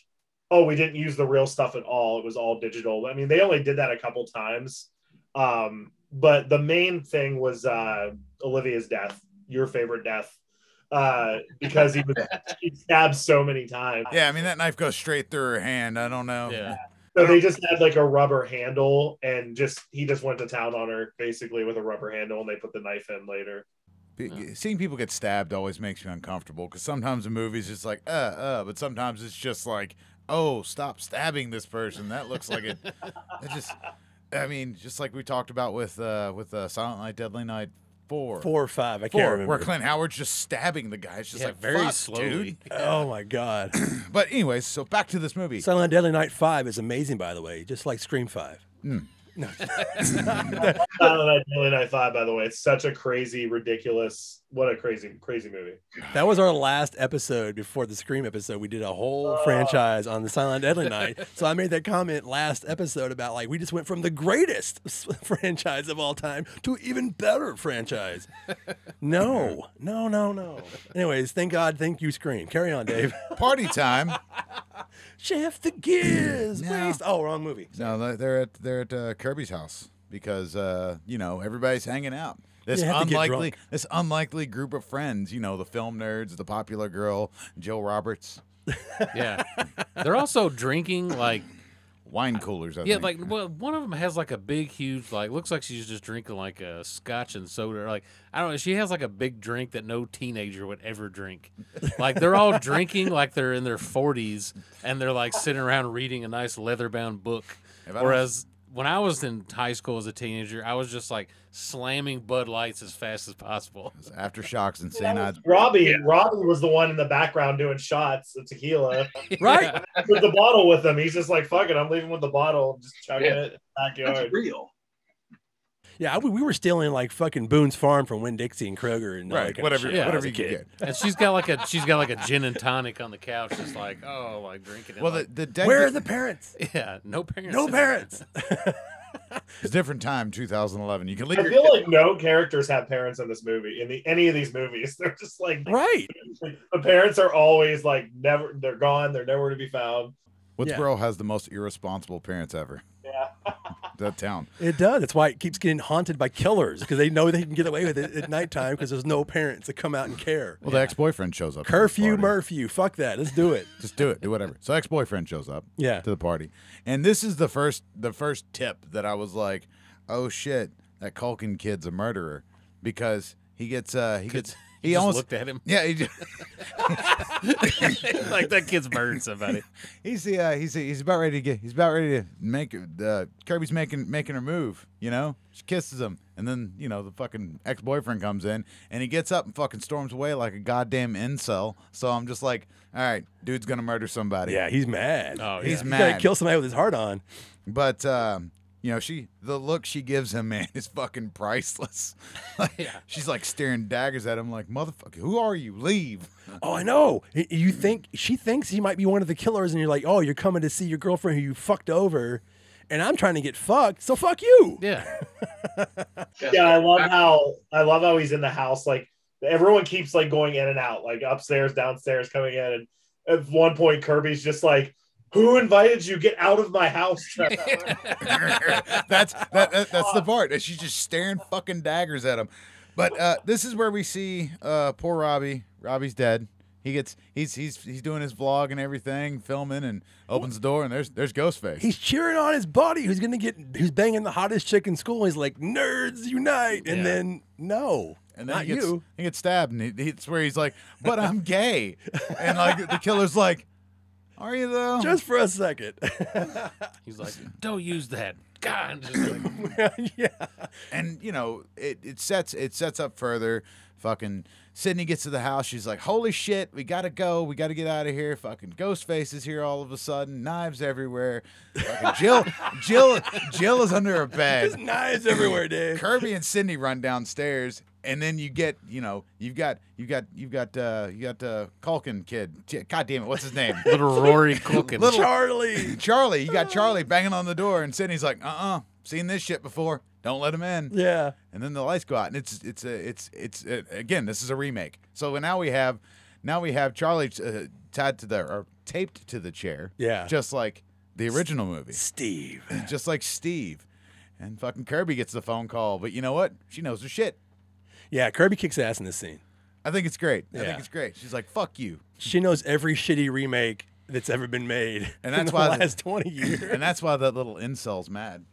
"Oh, we didn't use the real stuff at all. It was all digital." I mean, they only did that a couple times, um, but the main thing was uh, Olivia's death. Your favorite death, uh, because he was he stabbed so many times. Yeah, I mean that knife goes straight through her hand. I don't know. Yeah. So they just had like a rubber handle, and just he just went to town on her basically with a rubber handle, and they put the knife in later. Be- Seeing people get stabbed always makes me uncomfortable because sometimes the movie's just like, uh, uh, but sometimes it's just like, oh, stop stabbing this person. That looks like it. it just, I mean, just like we talked about with uh, with uh, Silent Night, Deadly Night four, Four or five. I Four, can't remember. where Clint Howard's just stabbing the guy. It's just Yeah, like very fuck, slowly. dude. Oh my god. But anyways, so back to this movie. Silent Night, Deadly Night Five is amazing, by the way, just like Scream Five. No, Silent Night, Deadly Night Five, by the way, it's such a crazy, ridiculous. What a crazy, crazy movie. that was our last episode before the Scream episode. We did a whole franchise on the Silent Deadly Night. So I made that comment last episode about like we just went from the greatest franchise of all time to even better franchise. No, no, no, no. Anyways, thank God, thank you, Scream. Carry on, Dave. Party time. Shift the gears. No. Waste. Oh, wrong movie. No, they're- they're at they're at uh, Kirby's house because uh, you know everybody's hanging out. This You have to get unlikely this unlikely group of friends, you know, the film nerds, the popular girl, Joe Roberts, Yeah. They're also drinking like wine coolers. I yeah, think. like well, one of them has like a big, huge like looks like she's just drinking like a scotch and soda. Like I don't know, she has like a big drink that no teenager would ever drink. Like they're all drinking like they're in their forties and they're like sitting around reading a nice leather bound book. If I Whereas when I was in high school as a teenager, I was just like slamming Bud Lights as fast as possible. aftershocks and St. Ides. Robbie, Robbie was the one in the background doing shots of tequila Right? with the bottle with him. He's just like, "Fuck it, I'm leaving with the bottle, just chugging Yeah. it in the That's backyard." real. Yeah, we, we were stealing like fucking Boone's Farm from Winn Dixie and Kroger and Right, kind of whatever, Yeah, whatever you can kid. get. And she's got like a she's got like a gin and tonic on the couch, just like oh, like drinking it. Well, the like, the dead Where are the parents? yeah, no parents. No parents. It's different time, 2011. You can leave I your feel like no characters have parents in this movie. In the any of these movies, they're just like right. the parents are always like never. They're gone. They're nowhere to be found. Woodsboro has the most irresponsible parents ever. Yeah. That town. It does. That's why it keeps getting haunted by killers because they know they can get away with it at nighttime because there's no parents that come out and care. Well, the ex-boyfriend shows up. Curfew. Murphy. Fuck that. Let's do it. Just do it. Do whatever. So ex-boyfriend shows up. Yeah. To the party, and this is the first the first tip that I was like, oh shit, that Culkin kid's a murderer because he gets uh he gets he, He just almost looked at him yeah he just, like that kid's murdered somebody. he's the uh, he's he's about ready to get he's about ready to make uh, Kirby's making making her move you know she kisses him and then you know the fucking ex boyfriend comes in and he gets up and fucking storms away like a goddamn incel so I'm just like all right dude's gonna murder somebody Yeah, he's mad. Oh, He's yeah. He's mad. gotta kill somebody with his heart on. But um, you know, she the look she gives him, man, is fucking priceless. like, Yeah. She's like staring daggers at him, like motherfucker, who are you? Leave. Oh, I know. You think she thinks he might be one of the killers, and you're like, oh, you're coming to see your girlfriend who you fucked over, and I'm trying to get fucked. So fuck you. Yeah, Yeah, I love how I love how he's in the house. Like everyone keeps like going in and out, like upstairs, downstairs, coming in. And at one point, Kirby's just like, "Who invited you? Get out of my house!" Trevor." that's that, that, that's the part. She's just staring fucking daggers at him. But uh, this is where we see uh, poor Robbie. Robbie's dead. He gets he's he's he's doing his vlog and everything, filming, and opens the door, and there's there's Ghostface. He's cheering on his buddy who's gonna get who's banging the hottest chick in school. He's like, "Nerds unite!" And Yeah. then no, and then not he gets, you. He gets stabbed, and he, it's where he's like, "But I'm gay," and like the killer's like, "Are you though?" Just for a second. He's like, don't use that. God. Just like, yeah. and you know it, it sets it sets up further fucking sidney gets to the house. She's like holy shit we gotta go. We gotta get out of here. Fucking ghostface is here all of a sudden. Knives everywhere. Fucking jill jill jill is under a There's bed knives everywhere, dude. kirby and sidney run downstairs and then you get you know you've got you've got you've got uh you got uh culkin kid. J- god damn it what's his name? Little Rory Culkin. Little- Charlie. charlie. You got charlie banging on the door and sidney's like uh-uh seen this shit before don't let him in Yeah. and then the lights go out and it's it's a it's it's uh again this is a remake so now we have now we have charlie uh, tied to the or taped to the chair Yeah. just like the original movie Steve. just like steve and fucking kirby gets the phone call but you know what she knows her shit Yeah, Kirby kicks ass in this scene. i think it's great i Yeah. think it's great she's like fuck you She knows every shitty remake that's ever been made And in that's the why the- last twenty years. and that's why that little incel's mad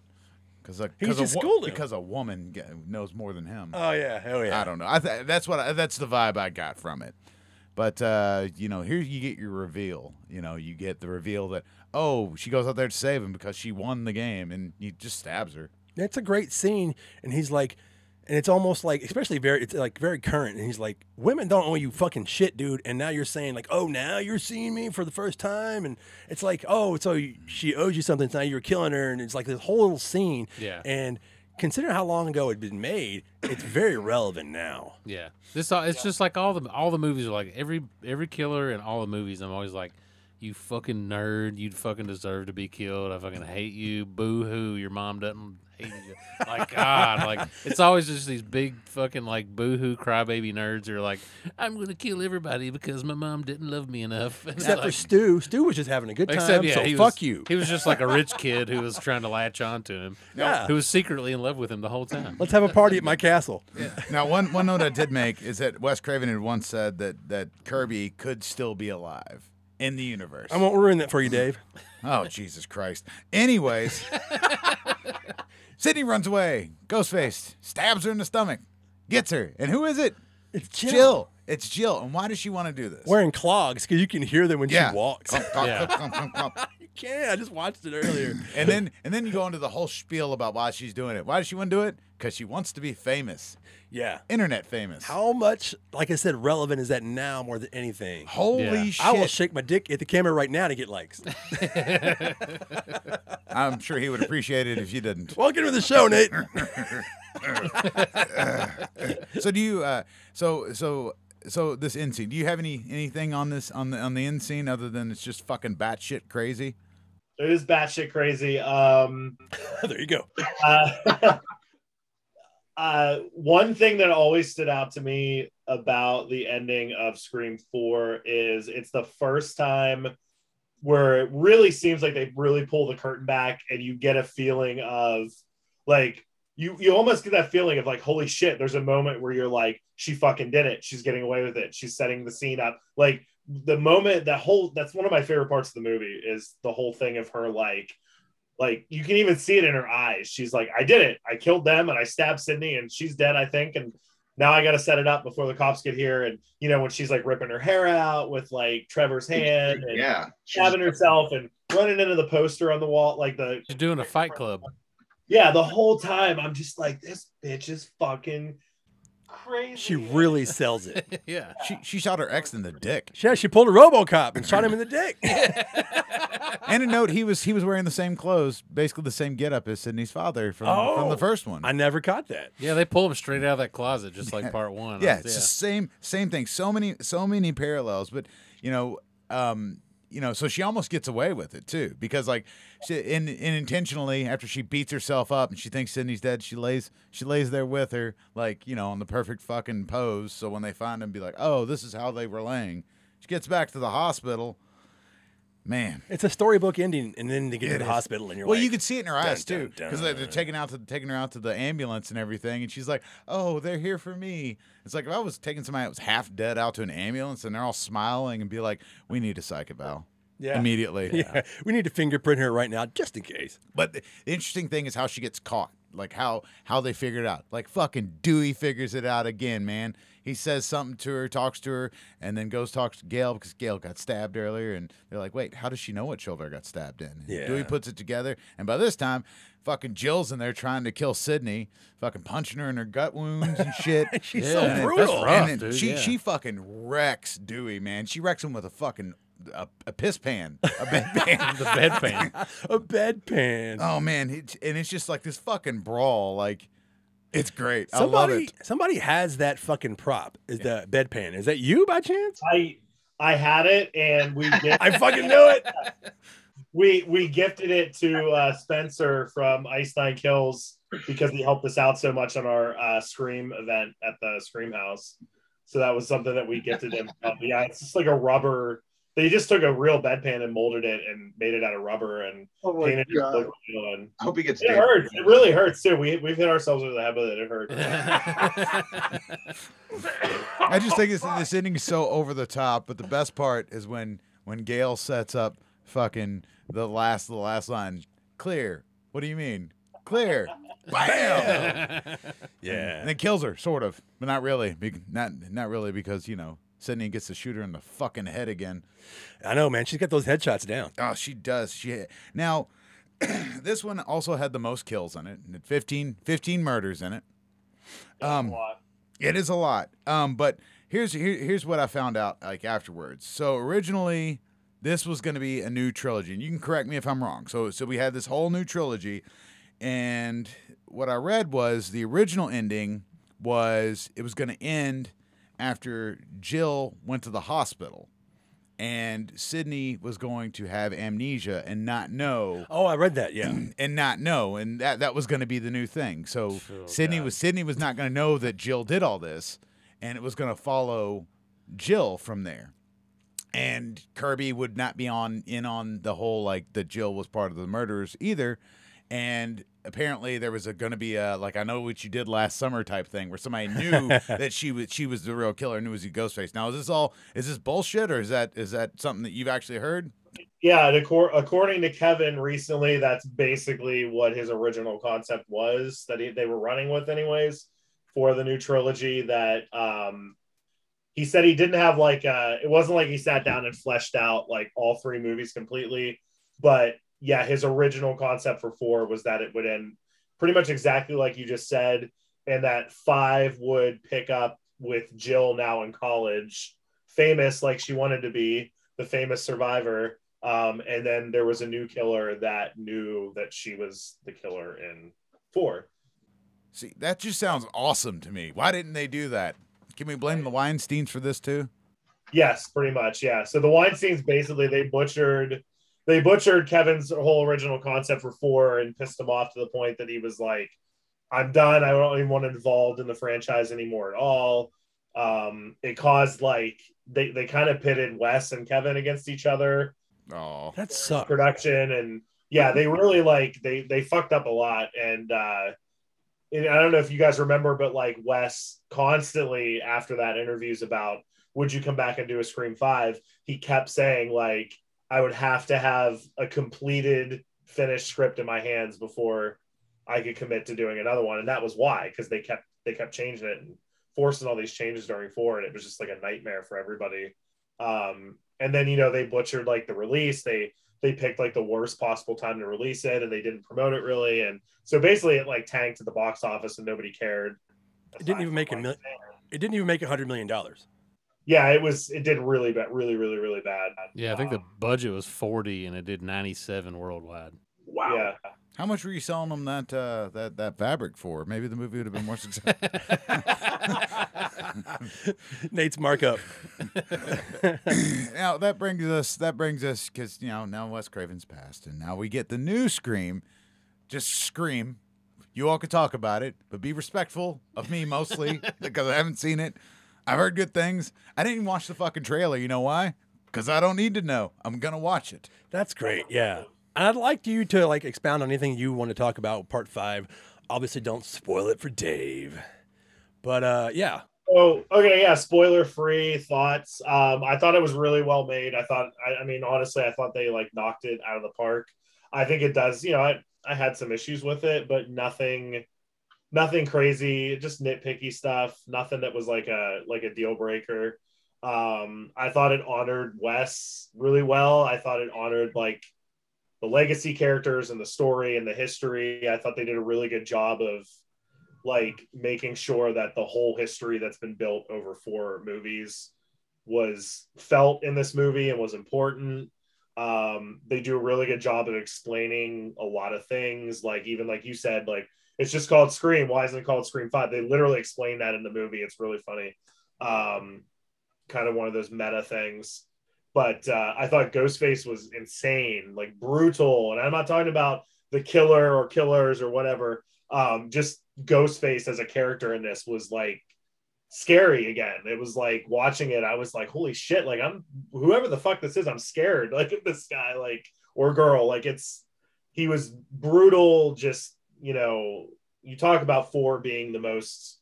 because He's just schooled him. because a woman ge- knows more than him oh yeah, hell yeah. I don't know. I th- that's what I, that's the vibe I got from it. But uh, you know, here you get your reveal. You know, you get the reveal that oh, she goes out there to save him because she won the game, and he just stabs her. It's a great scene, and he's like, and it's almost like, especially very, it's like very current, and he's like, women don't owe you fucking shit, dude, and now you're saying like, oh, now you're seeing me for the first time, and it's like, oh, so she owes you something, so now you're killing her, and it's like this whole little scene, Yeah. and considering how long ago it'd been made, it's very relevant now. Yeah, this all it's just like all the all the movies are like every every killer in all the movies. I'm always like, you fucking nerd, you fucking deserve to be killed. I fucking hate you. Boo hoo, your mom doesn't hate you. Like God, like it's always just these big fucking like boohoo crybaby nerds who are like, I'm gonna kill everybody because my mom didn't love me enough. And Except for like- Stu. Stu was just having a good time, Except, yeah, so he fuck was, you. He was just like a rich kid who was trying to latch on to him. Yeah. Who was secretly in love with him the whole time. Let's have a party at my castle. Now, one one note I did make is that Wes Craven had once said that that Kirby could still be alive in the universe. I won't ruin that for you, Dave. Oh Jesus Christ! Anyways, Sidney runs away. Ghostface stabs her in the stomach, gets her, and who is it? It's Jill. It's Jill. And why does she want to do this? Wearing clogs because you can hear them when yeah. she walks. Clomp, clomp, Yeah. clomp. You can. I just watched it earlier. And then and then you go into the whole spiel about why she's doing it. Why does she want to do it? Because she wants to be famous, yeah. internet famous. How much, like I said, relevant is that now more than anything? Holy Yeah. shit! I will shake my dick at the camera right now to get likes. I'm sure he would appreciate it if you didn't. Welcome to the show, Nate. So do you? Uh, so so so this end scene. Do you have any anything on this on the on the end scene other than it's just fucking batshit crazy? It is batshit crazy. Um, there you go. uh, uh, one thing that always stood out to me about the ending of Scream 4 is it's the first time where it really seems like they really pull the curtain back and you get a feeling of like you you almost get that feeling of like holy shit there's a moment where you're like she fucking did it. She's getting away with it. She's setting the scene up. Like the moment that whole that's one of my favorite parts of the movie is the whole thing of her like like you can even see it in her eyes. She's like, I did it. I killed them and I stabbed Sidney and she's dead, I think. And now I got to set it up before the cops get here. And you know, when she's like ripping her hair out with like Trevor's hand and Yeah. stabbing herself and running into the poster on the wall, like the She's doing a fight club. yeah, the whole time I'm just like, this bitch is fucking crazy. She really sells it. yeah. She she shot her ex in the dick. Yeah, she pulled a RoboCop and shot him in the dick. And a note, he was he was wearing the same clothes, basically the same getup as Sidney's father from from Oh. the first one. I never caught that. Yeah, they pull him straight out of that closet, just like part one. yeah, it's the same same thing. So many so many parallels, but you know, um, you know, so she almost gets away with it too, because like, she, in, in intentionally after she beats herself up and she thinks Sidney's dead, she lays she lays there with her, like you know, on the perfect fucking pose. So when they find him, be like, oh, this is how they were laying. She gets back to the hospital. Man. It's a storybook ending, and then they get to the is. hospital, and you're Well, like, you could see it in her eyes dun, too, because they're taking out to taking her out to the ambulance and everything, and she's like, "Oh, they're here for me." It's like if I was taking somebody that was half dead out to an ambulance, and they're all smiling and be like, "We need a psych eval Yeah. immediately." yeah, we need to fingerprint her right now, just in case. But the the interesting thing is how she gets caught, like how how they figure it out. Like fucking Dewey figures it out again, man. He says something to her, talks to her, and then goes talks to Gale because Gale got stabbed earlier, and they're like, "Wait, how does she know what shoulder got stabbed in?" And Yeah. Dewey puts it together, and by this time, fucking Jill's in there trying to kill Sidney, fucking punching her in her gut wounds and shit. She's Yeah, so that's brutal. rough. and dude, she yeah. she fucking wrecks Dewey, man. She wrecks him with a fucking a, a piss pan, a bedpan. the bedpan. a bedpan. Oh man, it, and it's just like this fucking brawl. Like, it's great. I love somebody, it. somebody has that fucking prop. Is the bedpan? Is that you by chance? I I had it and we gift, I fucking knew it. we we gifted it to uh, Spencer from Ice Nine Kills because he helped us out so much on our uh, Scream event at the Scream House. So that was something that we gifted him. Um, yeah, it's just like a rubber. They just took a real bedpan and molded it and made it out of rubber and Oh my painted it. god! blue and I hope he gets. it dead. hurts. It really hurts too. We we've hit ourselves with the head with it. It hurts. I just think this this ending is so over the top. But the best part is when when Gale sets up fucking the last the last line. Clear. What do you mean? Clear. Bam. Yeah. And then kills her, sort of, but not really. Be- Not not really because you know Sidney gets to shoot her in the fucking head again. I know, man. She's got those headshots down. Oh, she does. She now this one also had the most kills in it. It 15, 15 murders in it. Um, it is a lot. Um, but here's here, here's what I found out like afterwards. So originally, this was going to be a new trilogy, and you can correct me if I'm wrong. So so we had this whole new trilogy, and what I read was the original ending was it was going to end after Jill went to the hospital. And Sidney was going to have amnesia and not know Oh, I read that. Yeah. and not know, and that that was going to be the new thing. So Oh, Sidney God. was Sidney was not going to know that Jill did all this, and it was going to follow Jill from there. And Kirby would not be on in on the whole like that Jill was part of the murders either. And apparently there was a going to be a like I know what you did last summer type thing where somebody knew that she was she was the real killer, knew it was a Ghostface. Now is this all is this bullshit or is that is that something that you've actually heard? Yeah, and according to Kevin recently, that's basically what his original concept was that he, they were running with, anyways, for the new trilogy. That um, he said he didn't have like uh, it wasn't like he sat down and fleshed out like all three movies completely, but yeah, his original concept for four was that it would end pretty much exactly like you just said, and that five would pick up with Jill now in college, famous like she wanted to be, the famous survivor. Um, and then there was a new killer that knew that she was the killer in four. See, that just sounds awesome to me. Why didn't they do that? Can we blame the Weinsteins for this too? Yes, pretty much. Yeah. So the Weinsteins basically they butchered they butchered Kevin's whole original concept for four and pissed him off to the point that he was like, I'm done. I don't even want involved in the franchise anymore at all. Um, it caused like they, they kind of pitted Wes and Kevin against each other. Oh, That sucks. production and yeah they really like they they fucked up a lot and uh and i don't know if you guys remember but like wes constantly after that interviews about would you come back and do a scream five he kept saying like i would have to have a completed finished script in my hands before i could commit to doing another one and that was why because they kept they kept changing it and forcing all these changes during four and it was just like a nightmare for everybody um and then you know they butchered like the release they they picked like the worst possible time to release it and they didn't promote it really and so basically it like tanked to the box office and nobody cared It didn't even make a million. It didn't even make a hundred million dollars. Yeah it was it did really bad really really really bad Yeah, I think the Um, budget was 40 and it did 97 worldwide. Wow. yeah how much were you selling them that uh, that that fabric for? Maybe the movie would have been more successful. Nate's markup. now that brings us that brings us because you know now Wes Craven's passed, and now we get the new Scream. Just scream. You all could talk about it, but be respectful of me mostly because I haven't seen it. I've heard good things. I didn't even watch the fucking trailer. You know why? because I don't need to know. I'm gonna watch it. That's great. Yeah. And I'd like you to like expound on anything you want to talk about part five. Obviously, don't spoil it for Dave. But uh, yeah, Oh, okay, yeah. Spoiler free thoughts. Um, I thought it was really well made. I thought, I, I mean, honestly, I thought they like knocked it out of the park. I think it does. You know, I I had some issues with it, but nothing, nothing crazy. Just nitpicky stuff. Nothing that was like a like a deal breaker. Um, I thought it honored Wes really well. I thought it honored like the legacy characters and the story and the history. I thought they did a really good job of like making sure that the whole history that's been built over four movies was felt in this movie and was important. Um, they do a really good job of explaining a lot of things, like even like you said, like it's just called Scream. Why isn't it called Scream Five? They literally explain that in the movie. It's really funny. Um, kind of one of those meta things. But uh, I thought Ghostface was insane, like brutal. And I'm not talking about the killer or killers or whatever. Um, just Ghostface as a character in this was like scary again. It was like watching it, I was like, holy shit, like I'm whoever the fuck this is, I'm scared. Like this guy, like or girl. Like it's he was brutal, just you know, you talk about four being the most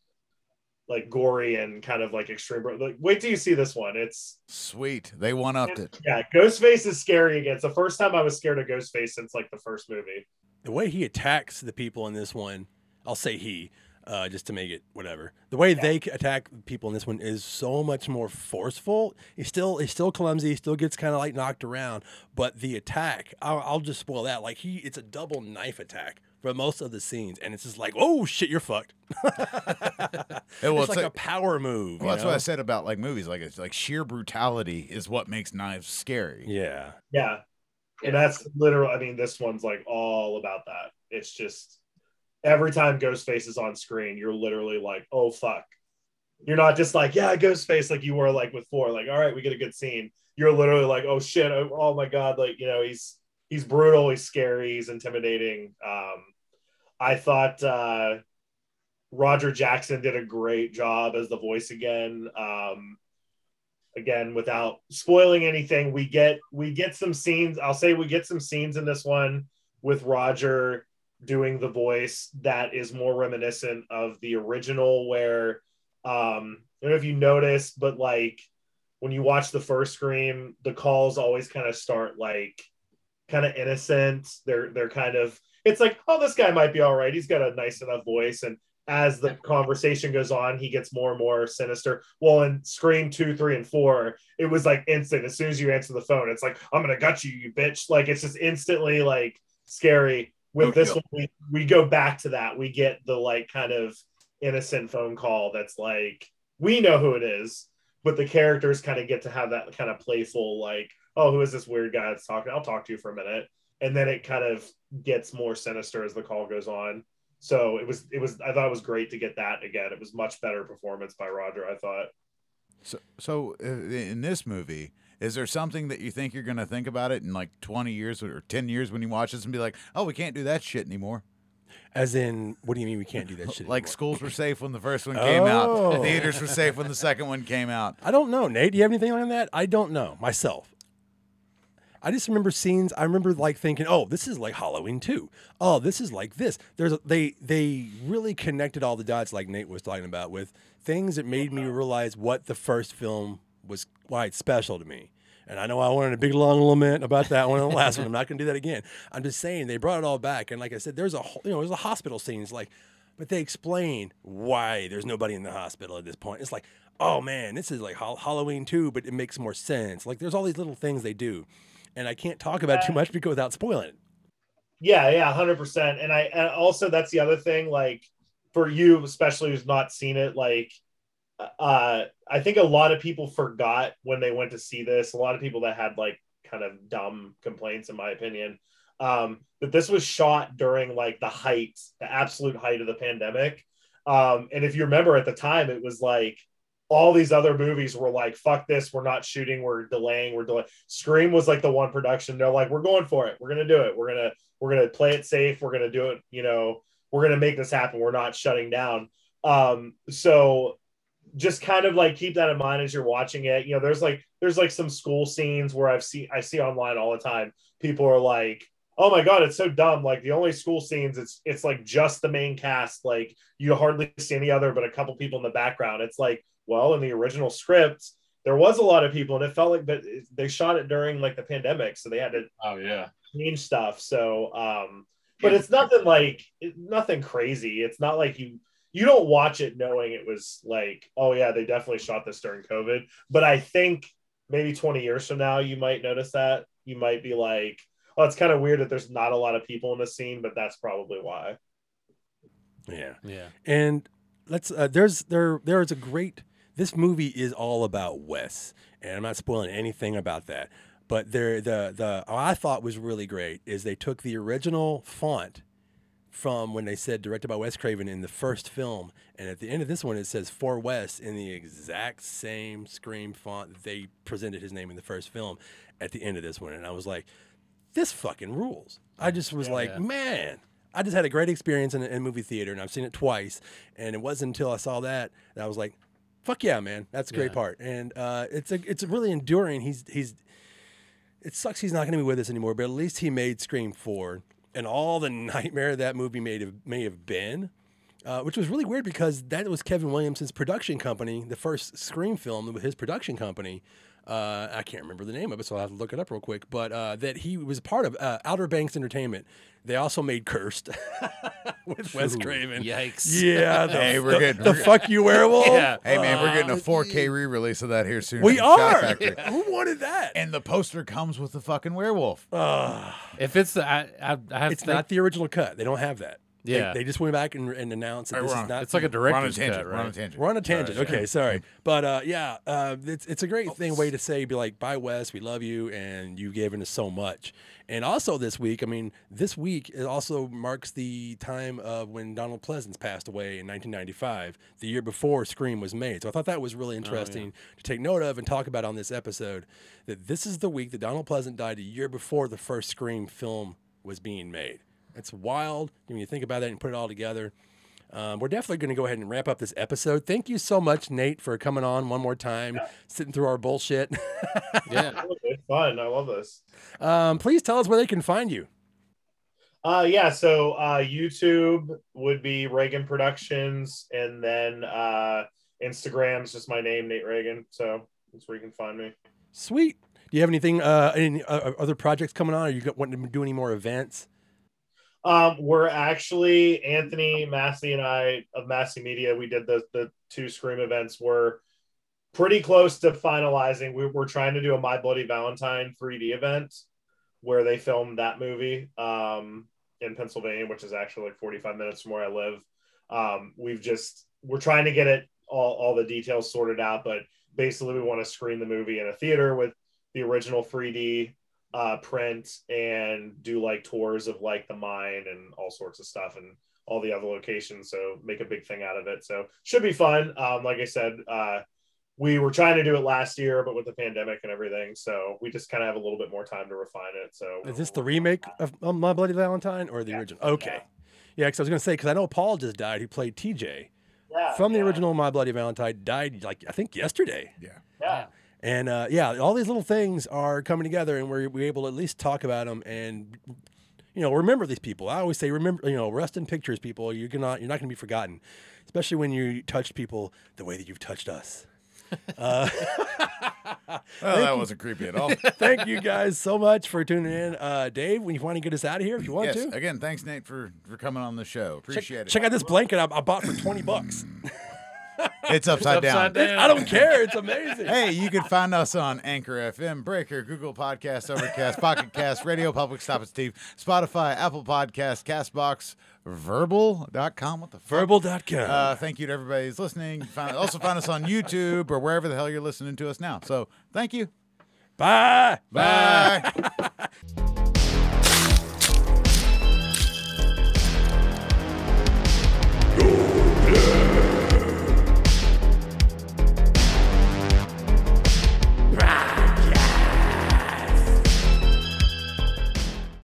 like gory and kind of like extreme. Like, wait till you see this one. It's Sweet. They one upped it. yeah, Ghostface is scary again. It's the first time I was scared of Ghostface since like the first movie. the way he attacks the people in this one, I'll say he, uh, just to make it whatever. The way they attack people in this one is so much more forceful. He's still he's still clumsy. He still gets kind of like knocked around, but the attack, I'll, I'll just spoil that. Like he, it's a double knife attack for most of the scenes, and it's just like, oh shit, you're fucked. Yeah, well, it's it's like like- a power move. Well, you that's what I said about like movies. Like it's like sheer brutality is what makes knives scary. Yeah. Yeah. And that's literal. I mean, this one's like all about that. It's just every time Ghostface is on screen, you're literally like, oh fuck. You're not just like, yeah, Ghostface, like you were like with four, like, all right, we get a good scene. You're literally like, oh shit, oh, oh my god, like you know, he's he's brutal, he's scary, he's intimidating. Um, I thought uh, Roger Jackson did a great job as the voice again. Um, again, without spoiling anything, we get we get some scenes. I'll say we get some scenes in this one with Roger doing the voice that is more reminiscent of the original, where um, I don't know if you noticed, but like when you watch the first Scream, the calls always kind of start like kind of innocent. They're they're kind of it's like, oh, this guy might be all right. He's got a nice enough voice. And as the conversation goes on, he gets more and more sinister. Well, in Scream two, three, and four, it was like instant. As soon as you answer the phone, it's like, I'm gonna gut you, you bitch. Like it's just instantly like scary. With Okay. this one, we, we go back to that. We get the like kind of innocent phone call that's like, we know who it is, but the characters kind of get to have that kind of playful, like, oh, who is this weird guy that's talking? I'll talk to you for a minute. And then it kind of gets more sinister as the call goes on. So it was, it was, I thought it was great to get that again. It was much better performance by Roger, I thought. So, so uh, in this movie, is there something that you think you're going to think about it in like 20 years or 10 years when you watch this and be like, oh, we can't do that shit anymore? As in, what do you mean we can't do that shit? Like anymore? schools were safe when the first one came Oh. out, theaters were safe when the second one came out. I don't know, Nate. Do you have anything on that? I don't know myself. I just remember scenes. I remember like thinking, "Oh, this is like Halloween too. Oh, this is like this." There's a, they they really connected all the dots, like Nate was talking about, with things that made me realize what the first film was, why it's special to me. And I know I wanted a big long lament about that one and the last one. I'm not going to do that again. I'm just saying they brought it all back, and like I said, there's a you know there's a hospital scene. It's like, but they explain why there's nobody in the hospital at this point. It's like, oh man, this is like Halloween too, but it makes more sense. Like there's all these little things they do, and I can't talk about it too much because without spoiling it. Yeah, yeah, hundred percent. And I and also that's the other thing. Like for you, especially who's not seen it, like uh, I think a lot of people forgot when they went to see this. A lot of people that had like kind of dumb complaints, in my opinion, um, that this was shot during like the height, the absolute height of the pandemic. Um, and if you remember at the time, it was like all these other movies were like, fuck this, we're not shooting, we're delaying, we're delaying. Scream was like the one production. They're like, we're going for it. We're gonna do it. We're gonna we're gonna play it safe. We're gonna do it, you know, we're gonna make this happen. We're not shutting down. Um, so just kind of like keep that in mind as you're watching it. You know, there's like there's like some school scenes where I've seen I see online all the time. People are like, "Oh my god, it's so dumb!" Like the only school scenes, it's it's like just the main cast. Like you hardly see any other, but a couple people in the background. It's like, well, in the original script, there was a lot of people, and it felt like, but they shot it during like the pandemic, so they had to Oh yeah. change stuff. So, um, but it's nothing like nothing crazy. It's not like you you don't watch it knowing it was like, oh yeah, they definitely shot this during COVID. But I think maybe 20 years from now, you might notice that. You might be like, oh, it's kind of weird that there's not a lot of people in the scene, but that's probably why. Yeah. Yeah. And let's uh, there's there there is a great this movie is all about Wes, and I'm not spoiling anything about that. But there the the what I thought was really great is they took the original font from when they said directed by Wes Craven in the first film, and at the end of this one it says for Wes in the exact same Scream font they presented his name in the first film at the end of this one, and I was like, this fucking rules. I just was like, Yeah. man, I just had a great experience in in a movie theater, and I've seen it twice. And it wasn't until I saw that that I was like, "Fuck yeah, man, that's a great Yeah. part." And uh, it's a it's really enduring. He's he's it sucks he's not going to be with us anymore, but at least he made Scream four, and all the nightmare that movie made have, may have been. Uh, which was really weird because that was Kevin Williamson's production company, the first Scream film with his production company. Uh, I can't remember the name of it, so I'll have to look it up real quick. But uh, that he was part of uh, Outer Banks Entertainment. They also made Cursed with Wes Craven. Yikes. Yeah, the, Hey, we're the, getting- the we're fuck you werewolf. Yeah. Hey man, we're getting a 4K re-release of that here soon. we are. Factory. Who wanted that? And the poster comes with the fucking werewolf. Uh, If it's the I I, I have it's to think- not the original cut. They don't have that. They- Yeah. they, just went back and, and announced that Hey, this we're is on- not. it's like a We're on a director's tangent. cut, We're on a right? tangent. We're on a tangent. Sorry. okay, sorry, but uh, yeah, uh, it's it's a great thing way to say be like, bye Wes, we love you, and you've given us so much. And also this week, I mean, this week it also marks the time of when Donald Pleasence passed away in 1995, the year before Scream was made. So I thought that was really interesting to take note of and talk about on this episode. That this is the week that Donald Pleasence died, a year before the first Scream film was being made. It's wild when you think about that and put it all together. Um, we're definitely going to go ahead and wrap up this episode. Thank you so much, Nate, for coming on one more time, sitting through our bullshit. Yeah. It's fun. I love this. um, please tell us where they can find you. Uh, yeah. So uh, YouTube would be Reagan Productions, and then uh, Instagram's just my name, Nate Reagan. So that's where you can find me. Sweet. Do you have anything, uh, any uh, other projects coming on? Are you got- wanting to do any more events? Um, we're actually Anthony Massey and I of Massey Media. We did the the two Scream events. We're pretty close to finalizing. We, we're trying to do a My Bloody Valentine 3D event where they filmed that movie um, in Pennsylvania, which is actually like 45 minutes from where I live. Um, we've just we're trying to get it all all the details sorted out, but basically we want to screen the movie in a theater with the original 3D uh, print and do like tours of like the mine and all sorts of stuff and all the other locations. So make a big thing out of it. So should be fun. Um, like I said, uh, we were trying to do it last year, but with the pandemic and everything, so we just kind of have a little bit more time to refine it. So Is this the remake of um, My Bloody Valentine or the Yeah. original? Okay. Yeah, because I was going to say, because I know Paul just died, who played TJ yeah, from the yeah, original My Bloody Valentine, died like, I think yesterday. Yeah, yeah. And uh, yeah, all these little things are coming together, and we're, we're able to at least talk about them and you know remember these people. I always say remember, you know, rest in pictures, people. You're gonna you're not gonna be forgotten, especially when you touch people the way that you've touched us. Uh, Oh, that wasn't creepy at all. thank you guys so much for tuning in, uh, Dave. When you want to get us out of here, if you want yes. to. Again, thanks Nate for for coming on the show. Appreciate it. Check out this blanket I, I bought for twenty bucks. It's upside, it's upside down. down. I don't care. It's amazing. hey, you can find us on Anchor FM, Breaker, Google Podcast, Overcast, Pocket Cast, Radio Public, Stop It Steve, Spotify, Apple Podcast, Castbox, Verbal.com. What the fuck? Verbal.com. Uh, thank you to everybody who's listening. Find, also find us on YouTube or wherever the hell you're listening to us now. So thank you. Bye. Bye. Bye.